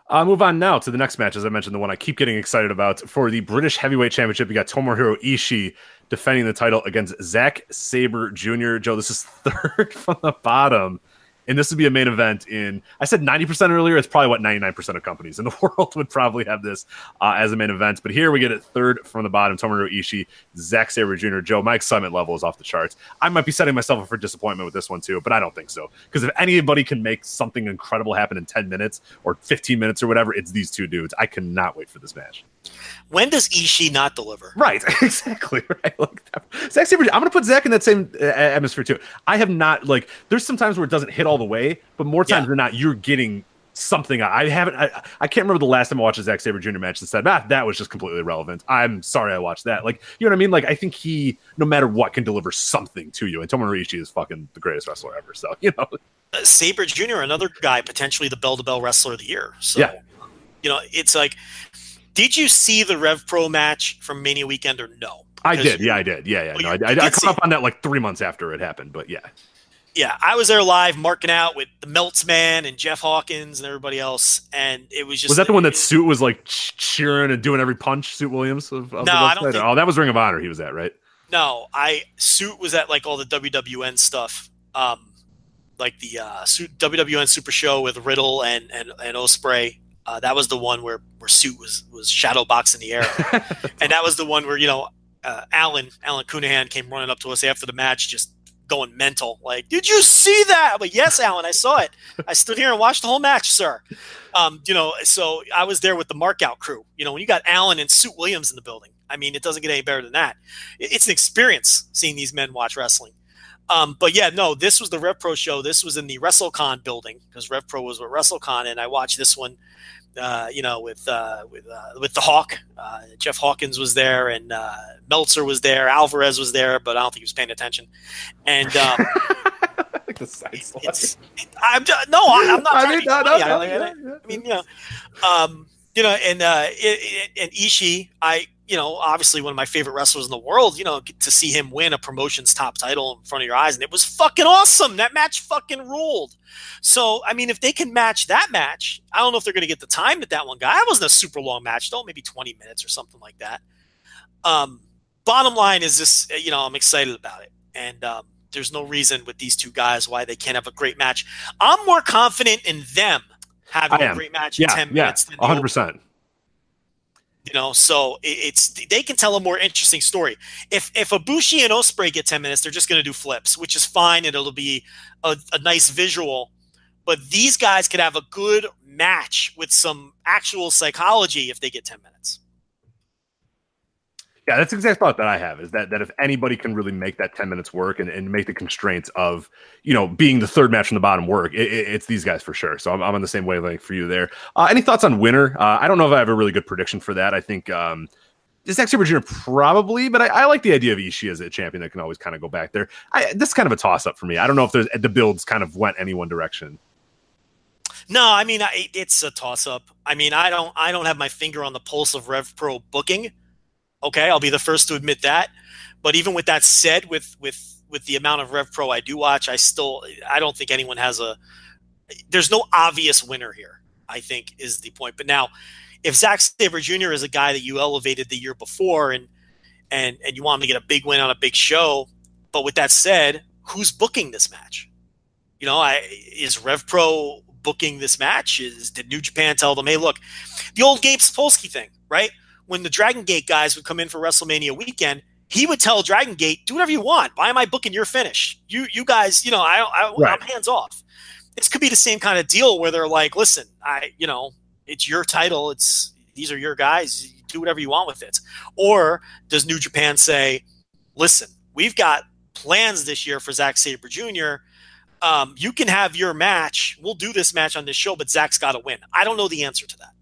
Uh, move on now to the next match. As I mentioned, the one I keep getting excited about for the British Heavyweight Championship. You got Tomohiro Ishii defending the title against Zack Sabre Jr. Joe, this is third from the bottom. And this would be a main event in, I said 90% earlier. It's probably what 99% of companies in the world would probably have this uh, as a main event. But here we get it third from the bottom Tomohiro Ishii, Zack Sabre Jr. Joe, my excitement level is off the charts. I might be setting myself up for disappointment with this one too, but I don't think so. Because if anybody can make something incredible happen in 10 minutes or 15 minutes or whatever, it's these two dudes. I cannot wait for this match. When does Ishii not deliver? Right, exactly. Right. Like Zack Sabre, I'm going to put Zack in that same uh, atmosphere too. I have not like. There's some times where it doesn't hit all the way, but more times Yeah. than not, you're getting something. I haven't. I, I can't remember the last time I watched a Zack Sabre Jr. match that said, "Ah, that was just completely irrelevant." I'm sorry I watched that. Like, you know what I mean? Like, I think he, no matter what, can deliver something to you. And Tomohiro Ishii is fucking the greatest wrestler ever. So you know, Uh, Sabre Jr., another guy, potentially the bell to bell wrestler of the year. So, Yeah. you know, it's like, did you see the Rev Pro match from Mania Weekend or no? I did. Yeah, I did. Yeah, yeah. Well, No, I, I, I caught up on that like three months after it happened. But yeah, yeah, I was there live marking out with the Melts man and Jeff Hawkins and everybody else, and it was just was that the one that Suit was like ch- cheering and doing every punch? Suit Williams of, of No, the I don't think- oh, that was Ring of Honor. He was at right. No, I suit was at like all the WWN stuff, um, like the uh, suit WWN Super Show with Riddle and and and Osprey. Uh, that was the one where where suit was was shadow box in the air, and that was the one where you know uh, Alan Alan Counihan came running up to us after the match, just going mental. Like, did you see that? Like, yes, Alan, I saw it. I stood here and watched the whole match, sir. Um, you know, so I was there with the markout crew. You know, when you got Alan and Suit Williams in the building, I mean, it doesn't get any better than that. It's an experience seeing these men watch wrestling. Um, but yeah, no, this was the Rev Pro show. This was in the WrestleCon building because Rev Pro was with WrestleCon, and I watched this one. Uh, you know, with uh, with uh, with the Hawk, uh, Jeff Hawkins was there, and uh, Meltzer was there. Alvarez was there, but I don't think he was paying attention. And um, like the side it's, it, I'm just, no, I'm not. I mean, no, no, no, I, yeah, I mean, you know, um, you know, and uh, and Ishii, I you know, obviously one of my favorite wrestlers in the world, you know, to see him win a promotion's top title in front of your eyes. And it was fucking awesome. That match fucking ruled. So, I mean, if they can match that match, I don't know if they're going to get the time that that one guy. That wasn't a super long match, though, maybe 20 minutes or something like that. Um, bottom line is this, you know, I'm excited about it. And, um, there's no reason with these two guys why they can't have a great match. I'm more confident in them having a great match yeah, in 10 yeah, minutes. 100%. You know, so it's they can tell a more interesting story. If if Ibushi and Osprey get ten minutes, they're just going to do flips, which is fine, and it'll be a, a nice visual. But these guys could have a good match with some actual psychology if they get ten minutes. Yeah, that's the exact thought that I have is that that if anybody can really make that 10 minutes work and, and make the constraints of, you know, being the third match from the bottom work, it, it, it's these guys for sure. So I'm, I'm on the same wavelength for you there. Uh, any thoughts on winner? Uh, I don't know if I have a really good prediction for that. I think um, Zack Sabre Jr. probably, but I, I, like the idea of Ishii as a champion that can always kind of go back there. I, this is kind of a toss up for me. I don't know if there's the builds kind of went any one direction. No, I mean it's a toss up. I mean I don't I don't have my finger on the pulse of Rev Pro booking. Okay, I'll be the first to admit that. But even with that said, with with with the amount of Rev Pro I do watch, I still I don't think anyone has a. There's no obvious winner here. I think is the point. But now, if Zack Sabre Jr. is a guy that you elevated the year before, and and and you want him to get a big win on a big show, but with that said, who's booking this match? You know, I is Rev Pro booking this match? Is did New Japan tell them, hey, look, the old Gabe Sapolsky thing, right? When the Dragon Gate guys would come in for WrestleMania weekend, he would tell Dragon Gate, "Do whatever you want. Why am I booking your finish? You you guys, you know, I, I right. I'm hands off." This could be the same kind of deal where they're like, "Listen, I, you know, it's your title. It's these are your guys. Do whatever you want with it." Or does New Japan say, "Listen, we've got plans this year for Zack Sabre Jr." Um, you can have your match. We'll do this match on this show, but Zack's got to win. I don't know the answer to that.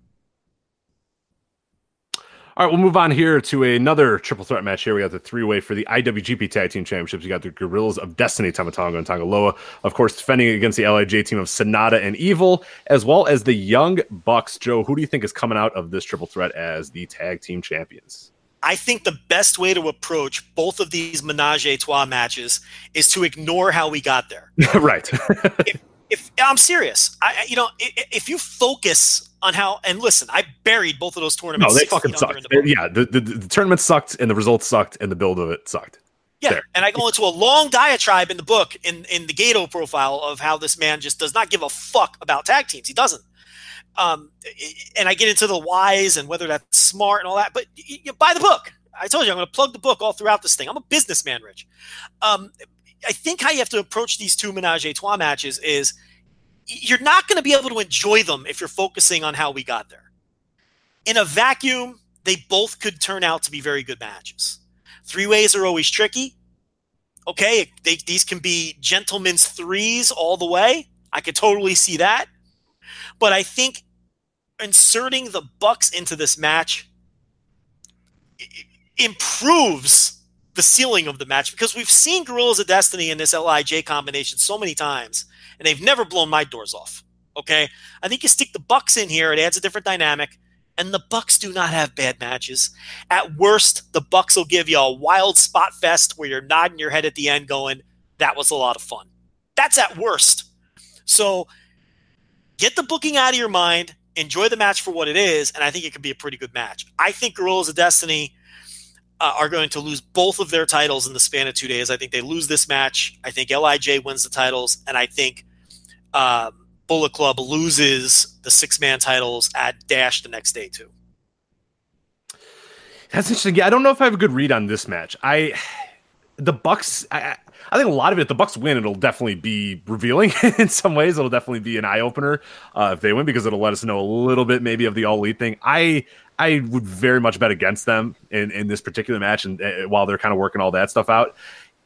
All right, we'll move on here to another triple threat match. Here we got the three way for the IWGP Tag Team Championships. You got the Guerrillas of Destiny, Tama Tonga and Tanga Loa, of course, defending against the LIJ team of Sanada and Evil, as well as the Young Bucks. Joe, who do you think is coming out of this triple threat as the tag team champions? I think the best way to approach both of these menage a trois matches is to ignore how we got there. right. if, if I'm serious, I, you know, if you focus on how and listen, I buried both of those tournaments. No, they fucking sucked. The yeah, the, the, the tournament sucked, and the results sucked, and the build of it sucked. Yeah, there. and I go into a long diatribe in the book in in the Gedo profile of how this man just does not give a fuck about tag teams. He doesn't. Um, and I get into the whys and whether that's smart and all that. But you, you buy the book. I told you I'm going to plug the book all throughout this thing. I'm a businessman, Rich. Um, I think how you have to approach these two menage a trois matches is you're not going to be able to enjoy them if you're focusing on how we got there. In a vacuum, they both could turn out to be very good matches. Three ways are always tricky. Okay, they, these can be gentlemen's threes all the way. I could totally see that. But I think inserting the Bucks into this match improves the ceiling of the match because we've seen Guerrillas of Destiny in this LIJ combination so many times and they've never blown my doors off. Okay, I think you stick the Bucks in here; it adds a different dynamic. And the Bucks do not have bad matches. At worst, the Bucks will give you a wild spot fest where you're nodding your head at the end, going, "That was a lot of fun." That's at worst. So get the booking out of your mind. Enjoy the match for what it is, and I think it could be a pretty good match. I think Guerrillas of Destiny uh, are going to lose both of their titles in the span of two days. I think they lose this match. I think LIJ wins the titles, and I think uh, Bullet Club loses the six man titles at Dash the next day too. That's interesting. Yeah, I don't know if I have a good read on this match. I the Bucks. I, I think a lot of it. If the Bucks win. It'll definitely be revealing in some ways. It'll definitely be an eye opener uh, if they win because it'll let us know a little bit maybe of the all elite thing. I I would very much bet against them in in this particular match, and uh, while they're kind of working all that stuff out.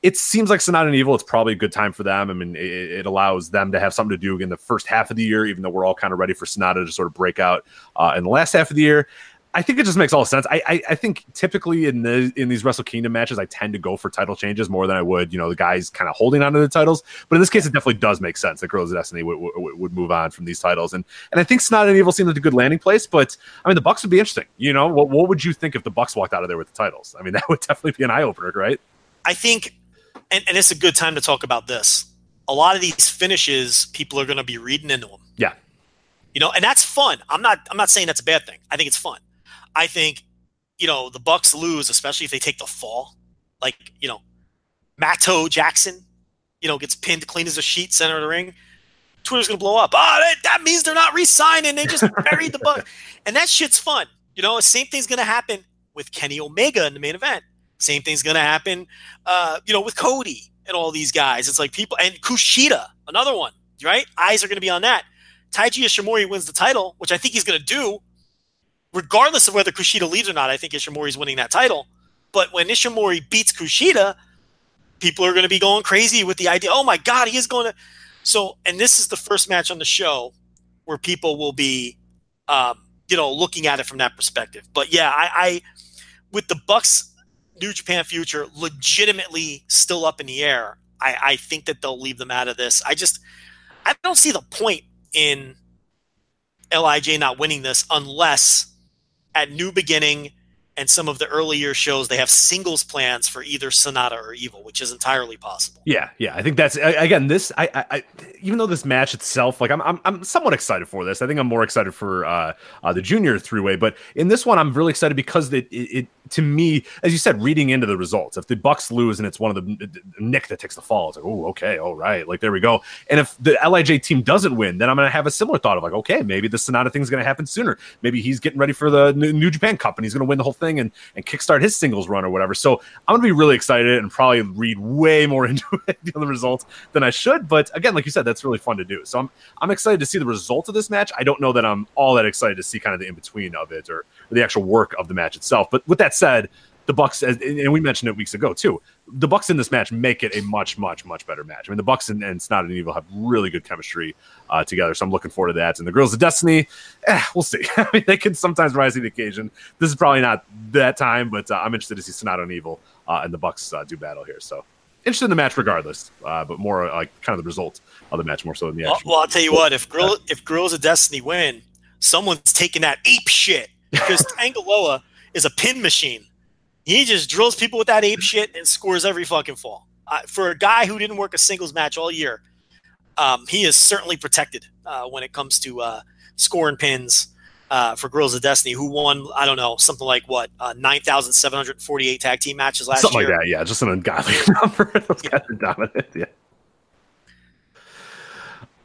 It seems like Sanada and Evil. It's probably a good time for them. I mean, it, it, allows them to have something to do in the first half of the year, even though we're all kind of ready for Sanada to sort of break out uh, in the last half of the year. I think it just makes all sense. I, I, I think typically in the in these Wrestle Kingdom matches, I tend to go for title changes more than I would, you know, the guys kind of holding onto the titles. But in this case, it definitely does make sense that Girls of Destiny would, would, would move on from these titles, and and I think Sanada and Evil seems like a good landing place. But I mean, the Bucks would be interesting. You know, what what would you think if the Bucks walked out of there with the titles? I mean, that would definitely be an eye opener, right? I think, and, and it's a good time to talk about this. A lot of these finishes, people are going to be reading into them. Yeah, you know, and that's fun. I'm not I'm not saying that's a bad thing. I think it's fun. I think, you know, the Bucks lose, especially if they take the fall. Like, you know, Matto Jackson, you know, gets pinned clean as a sheet center of the ring. Twitter's gonna blow up. Oh, that, that means they're not re-signing. They just buried the Bucks, and that shit's fun. You know, same thing's gonna happen with Kenny Omega in the main event. Same thing's gonna happen, uh, you know, with Cody and all these guys. It's like people and Kushida, another one, right? Eyes are gonna be on that. Taiji Ishimori wins the title, which I think he's gonna do regardless of whether Kushida leaves or not, I think Ishimori's winning that title. But when Ishimori beats Kushida, people are going to be going crazy with the idea. Oh my God, he is going to. So, and this is the first match on the show where people will be, um, you know, looking at it from that perspective. But yeah, I, I with the Bucks New Japan future legitimately still up in the air. I, I think that they'll leave them out of this. I just, I don't see the point in LIJ not winning this unless at New Beginning and some of the earlier shows, they have singles plans for either Sanada or Evil, which is entirely possible. Yeah, yeah, I think that's again this. I, I, even though this match itself, like I'm, I'm, I'm somewhat excited for this. I think I'm more excited for uh, uh the junior three way, but in this one, I'm really excited because it, it, it, to me, as you said, reading into the results. If the Bucks lose and it's one of the Nick that takes the fall, it's like, oh, okay, all right, like there we go. And if the LIJ team doesn't win, then I'm gonna have a similar thought of like, okay, maybe the Sanada thing's gonna happen sooner. Maybe he's getting ready for the New Japan Cup and he's gonna win the whole thing and and kickstart his singles run or whatever. So I'm gonna be really excited and probably read way more into it, the results than I should. But again, like you said, that's really fun to do. So I'm I'm excited to see the result of this match. I don't know that I'm all that excited to see kind of the in between of it or, or the actual work of the match itself. But with that said, the Bucks, and we mentioned it weeks ago too. The Bucks in this match make it a much, much, much better match. I mean, the Bucks and, and Sanada and Evil have really good chemistry uh, together, so I'm looking forward to that. And the Guerrillas of Destiny, eh, we'll see. I mean, they can sometimes rise to the occasion. This is probably not that time, but uh, I'm interested to see Sanada and Evil uh, and the Bucks uh, do battle here. So interested in the match regardless, uh, but more like kind of the result of the match more so than the action. Well, well I'll tell you what, if Girl, if Guerrillas of Destiny win, someone's taking that ape shit because Tanga Loa is a pin machine. He just drills people with that ape shit and scores every fucking fall. Uh, for a guy who didn't work a singles match all year, um, he is certainly protected uh, when it comes to uh, scoring pins uh, for Guerrillas of Destiny, who won, I don't know, something like what, uh, 9,748 tag team matches last something year? Something like that, yeah. Just an ungodly number. Those yeah. guys are dominant, yeah.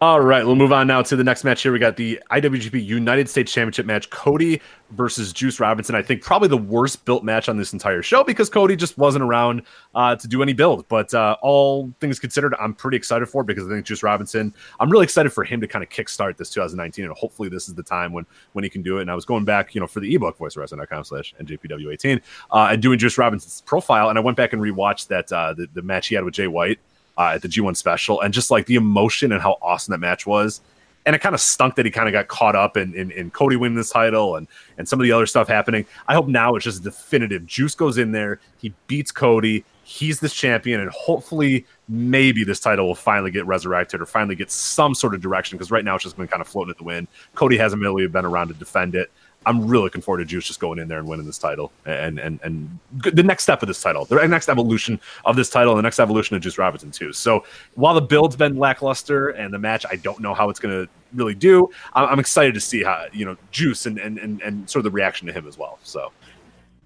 All right, we'll move on now to the next match here. We got the IWGP United States Championship match Cody versus Juice Robinson. I think probably the worst built match on this entire show because Cody just wasn't around uh, to do any build. But uh, all things considered, I'm pretty excited for it because I think Juice Robinson, I'm really excited for him to kind of kickstart this 2019. And hopefully, this is the time when when he can do it. And I was going back, you know, for the ebook, voiceofwrestling.com slash NJPW18, uh, and doing Juice Robinson's profile. And I went back and rewatched that, uh, the, the match he had with Jay White uh, at the G1 special, and just like the emotion and how awesome that match was. And it kind of stunk that he kind of got caught up in, in, in Cody winning this title and and some of the other stuff happening. I hope now it's just definitive. Juice goes in there, he beats Cody, he's this champion, and hopefully maybe this title will finally get resurrected or finally get some sort of direction because right now it's just been kind of floating at the wind. Cody hasn't really been around to defend it. I'm really looking forward to Juice just going in there and winning this title and and and the next step of this title, the next evolution of this title, and the next evolution of Juice Robinson too. So while the build's been lackluster and the match, I don't know how it's going to really do. I'm excited to see how you know Juice and and and, and sort of the reaction to him as well. So.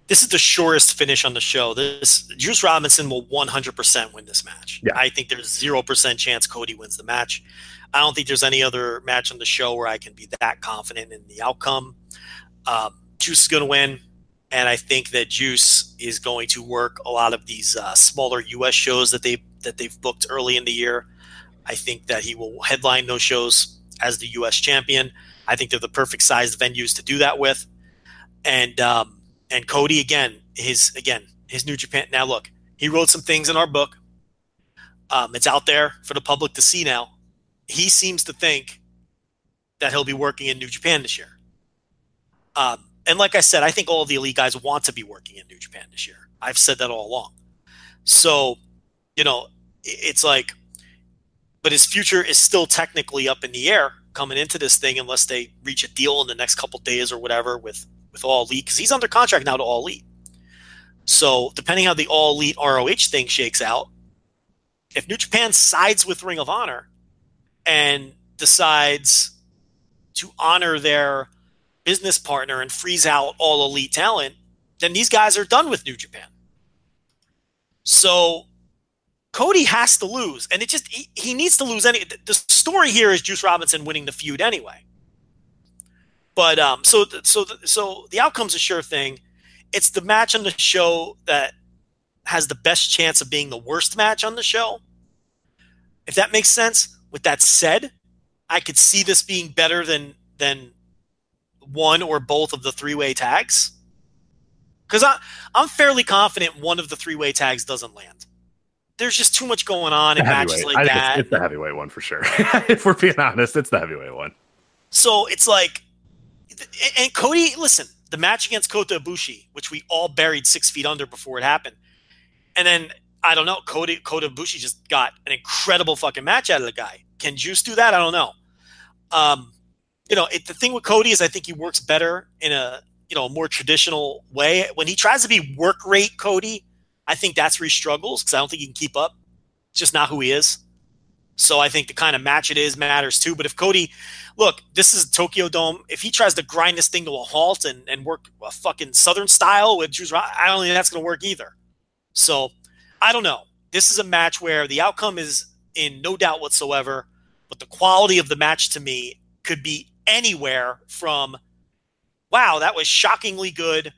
This is the surest finish on the show. This Juice Robinson will 100% win this match. Yeah. I think there's 0% chance Cody wins the match. I don't think there's any other match on the show where I can be that confident in the outcome. Um, Juice is going to win. and I think that Juice is going to work a lot of these uh, smaller U.S. shows that they that they've booked early in the year. I think that he will headline those shows as the U.S. champion. I think they're the perfect sized venues to do that with. And um, and Cody again, his again his New Japan. Now look, he wrote some things in our book. Um, it's out there for the public to see now. He seems to think that he'll be working in New Japan this year. Um, and like I said, I think all of the elite guys want to be working in New Japan this year. I've said that all along. So, you know, it's like, but his future is still technically up in the air coming into this thing unless they reach a deal in the next couple days or whatever with with all elite because he's under contract now to all elite. So depending how the all elite ROH thing shakes out, if New Japan sides with Ring of Honor and decides to honor their business partner and freeze out all elite talent, then these guys are done with New Japan. So Cody has to lose, and it just he, he needs to lose any. The story here is Juice Robinson winning the feud anyway. But um, so so so the outcome's a sure thing. It's the match on the show that has the best chance of being the worst match on the show. If that makes sense. With that said, I could see this being better than than one or both of the three way tags? Because I'm fairly confident one of the three way tags doesn't land. There's just too much going on in matches like that. It's, it's, the heavyweight one for sure. if we're being honest, it's the heavyweight one. So it's like, and Cody, listen, the match against Kota Ibushi, which we all buried six feet under before it happened, and then I don't know, Cody Kota Ibushi just got an incredible fucking match out of the guy. Can Juice do that? I don't know. Um, you know, it, the thing with Cody is I think he works better in a you know more traditional way. When he tries to be work rate Cody, I think that's where he struggles because I don't think he can keep up. It's just not who he is. So I think the kind of match it is matters too. But if Cody, look, this is Tokyo Dome. If he tries to grind this thing to a halt and, and work a fucking Southern style with Juice, I don't think that's going to work either. So I don't know. This is a match where the outcome is in no doubt whatsoever, but the quality of the match to me could be anywhere from wow, that was shockingly good.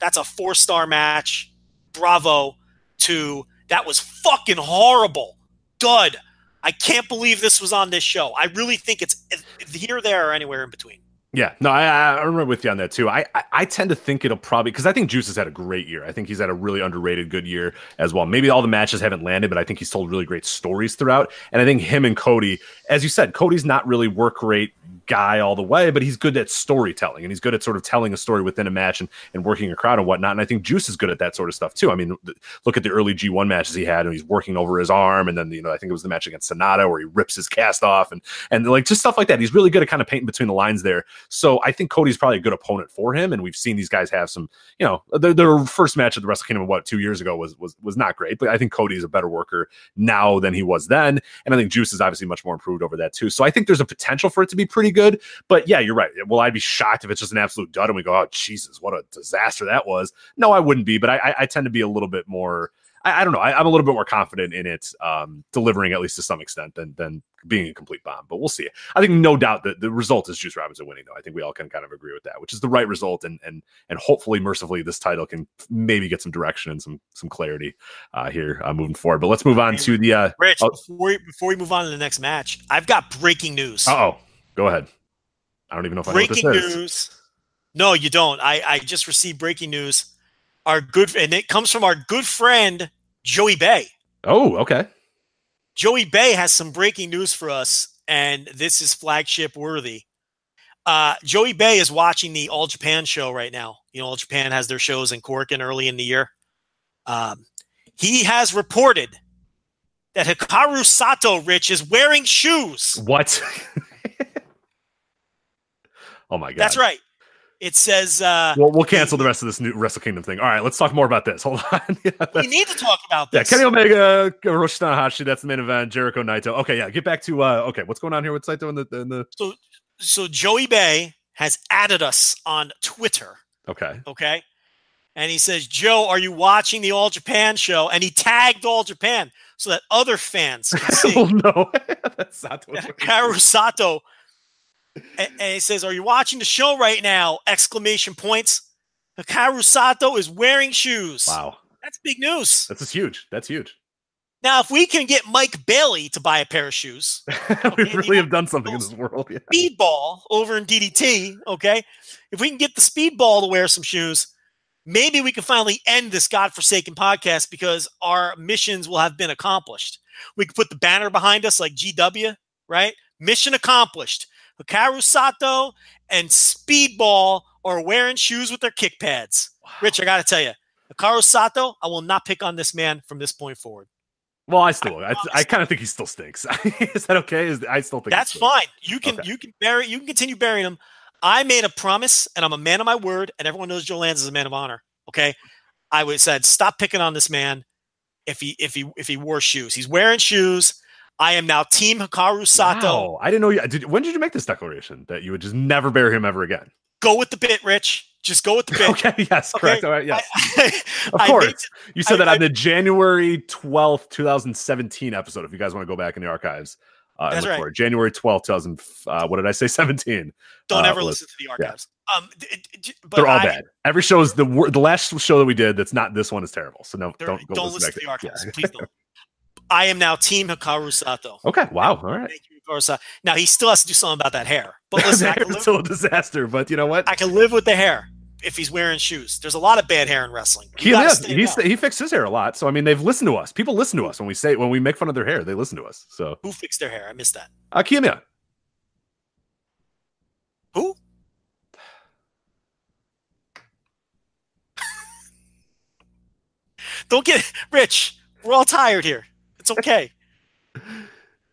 That's a four star match. Bravo. To that was fucking horrible. Dud. I can't believe this was on this show. I really think it's here, there, or anywhere in between. Yeah, no, I, I remember with you on that too. I, I, I tend to think it'll probably because I think Juice has had a great year. I think he's had a really underrated good year as well. Maybe all the matches haven't landed, but I think he's told really great stories throughout. And I think him and Cody, as you said, Cody's not really work rate guy all the way, but he's good at storytelling and he's good at sort of telling a story within a match and, and working a crowd and whatnot. And I think Juice is good at that sort of stuff too. I mean, look at the early G1 matches he had and he's working over his arm. And then, you know, I think it was the match against Sanada where he rips his cast off and, and like just stuff like that. He's really good at kind of painting between the lines there. So I think Cody's probably a good opponent for him. And we've seen these guys have some, you know, their, their first match at the Wrestle Kingdom, what, two years ago was, was, was not great, but I think Cody's a better worker now than he was then. And I think Juice is obviously much more improved over that too. So I think there's a potential for it to be pretty good, but yeah, you're right. Will I be shocked if it's just an absolute dud and we go, oh Jesus, what a disaster that was? No, I wouldn't be, but I, I tend to be a little bit more. I, I don't know. I, am a little bit more confident in it um, delivering at least to some extent than than being a complete bomb. But we'll see. I think no doubt that the result is Juice Robinson winning, though. I think we all can kind of agree with that, which is the right result, and and and hopefully, mercifully, this title can maybe get some direction and some some clarity uh, here uh, moving forward. But let's move on to the uh, Rich. Oh, before we, before we move on to the next match, I've got breaking news. Oh, go ahead. I don't even know if breaking I know what this news. Is. No, you don't. I, I just received breaking news. Our good and it comes from our good friend Joey Bay. Oh, okay. Joey Bay has some breaking news for us, and this is flagship worthy. Uh, Joey Bay is watching the All Japan show right now. You know, All Japan has their shows in Korakuen early in the year. Um, he has reported that Hikaru Sato, Rich, is wearing shoes. What? Oh my god. That's right. It says uh Well, we'll cancel the rest of this new Wrestle Kingdom thing. All right, let's talk more about this. Hold on. yeah, we need to talk about this. Yeah, Kenny Omega, Hiroshi Tanahashi, that's the main event, Jericho Naito. Okay, yeah, get back to uh okay, what's going on here with Saito in the in the So so Joey Bay has added us on Twitter. Okay. Okay. And he says, Joe, are you watching the All Japan show? And he tagged All Japan so that other fans can see. oh no. that's Sato. Karu Sato and, and he says, "Are you watching the show right now?" Exclamation points. Hikaru Sato is wearing shoes. Wow, That's big news. that's huge. That's huge. Now, if we can get Mike Bailey to buy a pair of shoes, we the really have done something in this world. Yeah. Speedball over in DDT, okay? If we can get the Speedball to wear some shoes, maybe we can finally end this godforsaken podcast because our missions will have been accomplished. We can put the banner behind us like GW, right? Mission accomplished. Hikaru Sato and Speedball are wearing shoes with their kick pads. Rich, I got to tell you, Hikaru Sato, I will not pick on this man from this point forward. Well, I still, I, I kind of think he still stinks. is that okay? Is I still think That's fine. You can Okay. you can bury you can continue burying him. I made a promise, and I'm a man of my word, and everyone knows Joe Lanza is a man of honor. Okay, I would said stop picking on this man if he if he if he wore shoes. He's wearing shoes. I am now Team Hikaru Sato. Wow, I didn't know you. Did, when did you make this declaration that you would just never bury him ever again? Go with the bit, Rich. Just go with the bit. Okay, yes, Okay, correct. All right, yes, I- of I course. made- you said I- that on the January twelfth, two thousand seventeen episode. If you guys want to go back in the archives, uh, and That's look right. for it. January twelfth, two thousand. Uh, what did I say? Seventeen. Don't uh, ever listen to the archives. Um, d- d- They're all I- bad. Every show is the wor- the last show that we did. That's not this one is terrible. So no, don't go don't listen, listen to the archives. Yeah. Please don't. I am now Team Hikaru Sato. Okay. Wow. All right. Thank you, Hikaru Sato. Now he still has to do something about that hair. But listen, I can it's live still a disaster, but you know what? I can live with the hair if he's wearing shoes. There's a lot of bad hair in wrestling. He, gotta yeah, stand he's, he fixed his hair a lot. So I mean, they've listened to us. People listen to us when we say when we make fun of their hair. They listen to us. So Who fixed their hair? I missed that. Kiyomiya. Who? Don't get rich. We're all tired here. It's okay.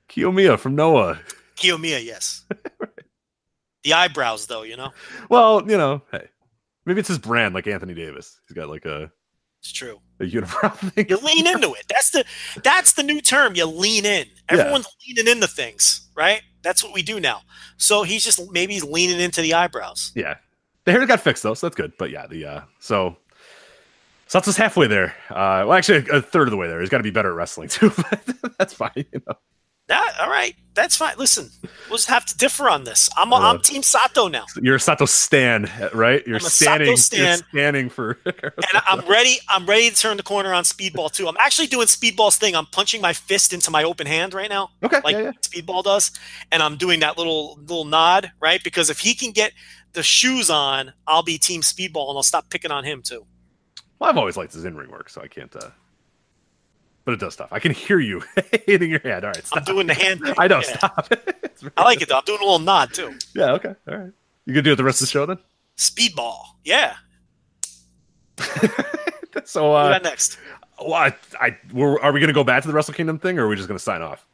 Kiyomiya from Noah. Kiyomiya, yes. the eyebrows, though, you know, Well, you know, hey, maybe it's his brand, like Anthony Davis. He's got like a, it's true. a unibrow thing. You lean into it. That's the that's the new term. You lean in. Everyone's leaning into things, right? That's what we do now. So he's just maybe he's leaning into the eyebrows. Yeah, the hair got fixed though, so that's good. But yeah, the uh, so Satsu's halfway there. Uh, well, actually, a third of the way there. He's got to be better at wrestling too. But that's fine. You know? That all right. That's fine. Listen, we'll just have to differ on this. I'm Uh, I'm Team Sato now, You're a Sato stan, right? You're I'm a standing. Sato You're stan. standing for. and I'm ready. I'm ready to turn the corner on Speedball too. I'm actually doing Speedball's thing. I'm punching my fist into my open hand right now. okay. like yeah, yeah. Speedball does, and I'm doing that little little nod, right? Because if he can get the shoes on, I'll be Team Speedball, and I'll stop picking on him too. Well, I've always liked his in-ring work, so I can't. uh But it does stuff. I can hear you hitting your hand. All right, I'm stop. doing the hand. thing. I know. Yeah. Stop. I like it though. I'm doing a little nod too. Yeah. Okay. All right. You gonna do it the rest of the show then? Speedball, yeah. So, What uh, got next? well, I, I, we're, are we gonna go back to the Wrestle Kingdom thing, or are we just gonna sign off?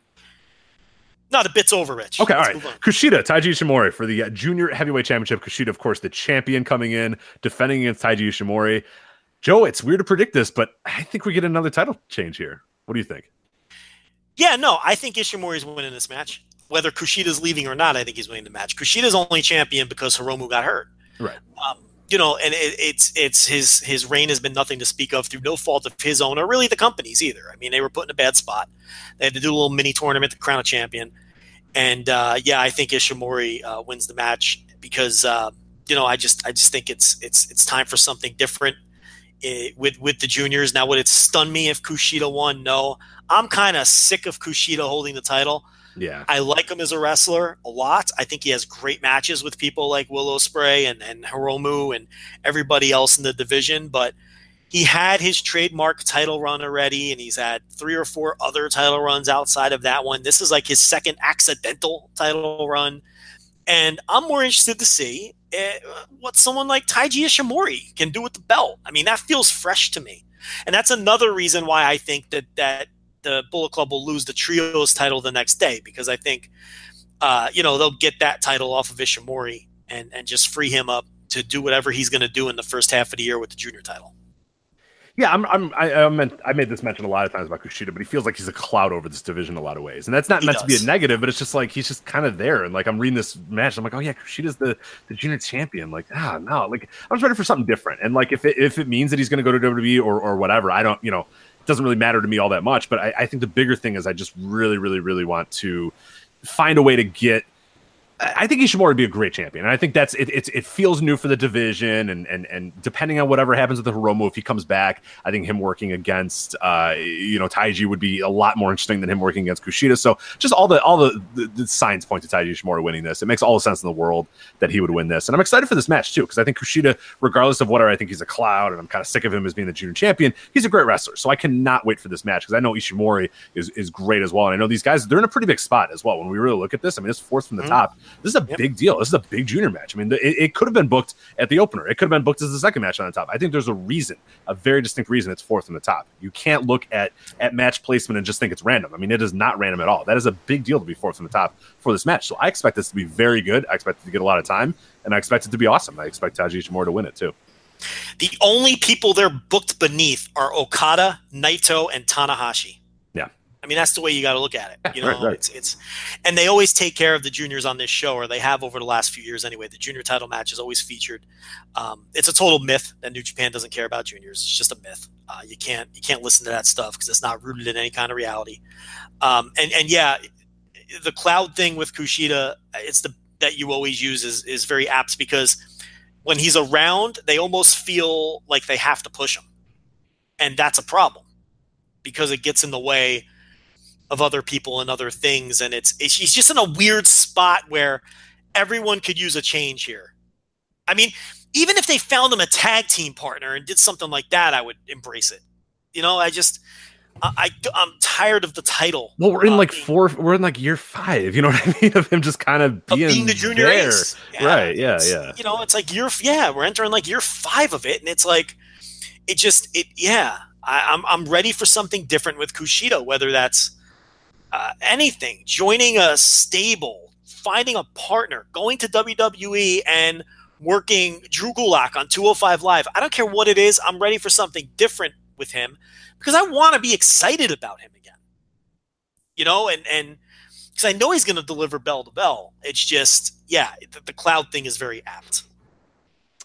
No, the bit's over, Rich. Okay, all Let's right. move on. Kushida, Taiji Ishimori for the uh, Junior Heavyweight Championship. Kushida, of course, the champion coming in, defending against Taiji Ishimori. Joe, it's weird to predict this, but I think we get another title change here. What do you think? Yeah, no, I think Ishimori is winning this match. Whether Kushida's leaving or not, I think he's winning the match. Kushida's only champion because Hiromu got hurt. Right. Um, you know, and it, it's it's his his reign has been nothing to speak of through no fault of his own or really the company's either. I mean, they were put in a bad spot. They had to do a little mini tournament to crown a champion, and uh, yeah, I think Ishimori uh, wins the match because uh, you know I just I just think it's it's it's time for something different eh, with with the juniors. Now, would it stun me if Kushida won? No, I'm kind of sick of Kushida holding the title. Yeah. I like him as a wrestler a lot. I think he has great matches with people like Will Ospreay and, and Hiromu and everybody else in the division, but he had his trademark title run already, and he's had three or four other title runs outside of that one. This is like his second accidental title run. And I'm more interested to see eh, what someone like Taiji Ishimori can do with the belt. I mean, that feels fresh to me. And that's another reason why I think that that the Bullet Club will lose the trios title the next day because I think, uh, you know, they'll get that title off of Ishimori and and just free him up to do whatever he's going to do in the first half of the year with the junior title. Yeah, I'm, I'm, I, I meant, I made this mention a lot of times about Kushida, but he feels like he's a cloud over this division in a lot of ways, and that's not He meant to be a negative, but it's just like he's just kind of there. And like I'm reading this match, I'm like, oh yeah, Kushida's the the junior champion. Like ah no, like I was ready for something different. And like if it if it means that he's going to go to WWE or or whatever, I don't, you know, it doesn't really matter to me all that much. But I, I think the bigger thing is I just really, really, really want to find a way to get I think Ishimori would be a great champion. And I think that's it, it, it feels new for the division. And, and, and depending on whatever happens with the Hiromu, if he comes back, I think him working against, uh, you know, Taiji would be a lot more interesting than him working against Kushida. So just all the, all the, the, the signs point to Taiji Ishimori winning this. It makes all the sense in the world that he would win this. And I'm excited for this match too, because I think Kushida, regardless of whatever, I think he's a cloud and I'm kind of sick of him as being the junior champion. He's a great wrestler. So I cannot wait for this match because I know Ishimori is, is great as well. And I know these guys, they're in a pretty big spot as well. When we really look at this, I mean, it's fourth from the mm-hmm. top. This is a yep. big deal. This is a big junior match. I mean, it, it could have been booked at the opener. It could have been booked as the second match on the top. I think there's a reason, a very distinct reason it's fourth from the top. You can't look at at match placement and just think it's random. I mean, it is not random at all. That is a big deal to be fourth from the top for this match. So I expect this to be very good. I expect it to get a lot of time, and I expect it to be awesome. I expect Taiji Ishimori to win it too. The only people they're booked beneath are Okada, Naito, and Tanahashi. I mean, that's the way you got to look at it. You know, right, right. it's it's, and they always take care of the juniors on this show, or they have over the last few years anyway. The junior title match is always featured. Um, it's a total myth that New Japan doesn't care about juniors. It's just a myth. Uh, you can't you can't listen to that stuff because it's not rooted in any kind of reality. Um, and and yeah, the cloud thing with Kushida, it's the that you always use is is very apt because when he's around, they almost feel like they have to push him, and that's a problem because it gets in the way of other people and other things, and it's, it's he's just in a weird spot where everyone could use a change here. I mean, even if they found him a tag team partner and did something like that, I would embrace it. You know, I just I, I am tired of the title. Well, we're in uh, like four. We're in like year five. You know what I mean? Of him just kind of being, of being the junior there. ace. Yeah, right? Yeah, yeah. You know, it's like year. Yeah, we're entering like year five of it, and it's like it just it. Yeah, I, I'm I'm ready for something different with Kushida. Whether that's uh, anything, joining a stable, finding a partner, going to WWE and working Drew Gulak on 205 Live. I don't care what it is. I'm ready for something different with him because I want to be excited about him again. You know, and and because I know he's going to deliver bell to bell. It's just, yeah, the, the cloud thing is very apt.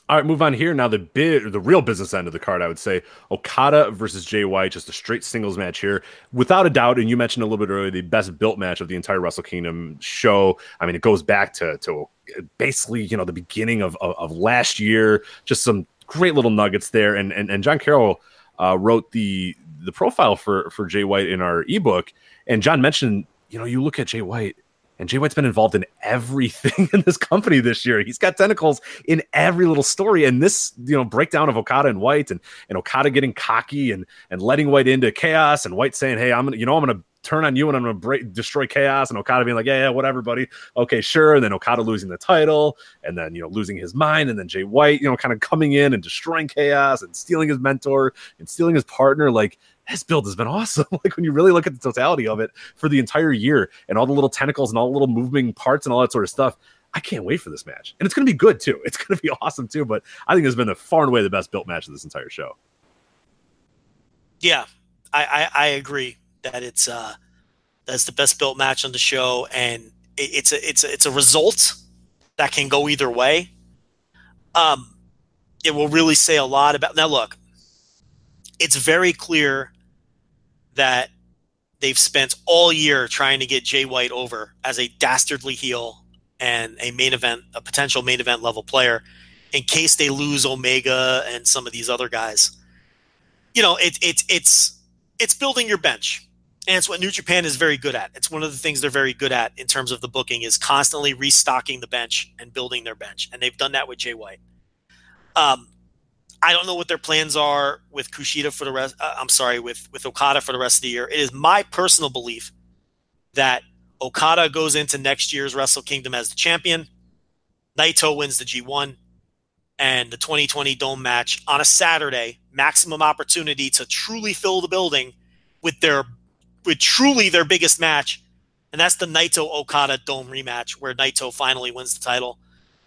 All right, move on here. Now the bid, the real business end of the card, I would say Okada versus Jay White, just a straight singles match here, without a doubt. And you mentioned a little bit earlier the best built match of the entire Wrestle Kingdom show. I mean, it goes back to to basically you know the beginning of of, of last year. Just some great little nuggets there. And and, and John Carroll uh, wrote the the profile for for Jay White in our ebook, and John mentioned you know you look at Jay White and Jay White's been involved in everything in this company this year. He's got tentacles in every little story. And this, you know, breakdown of Okada and White and, and Okada getting cocky and, and letting White into chaos and White saying, Hey, I'm gonna, you know, I'm gonna turn on you and I'm gonna break destroy chaos and Okada being like, Yeah, yeah, whatever, buddy. Okay, sure. And then Okada losing the title and then you know losing his mind, and then Jay White, you know, kind of coming in and destroying chaos and stealing his mentor and stealing his partner. Like this build has been awesome. like when you really look at the totality of it for the entire year and all the little tentacles and all the little moving parts and all that sort of stuff. I can't wait for this match. And it's going to be good too. It's going to be awesome too. But I think it's been the far and away the best built match of this entire show. Yeah, I, I, I agree that it's uh that's the best built match on the show, and it, it's a it's a, it's a result that can go either way. Um, it will really say a lot about now. Look, it's very clear that they've spent all year trying to get Jay White over as a dastardly heel and a main event, a potential main event level player, in case they lose Omega and some of these other guys. You know, it's it, it's it's building your bench, and it's what New Japan is very good at. It's one of the things they're very good at in terms of the booking is constantly restocking the bench and building their bench, and they've done that with Jay White. Um, I don't know what their plans are with Kushida for the rest. Uh, I'm sorry, with with Okada for the rest of the year. It is my personal belief that Okada goes into next year's Wrestle Kingdom as the champion. Naito wins the G1 and the 2020 Dome match on a Saturday. Maximum opportunity to truly fill the building with their with truly their biggest match, and that's the Naito Okada Dome rematch, where Naito finally wins the title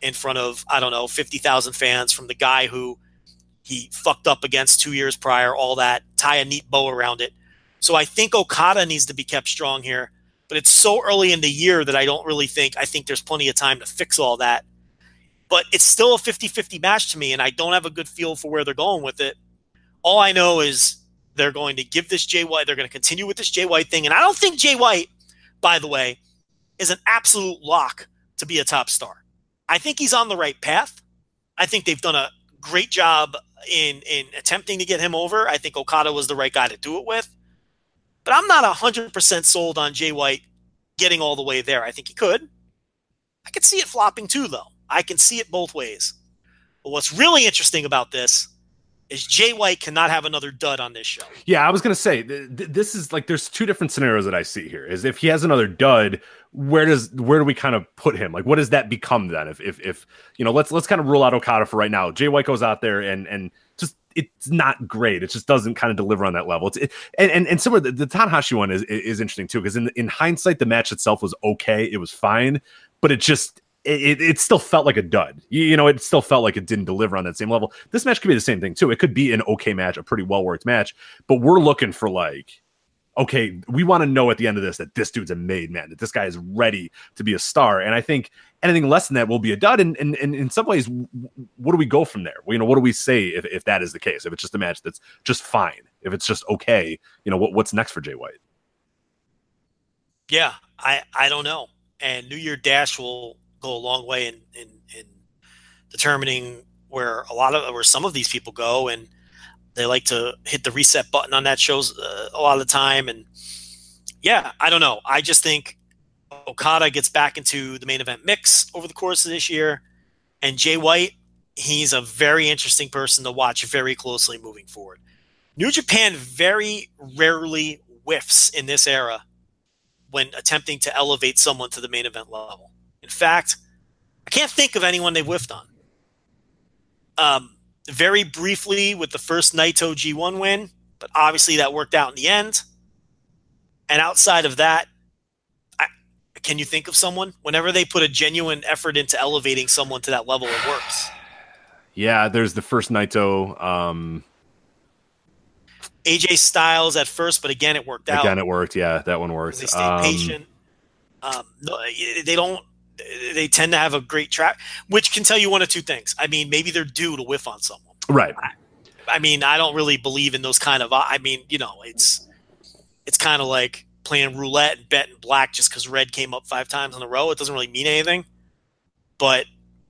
in front of I don't know 50,000 fans from the guy who he fucked up against two years prior, all that, tie a neat bow around it. So I think Okada needs to be kept strong here, but it's so early in the year that I don't really think, I think there's plenty of time to fix all that. But it's still a 50 50 match to me, and I don't have a good feel for where they're going with it. All I know is they're going to give this Jay White, they're going to continue with this Jay White thing. And I don't think Jay White, by the way, is an absolute lock to be a top star. I think he's on the right path. I think they've done a great job in in attempting to get him over. I think Okada was the right guy to do it with. But I'm not 100% sold on Jay White getting all the way there. I think he could. I can see it flopping too, though. I can see it both ways. But what's really interesting about this is Jay White cannot have another dud on this show. Yeah, I was gonna say th- th- this is like there's two different scenarios that I see here. Is if he has another dud, where does where do we kind of put him? Like, what does that become then? If if if you know, let's let's kind of rule out Okada for right now. Jay White goes out there and and just it's not great. It just doesn't kind of deliver on that level. It's it, and and and similar the, the Tanahashi one is is interesting too because in in hindsight the match itself was okay. It was fine, but it just it, it still felt like a dud. You, you, know, it still felt like it didn't deliver on that same level. This match could be the same thing too. It could be an okay match, a pretty well worked match, but we're looking for like, okay, we want to know at the end of this that this dude's a made man, that this guy is ready to be a star. And I think anything less than that will be a dud. And, and, and in some ways, what do we go from there? You know, what do we say if, if that is the case? If it's just a match that's just fine, if it's just okay, you know, what, what's next for Jay White? Yeah, I, I don't know. And New Year Dash will go a long way in, in, in determining where a lot of where some of these people go and they like to hit the reset button on that shows uh, a lot of the time and yeah i don't know. I just think okada gets back into the main event mix over the course of this year and jay white he's a very interesting person to watch very closely moving forward. New japan very rarely whiffs in this era when attempting to elevate someone to the main event level in fact, I can't think of anyone they've whiffed on. Um, very briefly with the first Naito G1 win, but obviously that worked out in the end. And outside of that, I, can you think of someone? Whenever they put a genuine effort into elevating someone to that level, it works. Yeah, there's the first Naito. Um, AJ Styles at first, but again, it worked out. Again, it worked. Yeah, that one worked. They stayed um, patient. Um, no, they don't they tend to have a great track, which can tell you one of two things. I mean, maybe they're due to whiff on someone. Right. I, I mean, I don't really believe in those kind of. I mean, you know, it's it's kind of like playing roulette and betting black just because red came up five times in a row. It doesn't really mean anything. But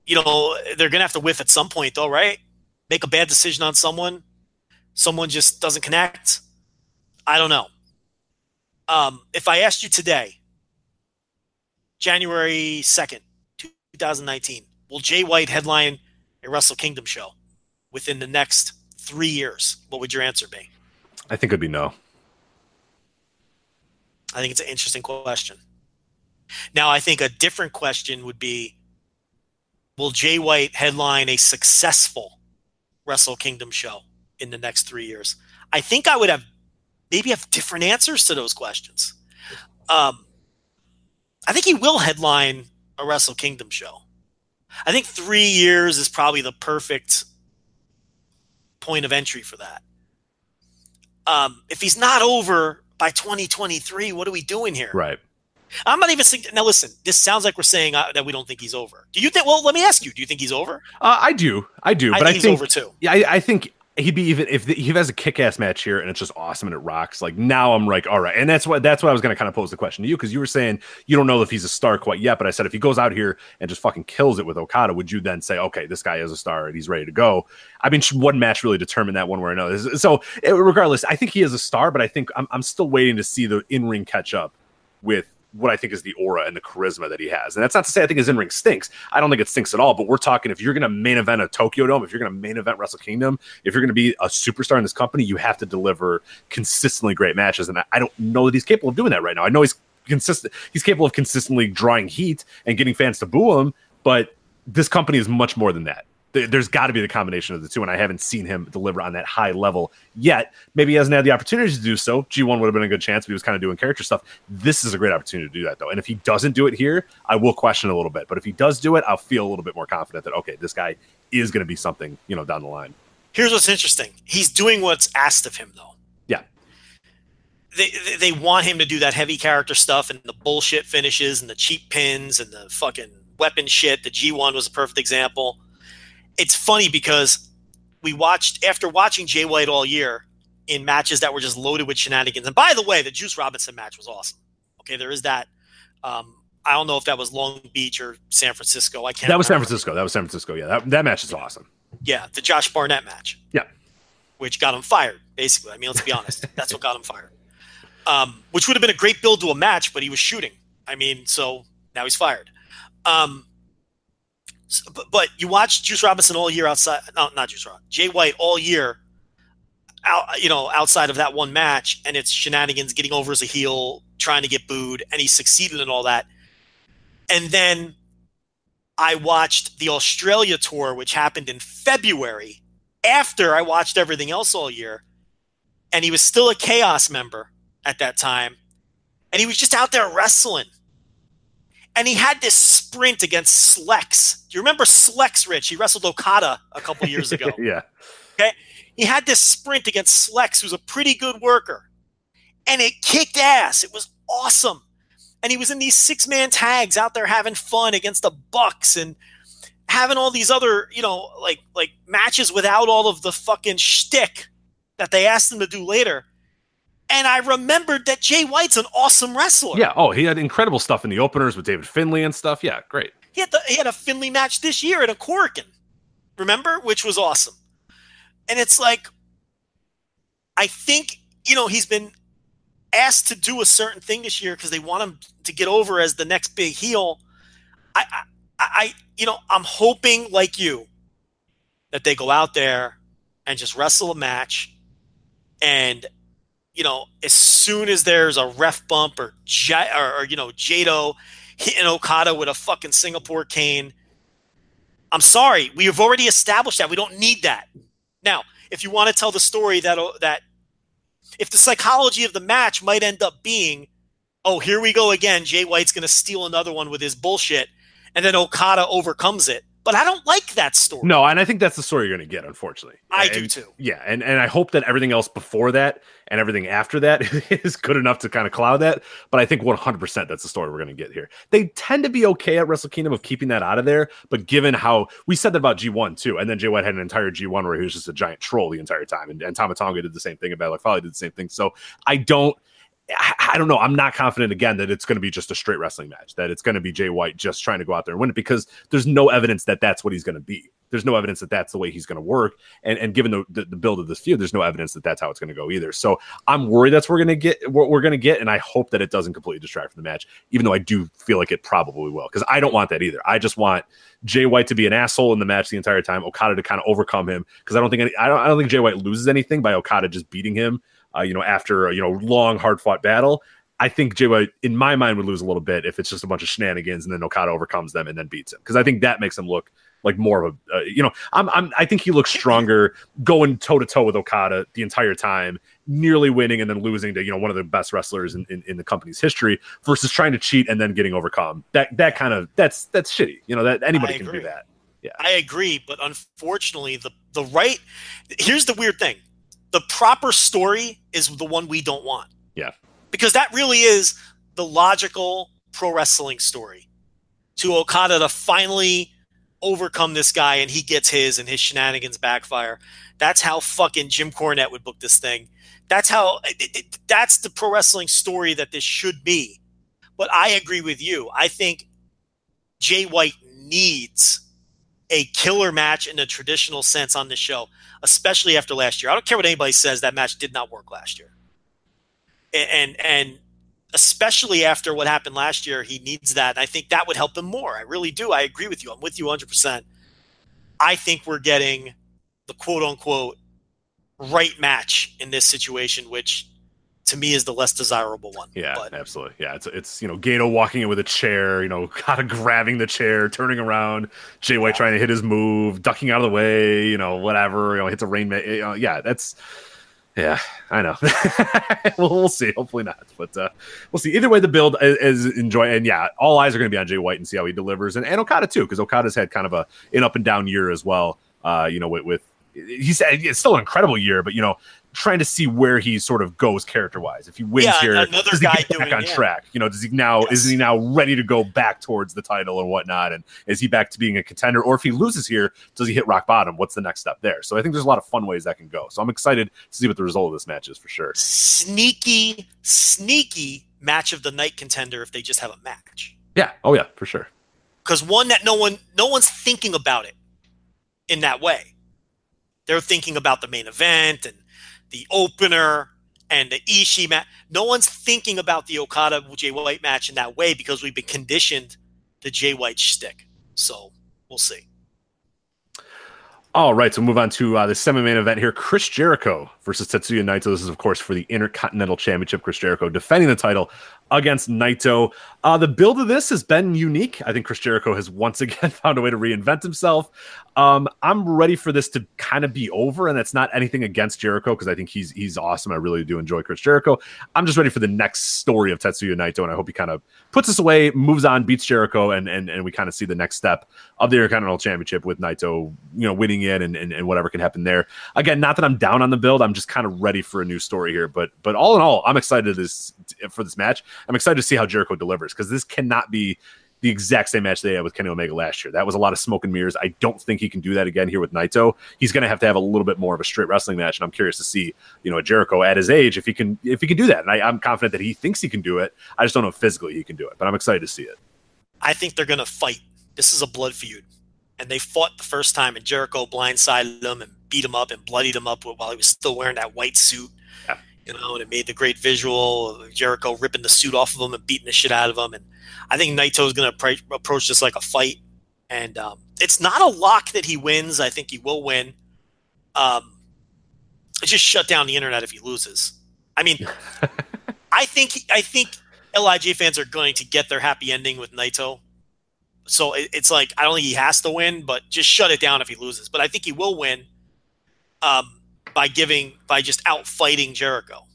you know, they're gonna have to whiff at some point, though, right? Make a bad decision on someone. Someone just doesn't connect. I don't know. Um, if I asked you today, January 2nd, 2019. Will Jay White headline a Wrestle Kingdom show within the next three years? What would your answer be? I think it'd be no. I think it's an interesting question. Now, I think a different question would be Will Jay White headline a successful Wrestle Kingdom show in the next three years? I think I would have maybe have different answers to those questions. Um, I think he will headline a Wrestle Kingdom show. I think three years is probably the perfect point of entry for that. Um, if he's not over by 2023, what are we doing here? Right. I'm not even saying. Now, listen. This sounds like we're saying uh, that we don't think he's over. Do you think? Well, let me ask you. Do you think he's over? Uh, I do. I do. I but think I he's think over too. Yeah, I, I think he'd be even if the, he has a kick-ass match here and it's just awesome and it rocks like now i'm like all right. And that's what that's what i was going to kind of pose the question to you because you were saying you don't know if he's a star quite yet but i said if he goes out here and just fucking kills it with okada would you then say okay this guy is a star and he's ready to go i mean one match really determined that one way or another? So regardless i think he is a star but i think i'm, I'm still waiting to see the in-ring catch up with what I think is the aura and the charisma that he has. And that's not to say I think his in ring stinks. I don't think it stinks at all. But we're talking if you're going to main event a Tokyo Dome, if you're going to main event Wrestle Kingdom, if you're going to be a superstar in this company, you have to deliver consistently great matches. And I don't know that he's capable of doing that right now. I know he's consistent. He's capable of consistently drawing heat and getting fans to boo him, but this company is much more than that there's got to be the combination of the two, and I haven't seen him deliver on that high level yet. Maybe he hasn't had the opportunity to do so. G1 would have been a good chance, but he was kind of doing character stuff. This is a great opportunity to do that, though. And if he doesn't do it here, I will question a little bit. But if he does do it, I'll feel a little bit more confident that okay, this guy is going to be something, you know, down the line. Here's what's interesting: he's doing what's asked of him, though. Yeah. They, they want him to do that heavy character stuff and the bullshit finishes and the cheap pins and the fucking weapon shit. The G1 was a perfect example it's funny because we watched after watching Jay White all year in matches that were just loaded with shenanigans. And by the way, the Juice Robinson match was awesome. Okay, there is that. Um, I don't know if that was Long Beach or San Francisco. I can't. That was San. Francisco. That was San Francisco. Yeah, that, that match is awesome. Yeah, the Josh Barnett match. Yeah. Which got him fired, basically. I mean, let's be honest. That's what got him fired. Um, which would have been a great build to a match, but he was shooting. I mean, so now he's fired. Um, but, but you watch Juice Robinson all year outside, no, not Juice Robinson, Jay White all year, out, you know, outside of that one match, and it's shenanigans, getting over as a heel, trying to get booed, and he succeeded in all that. And then I watched the Australia tour, which happened in February after I watched everything else all year. And he was still a Chaos member at that time. And he was just out there wrestling. And he had this sprint against Slex. Do you remember Slex, Rich? He wrestled Okada a couple years ago. yeah. Okay. He had this sprint against Slex, who's a pretty good worker, and it kicked ass. It was awesome. And he was in these six man tags out there having fun against the Bucks and having all these other, you know, like like matches without all of the fucking shtick that they asked him to do later. And I remembered that Jay White's an awesome wrestler. Yeah. Oh, he had incredible stuff in the openers with David Finlay and stuff. Yeah, great. He had, the, he had a Finlay match this year at a Korakuen, remember? Which was awesome. And it's like, I think, you know, he's been asked to do a certain thing this year because they want him to get over as the next big heel. I, I, I, you know, I'm hoping, like you, that they go out there and just wrestle a match and you know, as soon as there's a ref bump or, J- or, or you know, Jado hitting Okada with a fucking Singapore cane. I'm sorry, we have already established that we don't need that. Now, if you want to tell the story that uh, that if the psychology of the match might end up being, oh, here we go again, Jay White's going to steal another one with his bullshit, and then Okada overcomes it. But I don't like that story. No, and I think that's the story you're going to get, unfortunately. I And- do too. Yeah, and and I hope that everything else before that and everything after that is good enough to kind of cloud that. But I think 100 percent that's the story we're going to get here. They tend to be okay at Wrestle Kingdom of keeping that out of there, but given how we said that about G1 too, and then Jay White had an entire G1 where he was just a giant troll the entire time, and, and Tama Tonga did the same thing, and Bad Luck Fale did the same thing. So I don't. I don't know. I'm not confident again that it's going to be just a straight wrestling match. That it's going to be Jay White just trying to go out there and win it because there's no evidence that that's what he's going to be. There's no evidence that that's the way he's going to work. And and given the, the the build of this feud, there's no evidence that that's how it's going to go either. So I'm worried that's we're going to get. What we're going to get, and I hope that it doesn't completely distract from the match. Even though I do feel like it probably will, because I don't want that either. I just want Jay White to be an asshole in the match the entire time. Okada to kind of overcome him because I don't think any, I don't I don't think Jay White loses anything by Okada just beating him. Uh, you know, after a you know long hard fought battle. I think Jay White, in my mind, would lose a little bit if it's just a bunch of shenanigans and then Okada overcomes them and then beats him because I think that makes him look like more of a uh, you know I'm, I'm I think he looks stronger going toe to toe with Okada the entire time, nearly winning and then losing to you know one of the best wrestlers in, in, in the company's history versus trying to cheat and then getting overcome. That that kind of that's that's shitty. You know that anybody can do that. Yeah. I agree, but unfortunately, the the right here's the weird thing: the proper story is the one we don't want. Yeah. because that really is the logical pro wrestling story to Okada to finally overcome this guy and he gets his and his shenanigans backfire. That's how fucking Jim Cornette would book this thing. That's how it, it, that's the pro wrestling story that this should be. But I agree with you. I think Jay White needs a killer match in a traditional sense on the show, especially after last year. I don't care what anybody says, that match did not work last year. And and, especially after what happened last year, he needs that. And I think that would help him more. I really do. I agree with you. I'm with you 100%. I think we're getting the quote unquote right match in this situation, which to me is the less desirable one. Yeah, But absolutely. Yeah, it's it's you know Gedo walking in with a chair, you know, kind of grabbing the chair, turning around, Jay White trying to hit his move, ducking out of the way, you know, whatever, you know, hits a rain. You know, yeah, that's yeah, I know. we'll, we'll see. Hopefully not, but uh, we'll see. Either way, the build is, is enjoy, and yeah, all eyes are going to be on Jay White and see how he delivers, and, and Okada too, because Okada's had kind of a an up and down year as well. Uh, you know, with, with he's it's still an incredible year, but you know, trying to see where he sort of goes character wise. If he wins Yeah, here, another does he guy get back on track? You know, does he now Yes. is he now ready to go back towards the title and whatnot? And is he back to being a contender? Or if he loses here, does he hit rock bottom? What's the next step there? So I think there's a lot of fun ways that can go. So I'm excited to see what the result of this match is for sure. sneaky, sneaky match of the night contender if they just have a match. Yeah. Oh yeah, for sure. Because one that no one no one's thinking about it in that way. They're thinking about the main event and the opener and the Ishii match. No one's thinking about the Okada Jay White match in that way because we've been conditioned to Jay White shtick. So we'll see. All right, so move on to uh, the semi-main event here: Chris Jericho versus Tetsuya Naito. This is, of course, for the Intercontinental Championship. Chris Jericho defending the title against Naito. Uh, the build of this has been unique. I think Chris Jericho has once again found a way to reinvent himself. Um, I'm ready for this to kind of be over, and that's not anything against Jericho because I think he's he's awesome. I really do enjoy Chris Jericho. I'm just ready for the next story of Tetsuya Naito, and I hope he kind of puts us away, moves on, beats Jericho, and and and we kind of see the next step of the Intercontinental Championship with Naito, you know, winning it and, and and whatever can happen there. Again, not that I'm down on the build. I'm just kind of ready for a new story here. But but all in all, I'm excited this for this match. I'm excited to see how Jericho delivers because this cannot be the exact same match they had with Kenny Omega last year. That was a lot of smoke and mirrors. I don't think he can do that again here with Naito. He's going to have to have a little bit more of a straight wrestling match, and I'm curious to see, you know, Jericho at his age if he can if he can do that. And I, I'm confident that he thinks he can do it. I just don't know if physically he can do it, but I'm excited to see it. I think they're going to fight. This is a blood feud, and they fought the first time, and Jericho blindsided him and beat him up and bloodied him up while he was still wearing that white suit. Yeah. You know, and it made the great visual of Jericho ripping the suit off of him and beating the shit out of him. And I think Naito is going to approach this like a fight. And um, it's not a lock that he wins. I think he will win. Um, just shut down the internet if he loses. I mean, I think I think LIJ fans are going to get their happy ending with Naito. So it, it's like I don't think he has to win, but just shut it down if he loses. But I think he will win um, by giving by just out fighting Jericho,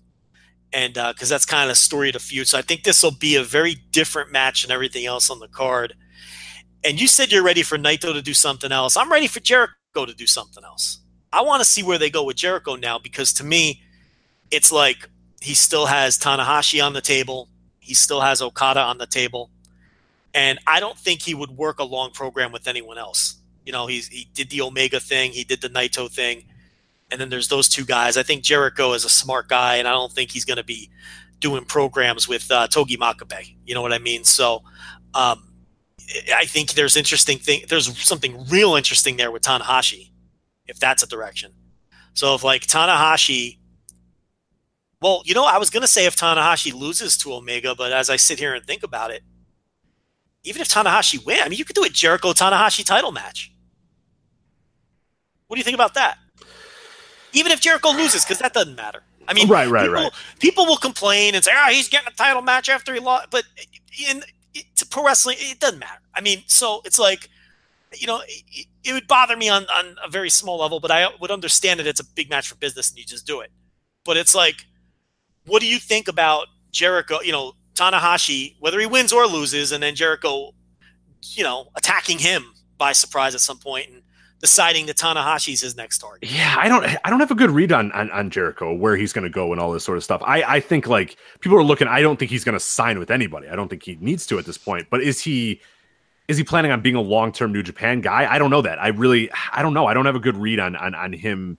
and because uh, that's kind of story the feud. So I think this will be a very different match than everything else on the card. And you said you're ready for Naito to do something else. I'm ready for Jericho to do something else. I want to see where they go with Jericho now because to me, it's like he still has Tanahashi on the table. He still has Okada on the table. And I don't think he would work a long program with anyone else. You know, he's, he did the Omega thing, he did the Naito thing, and then there's those two guys. I think Jericho is a smart guy, and I don't think he's going to be doing programs with uh, Togi Makabe. You know what I mean? So um, I think there's interesting thing. There's something real interesting there with Tanahashi, if that's a direction. So if like Tanahashi well, you know, I was going to say if Tanahashi loses to Omega, but as I sit here and think about it, even if Tanahashi win, I mean, you could do a Jericho Tanahashi title match. What do you think about that? Even if Jericho loses, because that doesn't matter. I mean, right, right, people, right. People will complain and say, "Ah, oh, he's getting a title match after he lost," but in to pro wrestling, it doesn't matter. I mean, so it's like, you know, it, it would bother me on on a very small level, but I would understand that it's a big match for business and you just do it. But it's like what do you think about Jericho? You know, Tanahashi, whether he wins or loses, and then Jericho, you know, attacking him by surprise at some point and deciding that Tanahashi's his next target. Yeah, I don't, I don't have a good read on on, on Jericho where he's going to go and all this sort of stuff. I, I think like people are looking. I don't think he's going to sign with anybody. I don't think he needs to at this point. But is he? Is he planning on being a long term New Japan guy? I don't know that. I really, I don't know. I don't have a good read on on on him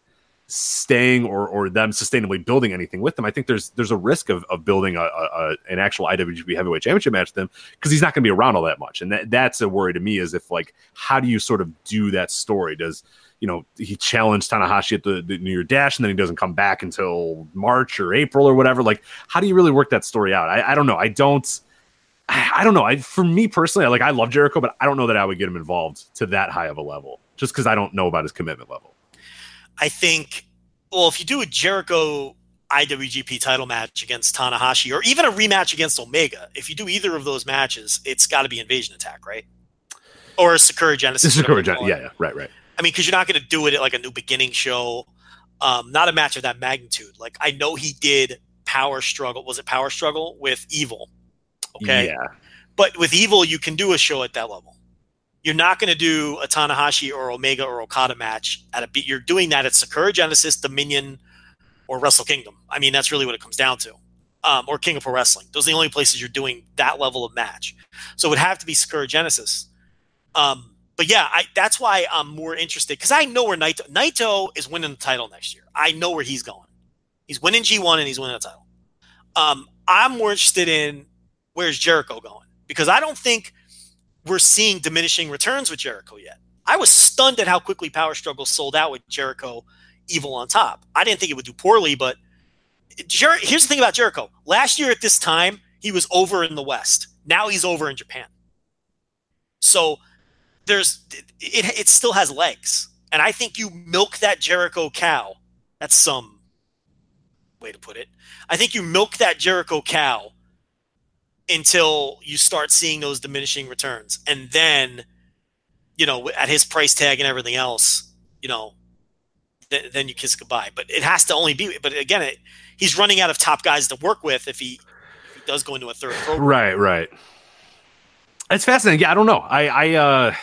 staying or or them sustainably building anything with them. I think there's there's a risk of, of building a, a an actual IWGP Heavyweight Championship match with them because he's not going to be around all that much, and that, that's a worry to me. Is if like how do you sort of do that story? Does you know he challenged Tanahashi at the, the New Year Dash, and then he doesn't come back until March or April or whatever. Like how do you really work that story out? I, I don't know. I don't. I don't know. I, for me personally, like I love Jericho, but I don't know that I would get him involved to that high of a level, just because I don't know about his commitment level. I think, well, if you do a Jericho IWGP title match against Tanahashi or even a rematch against Omega, if you do either of those matches, it's got to be Invasion Attack, right? Or Sakura Genesis. Sakura Genesis, yeah, yeah, right, right. I mean, because you're not going to do it at like a New Beginning show, um, not a match of that magnitude. Like I know he did Power Struggle. Was it Power Struggle with Evil? Okay, yeah. But with Evil, you can do a show at that level. You're not going to do a Tanahashi or Omega or Okada match at a beat. You're doing that at Sakura Genesis, Dominion, or Wrestle Kingdom. I mean, that's really what it comes down to. Um, or King of Pro Wrestling. Those are the only places you're doing that level of match. So it would have to be Sakura Genesis. Um, but yeah, I, that's why I'm more interested because I know where Naito Naito is winning the title next year. I know where he's going. He's winning G1 and he's winning the title. Um, I'm more interested in where's Jericho going because I don't think we're seeing diminishing returns with Jericho yet. I was stunned at how quickly Power Struggle sold out with Jericho Evil on top. I didn't think it would do poorly, but Jer- here's the thing about Jericho. Last year at this time, he was over in the West. Now he's over in Japan. So there's it, it still has legs. And I think you milk that Jericho cow. That's some way to put it. I think you milk that Jericho cow until you start seeing those diminishing returns. And then, you know, at his price tag and everything else, you know, th- then you kiss goodbye. But it has to only be, but again, it, he's running out of top guys to work with if he, if he does go into a third program. Right, right. It's fascinating. Yeah, I don't know. I, I, uh,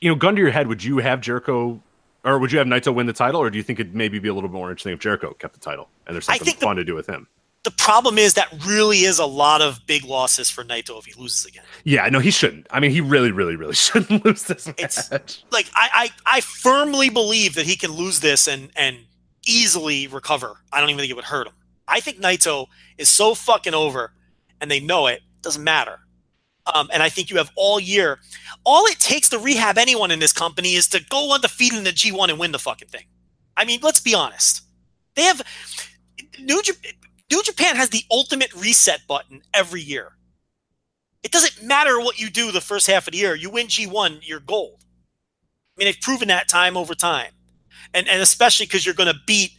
you know, gun to your head, would you have Jericho or would you have Naito win the title, or do you think it'd maybe be a little bit more interesting if Jericho kept the title and there's something think the- fun to do with him? The problem is that really is a lot of big losses for Naito if he loses again. Yeah, no, he shouldn't. I mean, he really, really, really shouldn't lose this It's- match. Like I, I, I firmly believe that he can lose this and and easily recover. I don't even think it would hurt him. I think Naito is so fucking over, and they know it. Doesn't matter. Um, and I think you have all year. All it takes to rehab anyone in this company is to go undefeated in the G1 and win the fucking thing. I mean, let's be honest. They have New, Jap- New Japan has the ultimate reset button every year. It doesn't matter what you do the first half of the year. You win G1, you're gold. I mean, they've proven that time over time. And, and especially because you're going to beat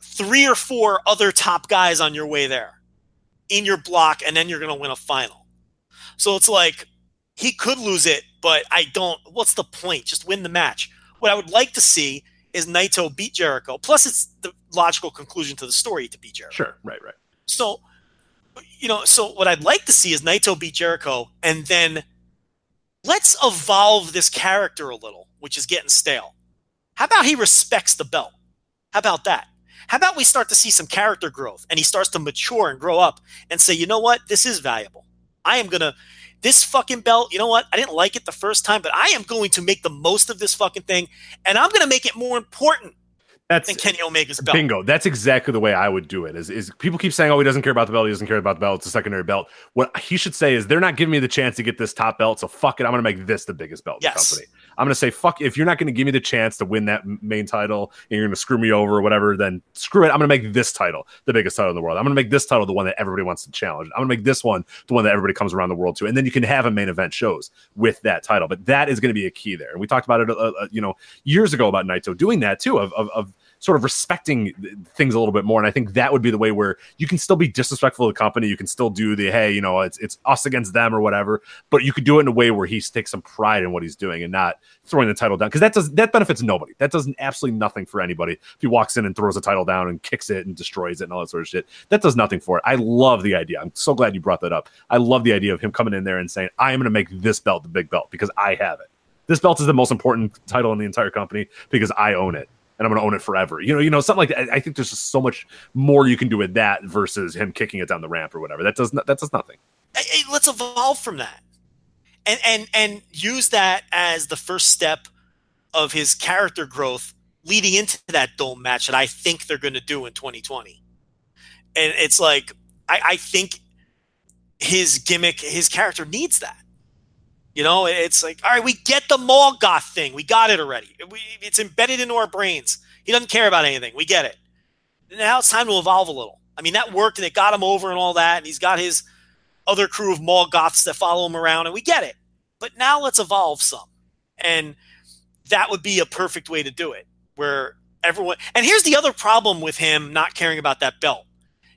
three or four other top guys on your way there in your block, and then you're going to win a final. So it's like he could lose it, but I don't. What's the point? Just win the match. What I would like to see is Naito beat Jericho. Plus, it's the logical conclusion to the story to beat Jericho. Sure, right, right. So, you know, so what I'd like to see is Naito beat Jericho, and then let's evolve this character a little, which is getting stale. How about he respects the belt? How about that? How about we start to see some character growth and he starts to mature and grow up and say, you know what? This is valuable. I am going to, this fucking belt, you know what? I didn't like it the first time, but I am going to make the most of this fucking thing and I'm going to make it more important That's than Kenny Omega's belt. Bingo. That's exactly the way I would do it. Is is people keep saying, "Oh, he doesn't care about the belt. He doesn't care about the belt. It's a secondary belt." What he should say is, "They're not giving me the chance to get this top belt, so fuck it. I'm going to make this the biggest belt in the company. I'm going to say, fuck. If you're not going to give me the chance to win that main title, and you're going to screw me over or whatever, then screw it. I'm going to make this title the biggest title in the world. I'm going to make this title the one that everybody wants to challenge. I'm going to make this one the one that everybody comes around the world to, and then you can have a main event shows with that title. But that is going to be a key there. And we talked about it, uh, uh, you know, years ago about Naito doing that too, of, of, of sort of respecting things a little bit more. And I think that would be the way where you can still be disrespectful to the company. You can still do the hey, you know, it's it's us against them or whatever. But you could do it in a way where he takes some pride in what he's doing and not throwing the title down because that does that benefits nobody. That does absolutely nothing for anybody. If he walks in and throws the title down and kicks it and destroys it and all that sort of shit, that does nothing for it. I love the idea. I'm so glad you brought that up. I love the idea of him coming in there and saying, "I am going to make this belt the big belt because I have it." This belt is the most important title in the entire company because I own it and I'm going to own it forever. You know, you know, something like that. I think there's just so much more you can do with that versus him kicking it down the ramp or whatever. That does not, that does nothing. Hey, let's evolve from that and and and use that as the first step of his character growth leading into that dome match that I think they're going to do in 2020. And it's like I, I think his gimmick, his character needs that. You know, it's like, all right, we get the mall goth thing. We got it already. We, it's embedded into our brains. He doesn't care about anything. We get it. Now it's time to evolve a little. I mean, that worked and it got him over and all that. And he's got his other crew of mall goths that follow him around, and we get it. But now let's evolve some. And that would be a perfect way to do it, where everyone. And here's the other problem with him not caring about that belt.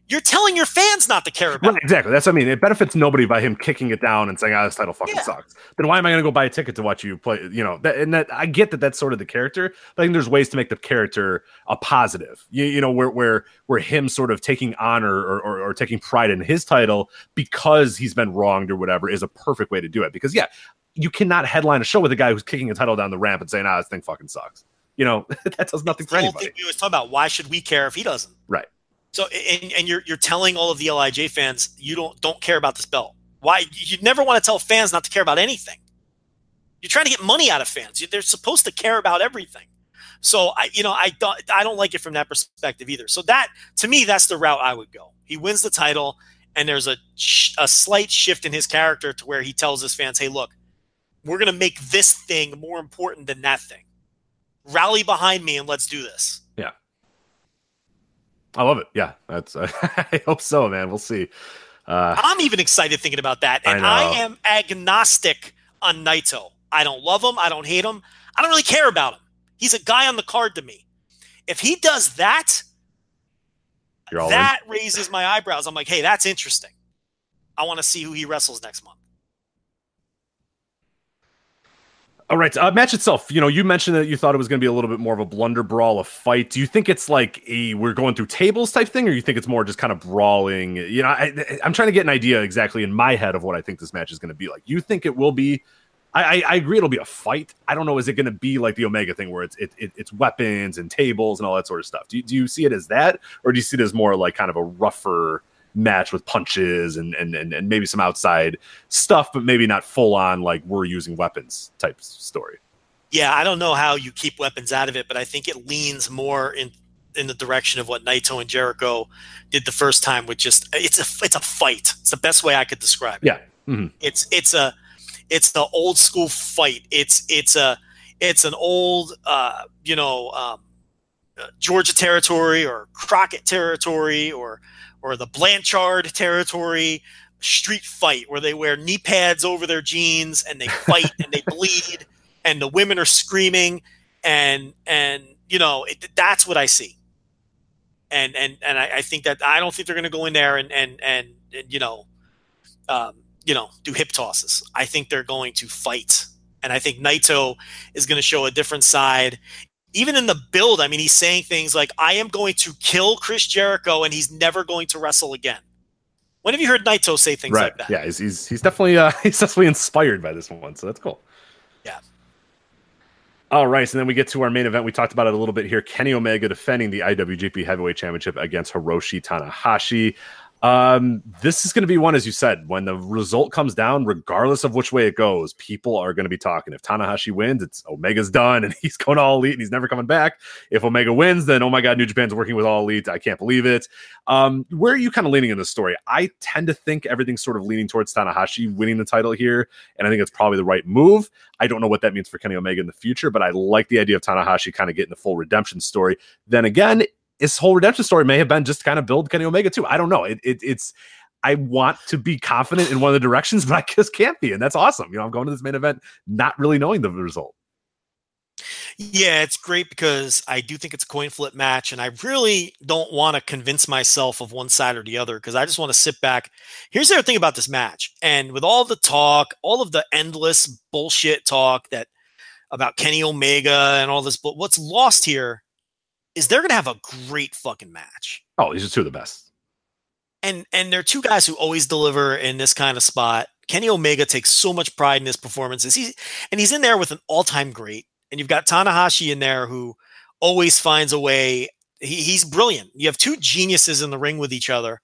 You're telling your fans not to care about Right, exactly. That's what I mean. It benefits nobody by him kicking it down and saying, "Ah, this title fucking Yeah. sucks." Then why am I going to go buy a ticket to watch you play? You know, that, and that I get that that's sort of the character, but I think there's ways to make the character a positive. You, you know, where where where him sort of taking honor or, or or taking pride in his title because he's been wronged or whatever is a perfect way to do it. Because yeah, you cannot headline a show with a guy who's kicking a title down the ramp and saying, "Ah, this thing fucking sucks." You know, that does nothing for the whole anybody. thing we always talk about. Why should we care if he doesn't? Right. So, and, and you're you're telling all of the LIJ fans you don't don't care about this belt. Why? You never want to tell fans not to care about anything. You're trying to get money out of fans. They're supposed to care about everything. So I, you know, I don't I don't like it from that perspective either. So that to me, that's the route I would go. He wins the title, and there's a a slight shift in his character to where he tells his fans, "Hey, look, we're going to make this thing more important than that thing. Rally behind me and let's do this." I love it. Yeah, that's. I hope so, man. We'll see. Uh, I'm even excited thinking about that, and know. I, am agnostic on Naito. I don't love him. I don't hate him. I don't really care about him. He's a guy on the card to me. If he does that, you're in. that raises my eyebrows. I'm like, hey, that's interesting. I want to see who he wrestles next month. All right, uh, match itself. You know, you mentioned that you thought it was going to be a little bit more of a blunder brawl, a fight. Do you think it's like a we're going through tables type thing, or you think it's more just kind of brawling? You know, I, I'm trying to get an idea exactly in my head of what I think this match is going to be like. You think it will be? I, I, I agree it'll be a fight. I don't know. Is it going to be like the Omega thing where it's it, it, it's weapons and tables and all that sort of stuff? Do you, do you see it as that, or do you see it as more like kind of a rougher match with punches and and and, and maybe some outside stuff, but maybe not full on like we're using weapons type story? Yeah, I don't know how you keep weapons out of it, but I think it leans more in in the direction of what Naito and Jericho did the first time with just it's a it's a fight. It's the best way I could describe it. Yeah. Mhm. It's it's a it's the old school fight. It's it's a it's an old uh, you know um, uh, Georgia territory or Crockett territory or or the Blanchard territory street fight where they wear knee pads over their jeans and they fight and they bleed and the women are screaming and and you know it, that's what I see. And and and I, I think that I don't think they're going to go in there and and and, and you know um, you know, do hip tosses. I think they're going to fight. And I think Naito is going to show a different side. Even in the build, I mean, he's saying things like, I am going to kill Chris Jericho and he's never going to wrestle again. When have you heard Naito say things right. like that? Yeah, he's, he's he's definitely uh he's definitely inspired by this one, so that's cool. Yeah. All right, so then we get to our main event. We talked about it a little bit here. Kenny Omega defending the IWGP Heavyweight Championship against Hiroshi Tanahashi. Um, this is going to be one, as you said, when the result comes down, regardless of which way it goes, people are going to be talking. If Tanahashi wins, it's Omega's done and he's going to all elite and he's never coming back. If Omega wins, then oh my god, New Japan's working with all elite. I can't believe it. Um, where are you kind of leaning in this story? I tend to think everything's sort of leaning towards Tanahashi winning the title here, and I think it's probably the right move. I don't know what that means for Kenny Omega in the future, but I like the idea of Tanahashi kind of getting the full redemption story. Then again, his whole redemption story may have been just kind of build Kenny Omega too. I don't know. It, it, it's I want to be confident in one of the directions, but I just can't be, and that's awesome. You know, I'm going to this main event not really knowing the result. Yeah, it's great because I do think it's a coin flip match, and I really don't want to convince myself of one side or the other because I just want to sit back. Here's the other thing about this match, and with all the talk, all of the endless bullshit talk that about Kenny Omega and all this, but what's lost here is they're gonna have a great fucking match. Oh, these are two of the best. And and they're two guys who always deliver in this kind of spot. Kenny Omega takes so much pride in his performances. He's and he's in there with an all-time great. And you've got Tanahashi in there who always finds a way. He, he's brilliant. You have two geniuses in the ring with each other.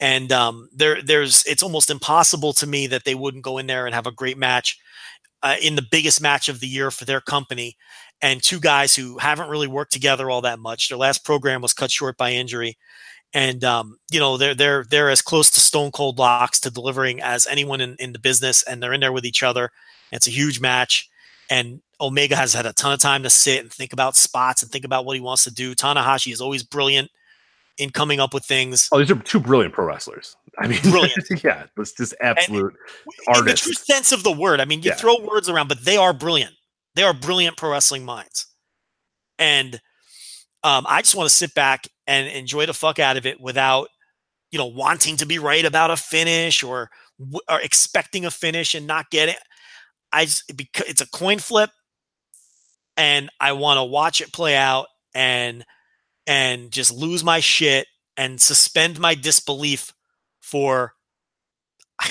And um, there, there's it's almost impossible to me that they wouldn't go in there and have a great match uh, in the biggest match of the year for their company. And two guys who haven't really worked together all that much. Their last program was cut short by injury, and um, you know they're they're they're as close to Stone Cold Locks to delivering as anyone in, in the business, and they're in there with each other. It's a huge match, and Omega has had a ton of time to sit and think about spots and think about what he wants to do. Tanahashi is always brilliant in coming up with things. Oh, these are two brilliant pro wrestlers. I mean, Brilliant. yeah, it's just absolute in the true sense of the word. I mean, you Yeah. throw words around, but they are brilliant. They are brilliant pro wrestling minds, and um, I just want to sit back and enjoy the fuck out of it without, you know, wanting to be right about a finish or or expecting a finish and not get it. I just because it's a coin flip, and I want to watch it play out and and just lose my shit and suspend my disbelief for I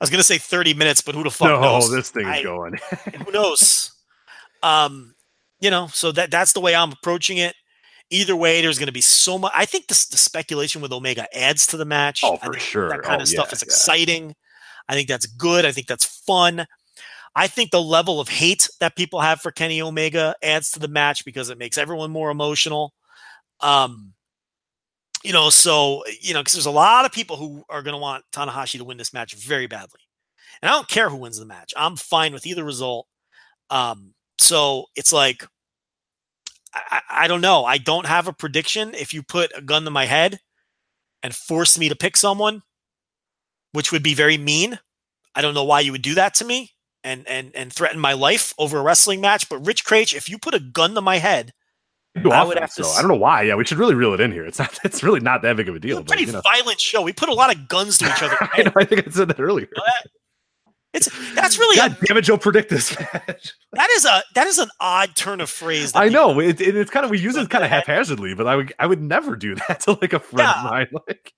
was gonna say 30 minutes, but who the fuck no, knows? this thing is I- going. who knows? Um, you know, so that that's the way I'm approaching it. Either way, there's going to be so much. I think this, the speculation with Omega adds to the match. Oh, for sure. That kind Oh, of stuff yeah, is yeah. exciting. I think that's good. I think that's fun. I think the level of hate that people have for Kenny Omega adds to the match because it makes everyone more emotional. Um, you know, so you know, because there's a lot of people who are going to want Tanahashi to win this match very badly, and I don't care who wins the match. I'm fine with either result. Um, so it's like, I, I don't know. I don't have a prediction. If you put a gun to my head and force me to pick someone, which would be very mean, I don't know why you would do that to me and and and threaten my life over a wrestling match. But Rich Kraetsch, if you put a gun to my head I would have to so I don't know why. Yeah, we should really reel it in here. It's not. It's really not that big of a deal. It's a But, pretty you know, violent show. We put a lot of guns to each other. I, know, I think I said that earlier. It's that's really God a, damn it, Joe! Predict this match. that is a that is an odd turn of phrase. I know it, it- it's kind of we use it kind of haphazardly, but I would I would never do that to like a friend Yeah. of mine. Like,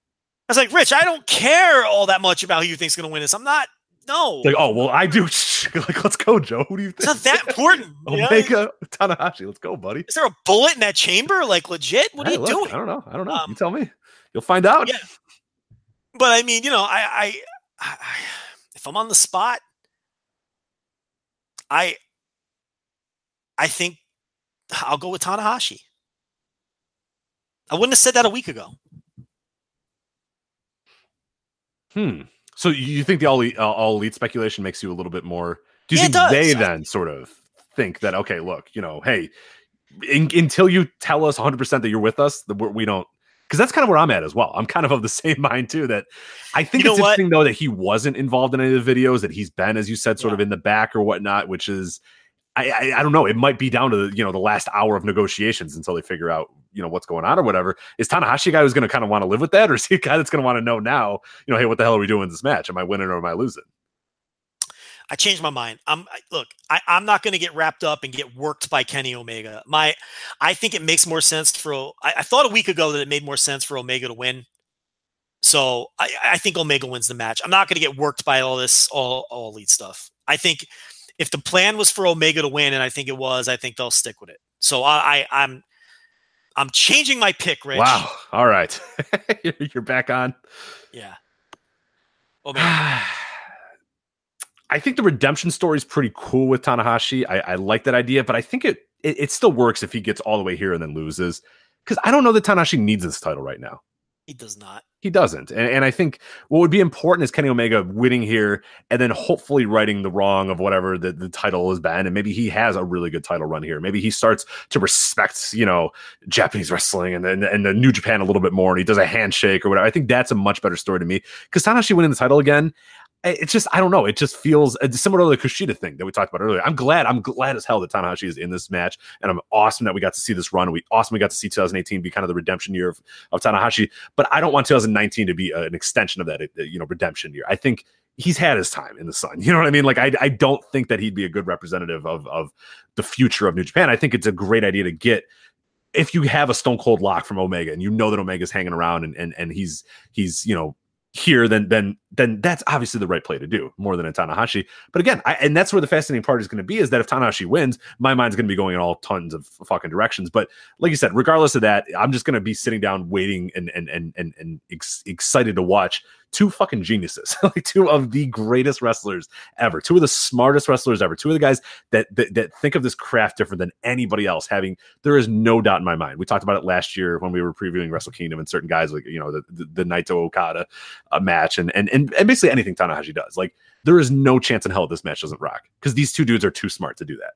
I was like, Rich, I don't care all that much about who you think's going to win this. I'm not. No, like oh well, I do. like let's go, Joe. Who do you it's think? not that important. you know? Omega Tanahashi. Let's go, buddy. Is there a bullet in that chamber? Like legit? What are you look, doing? I don't know. I don't know. Um, you tell me. You'll find out. yeah. But I mean, you know, I, I, I, if I'm on the spot, I, I think I'll go with Tanahashi. I wouldn't have said that a week ago. Hmm. So you think the all elite, uh, all elite speculation makes you a little bit more? Do you Yeah, think they then sort of think that okay, look, you know, hey, in, until you tell us 100 percent that you're with us, that we don't. Because that's kind of where I'm at as well. I'm kind of of the same mind too. That I think You it's what? interesting though that he wasn't involved in any of the videos. That he's been, as you said, sort Yeah. of in the back or whatnot. Which is, I, I I don't know. It might be down to the you know the last hour of negotiations until they figure out you know what's going on or whatever. Is Tanahashi a guy who's going to kind of want to live with that, or is he a guy that's going to want to know now? You know, hey, what the hell are we doing in this match? Am I winning or am I losing? I changed my mind. I'm look. I, I'm not going to get wrapped up and get worked by Kenny Omega. My, I think it makes more sense for. I, I thought a week ago that it made more sense for Omega to win. So I, I think Omega wins the match. I'm not going to get worked by all this all all elite stuff. I think if the plan was for Omega to win, and I think it was, I think they'll stick with it. So I, I I'm I'm changing my pick, Rich. Wow. All right, you're back on. Yeah. Omega. I think the redemption story is pretty cool with Tanahashi. I, I like that idea, but I think it, it it still works if he gets all the way here and then loses. Because I don't know that Tanahashi needs this title right now. he does not. He doesn't. And, and I think what would be important is Kenny Omega winning here and then hopefully righting the wrong of whatever the, the title has been. And maybe he has a really good title run here. Maybe he starts to respect, you know, Japanese wrestling and then and the New Japan a little bit more and he does a handshake or whatever. I think that's a much better story to me. Because Tanahashi winning the title again, it's just I don't know. It just feels similar to the Kushida thing that we talked about earlier. I'm glad. I'm glad as hell that Tanahashi is in this match, and I'm awesome that we got to see this run. We awesome we got to see 2018 be kind of the redemption year of, of Tanahashi. But I don't want 2019 to be uh, an extension of that, uh, you know, redemption year. I think he's had his time in the sun. You know what I mean? Like I, I don't think that he'd be a good representative of of the future of New Japan. I think it's a great idea to get if you have a stone cold lock from Omega and you know that Omega's hanging around and and and he's he's you know here, then then then that's obviously the right play to do more than a Tanahashi. But again, I, and that's where the fascinating part is going to be is that if Tanahashi wins, my mind's going to be going in all tons of fucking directions. But like you said, regardless of that, I'm just going to be sitting down waiting and and and and, and ex- excited to watch two fucking geniuses, like two of the greatest wrestlers ever, two of the smartest wrestlers ever, two of the guys that, that that think of this craft different than anybody else. Having there is no doubt in my mind. We talked about it last year when we were previewing Wrestle Kingdom and certain guys like you know the the, the Naito Okada uh, match and, and and and basically anything Tanahashi does. Like there is no chance in hell this match doesn't rock because these two dudes are too smart to do that.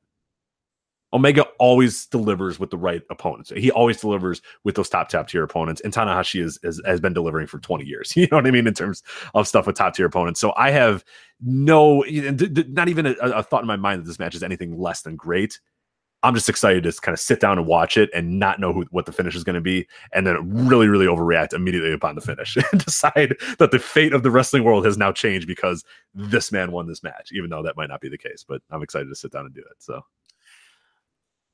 Omega always delivers with the right opponents. He always delivers with those top top tier opponents, and Tanahashi is, is has been delivering for twenty years. You know what I mean in terms of stuff with top tier opponents. So I have no, not even a, a thought in my mind that this match is anything less than great. I'm just excited to kind of sit down and watch it and not know who, what the finish is going to be, and then really, really overreact immediately upon the finish and decide that the fate of the wrestling world has now changed because this man won this match, even though that might not be the case. But I'm excited to sit down and do it. So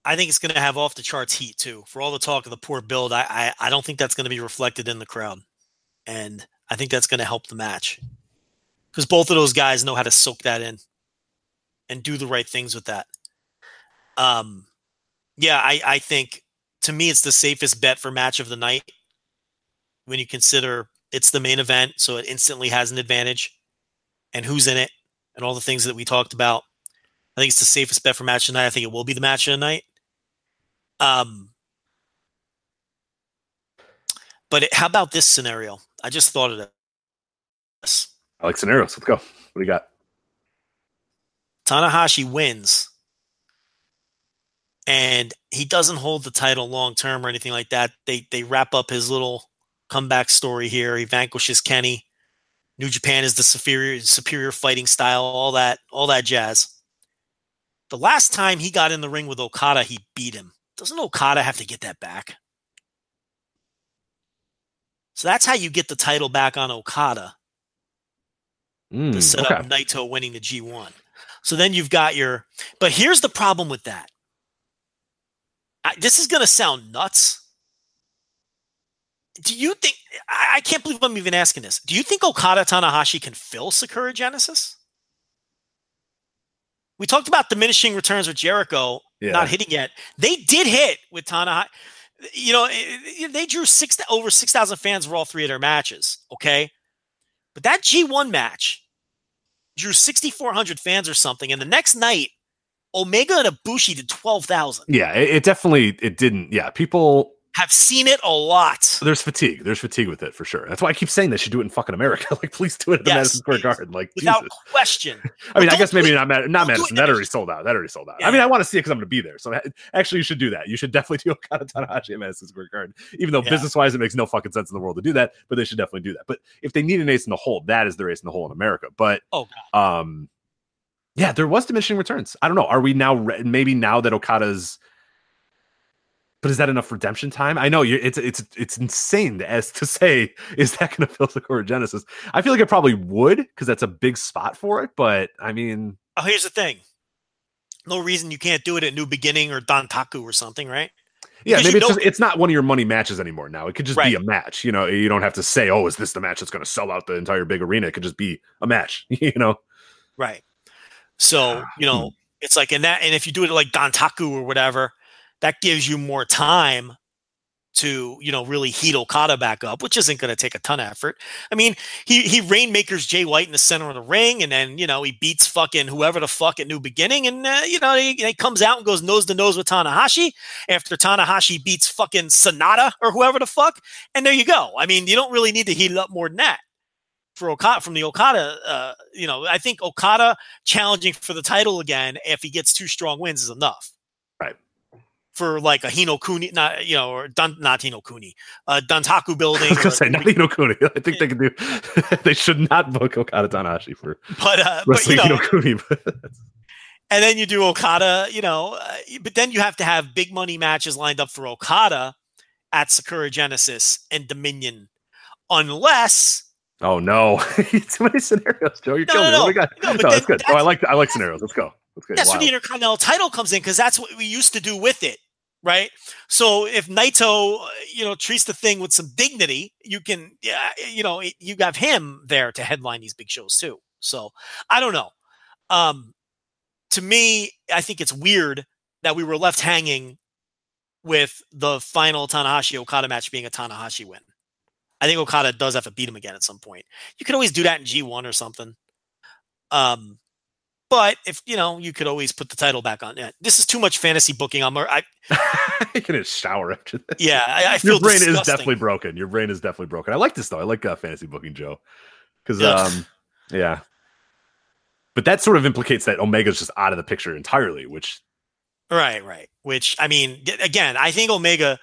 I think it's going to have off the charts heat too. For all the talk of the poor build, I I, I don't think that's going to be reflected in the crowd, and I think that's going to help the match because both of those guys know how to soak that in and do the right things with that. Um, yeah, I I think to me it's the safest bet for match of the night when you consider it's the main event, so it instantly has an advantage, and who's in it, and all the things that we talked about. I think it's the safest bet for match of the night. I think it will be the match of the night. Um, But it, how about this scenario? I just thought of this. I like scenarios. Let's go. What do you got? Tanahashi wins and he doesn't hold the title long term or anything like that. They they wrap up his little comeback story here. He vanquishes Kenny. New Japan is the superior superior fighting style, all that all that jazz. The last time he got in the ring with Okada, he beat him. Doesn't Okada have to get that back? So that's how you get the title back on Okada Mm, to set okay. up Naito winning the G1. So then you've got your. But here's the problem with that. I, this is going to sound nuts. Do you think? I, I can't believe I'm even asking this. Do you think Okada Tanahashi can fill Sakura Genesis? We talked about diminishing returns with Jericho Yeah. not hitting yet. They did hit with Tanahashi. You know, it- they drew six over six thousand fans for all three of their matches. Okay, but that G1 match drew 6,400 fans or something. And the next night, Omega and Ibushi did 12,000. Yeah, it, it definitely it didn't. Yeah, people Have seen it a lot. there's fatigue. There's fatigue with it for sure. That's why I keep saying they should do it in fucking America. like, please do it at the Yes, Madison Square. Garden. Like, Without Jesus. question. I mean, I guess maybe not Mad- not Madison. That already sold out. That already sold out. Yeah, I mean. I want to see it because I'm going to be there. So actually, you should do that. You should definitely do Okada Tanahashi at Madison Square Garden. Even though Yeah. business wise, it makes no fucking sense in the world to do that, but they should definitely do that. But if they need an ace in the hole, that is their ace in the hole in America. But Oh, God. um, yeah, there was diminishing returns. I don't know. Are we now re- maybe now that Okada's but is that enough redemption time? I know you're, it's it's it's insane as to say is that going to fill Sakura Genesis? I feel like it probably would because that's a big spot for it. But I mean, Oh, here's the thing. No reason you can't do it at New Beginning or Dontaku or something, right? yeah, Because maybe it's just it's not one of your money matches anymore. Now it could just Right. be a match. You know, you don't have to say, oh, is this the match that's going to sell out the entire big arena? It could just be a match. You know, Right. So, ah, you know, hmm. it's like, and that, and if you do it like Dontaku or whatever, that gives you more time to, you know, really heat Okada back up, which isn't going to take a ton of effort. I mean, he, he rainmakers Jay White in the center of the ring, and then, you know, he beats fucking whoever the fuck at New Beginning, and, uh, you know, he, he comes out and goes nose to nose with Tanahashi after Tanahashi beats fucking Sanada or whoever the fuck. And there you go. I mean, you don't really need to heat it up more than that for Okada from the Okada. Uh, you know, I think Okada challenging for the title again if he gets two strong wins is enough. For like a Hino Kuni, not you know, or Dun, not Hino Kuni, uh, Dontaku I building. was gonna say not Hino Kuni. I think they can do. they should not book Okada Tanahashi for but uh, but you know, Hino Kuni. And then you do Okada. You know, uh, but then you have to have big money matches lined up for Okada at Sakura Genesis and Dominion, unless oh no, too many scenarios, Joe. You're No, killing no, me. Do we got? no, No, that's then good. Oh, I like I like scenarios. Let's go. Let's go. That's Wow. where the Intercontinental title comes in because that's what we used to do with it, right? So if Naito, uh, you know, treats the thing with some dignity, you can, yeah, you know, you have him there to headline these big shows too. So I don't know. Um, to me, I think it's weird that we were left hanging with the final Tanahashi Okada match being a Tanahashi win. I think Okada does have to beat him again at some point. You could always do that in G1 or something. Um, but if you know, you could always put the title back on. Yeah, this is too much fantasy booking. I'm, I, you can just shower after this. yeah, I, I feel Your brain is definitely broken. Your brain is definitely broken. I like this though. I like uh, fantasy booking, Joe. Because Yeah. um, yeah. But that sort of implicates that Omega's just out of the picture entirely, which right, right. Which I mean, again, I think Omega.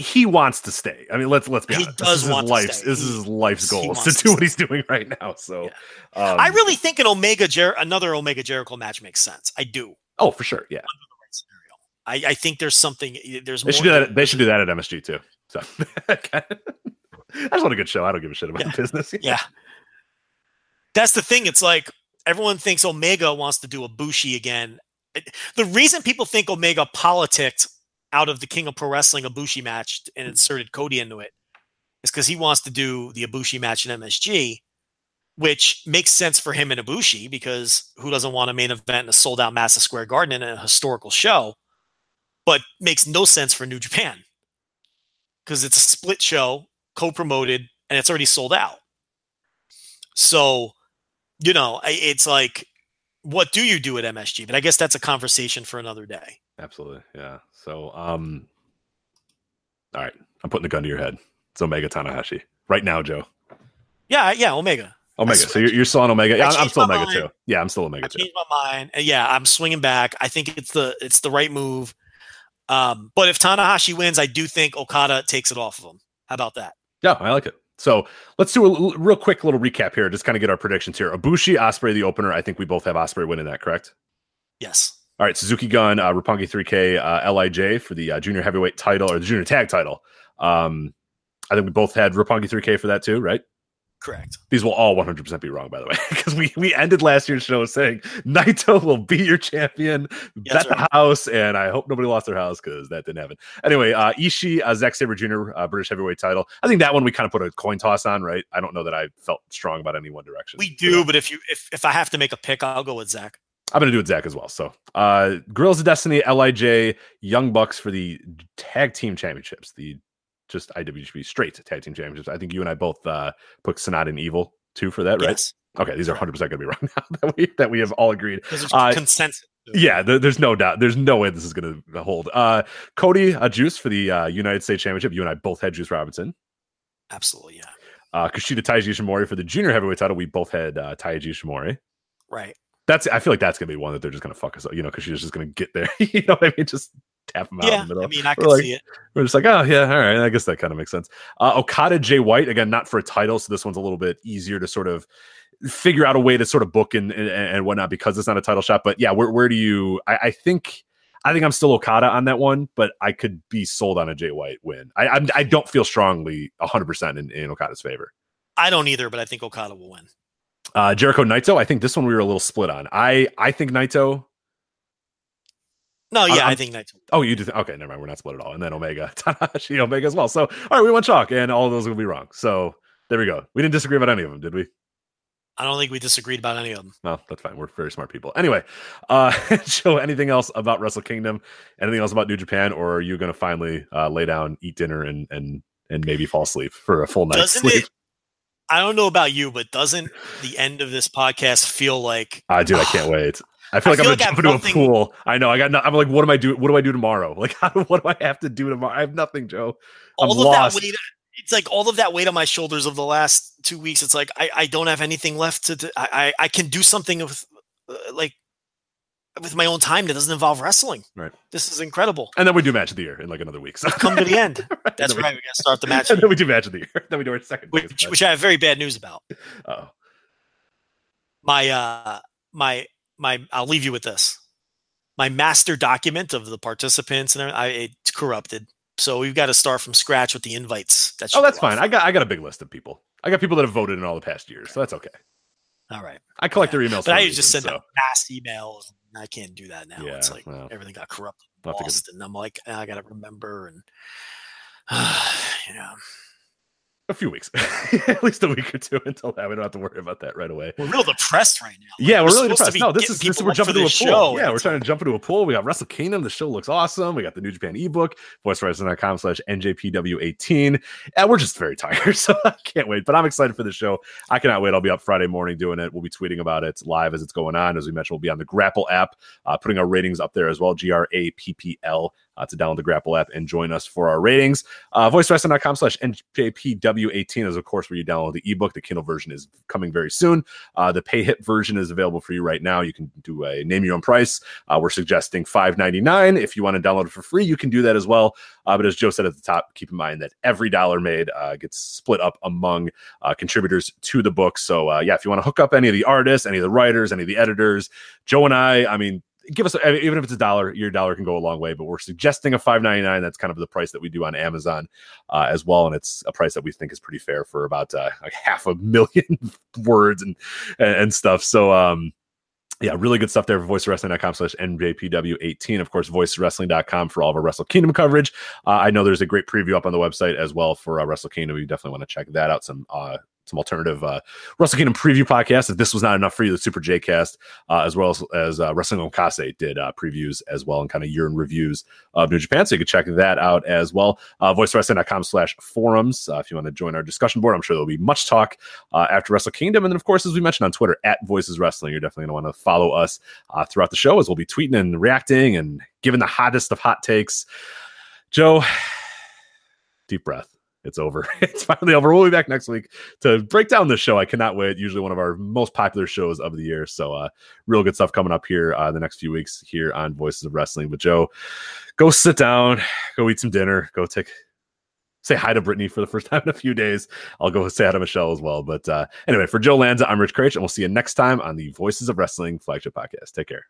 He wants to stay. I mean, let's let's be He honest. does this is want his life's this He- is his life's goal is to to do what he's doing right now. So um, I really think an Omega Jer- another Omega Jericho match makes sense. I do. oh for sure, yeah. I, I think there's something. There's They more should do that. They should do that at MSG too. So I just want a good show. I don't give a shit about Yeah. the business. Yeah. That's the thing. It's like everyone thinks Omega wants to do Ibushi again. The reason people think Omega politicked out of the King of Pro Wrestling Ibushi match and hmm. inserted Cody into it is because he wants to do the Ibushi match in MSG, which makes sense for him in Ibushi because who doesn't want a main event in a sold out Madison Square Garden in a historical show, but makes no sense for New Japan because it's a split show, co promoted, and it's already sold out. So, you know, it's like, what do you do at MSG? But I guess that's a conversation for another day. Absolutely. Yeah. So um all right. I'm putting the gun to your head. It's Omega Tanahashi right now, Joe. Yeah, yeah, Omega. Omega. So you're, you're still on Omega. Yeah, I I'm, still Omega mind. too. Yeah, I'm still I Omega too. changed my mind. And yeah, I'm swinging back. I think it's the it's the right move. Um, but if Tanahashi wins, I do think Okada takes it off of him. How about that? Yeah, I like it. So let's do a l- real quick little recap here. Just kind of get our predictions here. Ibushi, Ospreay, the opener. I think we both have Ospreay winning that. Correct. Yes. All right, Suzuki Gun, uh, Roppongi 3K, uh, LIJ for the uh, junior heavyweight title or the junior tag title. Um, I think we both had Roppongi 3K for that too, right? Correct. These will all 100% be wrong, by the way, because we we ended last year's show saying Naito will be your champion, Yeah, bet the house, and I hope nobody lost their house because that didn't happen. Anyway, uh, Ishii, uh, Zack Sabre Jr., uh, British heavyweight title. I think that one we kind of put a coin toss on, right? I don't know that I felt strong about any one direction. We do, but if you if if I have to make a pick, I'll go with Zack. I'm gonna do it Zack as well. So uh Guerrillas of Destiny, LIJ, Young Bucks for the tag team championships, the just IWGP straight tag team championships. I think you and I both uh put Sanada and Evil too for that, right? Yes. Okay, these are 100 percent gonna be wrong now that we that we have all agreed. Uh, consensus. Yeah, there, there's no doubt. There's no way this is gonna hold. Uh Cody uh, Juice for the uh, United States Championship. You and I both had Juice Robinson. Absolutely, yeah. Uh Kushida Taiji Ishimori for the junior heavyweight title. We both had uh, Taiji Ishimori. Right. That's I feel like that's gonna be one that they're just gonna fuck us up, you know, because she's just gonna get there. you know what I mean? Just tap them out Yeah. in the middle. I mean, I can like- see it. We're just like, oh yeah, all right. I guess that kind of makes sense. Uh, Okada Jay White again, not for a title, so this one's a little bit easier to sort of figure out a way to sort of book and and, and whatnot because it's not a title shot. But yeah, where where do you? I, I think I think I'm still Okada on that one, but I could be sold on a Jay White win. I I'm, I don't feel strongly 100 percent in in Okada's favor. I don't either, but I think Okada will win. Uh, Jericho Naito, I think this one we were a little split on. I I think Naito. No, yeah, i I'm- think Naito. Oh, you do. Th- okay, never mind. We're not split at all. And then Omega, Tanahashi, Omega as well. So, all right, we went chalk, and all of those will be wrong. So there we go. We didn't disagree about any of them, did we? I don't think we disagreed about any of them. No, that's fine. We're very smart people. Anyway, uh, Joe, anything else about Wrestle Kingdom? Anything else about New Japan, or are you going to finally uh, lay down, eat dinner, and and and maybe fall asleep for a full night's Doesn't sleep? it? I don't know about you, but doesn't the end of this podcast feel like Ah, dude, I can't wait. I feel I like I'm like gonna jump into nothing- a pool. I know. I got. No, I'm like, what am I do? What do I do tomorrow? Like, how, what do I have to do tomorrow? I have nothing, Joe. I'm all of lost. that weight? It's like all of that weight on my shoulders of the last two weeks. It's like I, I don't have anything left to. do. I, I I can do something with uh, like with my own time that doesn't involve wrestling. Right. This is incredible. And then we do match of the year in like another week. So Come to the end. Right, That's we- right. We got to start the match, And then we do match of the year. then we do our second. which, which I have very bad news about. Oh, my uh my my I'll leave you with this. My master document of the participants and I, it's corrupted. So we've got to start from scratch with the invites. That oh, that's fine. I got I got a big list of people. I got people that have voted in all the past years, so that's okay. All right. I collect Yeah. their emails. But I just send so- out mass emails. I can't do that now. it's like well. everything got corrupted, I'll have to get- lost, and I'm like, ah, I got to remember and yeah, a few weeks, at least a week or two until that. We don't have to worry about that right away. we're real depressed right now. Like, Yeah, we're, really supposed to depressed. No, this is this, we're jumping to a pool. show, yeah, we're trying to jump into a pool. We got Wrestle Kingdom. The show looks awesome. We got the New Japan ebook, voicewrestling.com slash NJPW18. And we're just very tired, so I can't wait. But I'm excited for the show. I cannot wait. I'll be up Friday morning doing it. We'll be tweeting about it live as it's going on. As we mentioned, we'll be on the Grapple app, uh, putting our ratings up there as well. G R A P P L. Uh, to download the Grapple app and join us for our ratings. Uh, voicewrestling.com slash NJPW18 is, of course, where you download the ebook. The Kindle version is coming very soon. Uh, the Payhip version is available for you right now. You can do a name your own price. Uh, we're suggesting $5.99. If you want to download it for free, you can do that as well. Uh, but as Joe said at the top, keep in mind that every dollar made uh, gets split up among uh, contributors to the book. So, uh, yeah, if you want to hook up any of the artists, any of the writers, any of the editors, Joe and I, I mean, give us even if it's a dollar your dollar can go a long way but we're suggesting a 5.99 that's kind of the price that we do on amazon uh, as well and it's a price that we think is pretty fair for about uh, like half a million words and, and and stuff so um yeah, really good stuff there voicewrestling.com slash NJPW18. Of course, voicewrestling.com for all of our Wrestle Kingdom coverage. Uh, I know there's a great preview up on the website as well for uh, Wrestle Kingdom. You definitely want to check that out. Some uh, some alternative uh, Wrestle Kingdom preview podcasts. If this was not enough for you, the Super J Cast, uh, as well as, as uh, Wrestling Omakase did uh, previews as well and kind of year in reviews of New Japan. So you can check that out as well. Uh, voicewrestling.com slash forums. Uh, if you want to join our discussion board, I'm sure there'll be much talk uh, after Wrestle Kingdom. And then, of course, as we mentioned on Twitter, at Voices Wrestling, you're definitely going to want to follow us uh, throughout the show as we'll be tweeting and reacting and giving the hottest of hot takes. Joe, deep breath. It's over. it's finally over. We'll be back next week to break down this show. I cannot wait. Usually one of our most popular shows of the year. So, uh, real good stuff coming up here uh, the next few weeks here on Voices of Wrestling. But Joe, go sit down, go eat some dinner, go take say hi to Brittany for the first time in a few days. I'll go say hi to Michelle as well. But uh, anyway, for Joe Lanza, I'm Rich Kraetsch, and we'll see you next time on the Voices of Wrestling flagship podcast. Take care.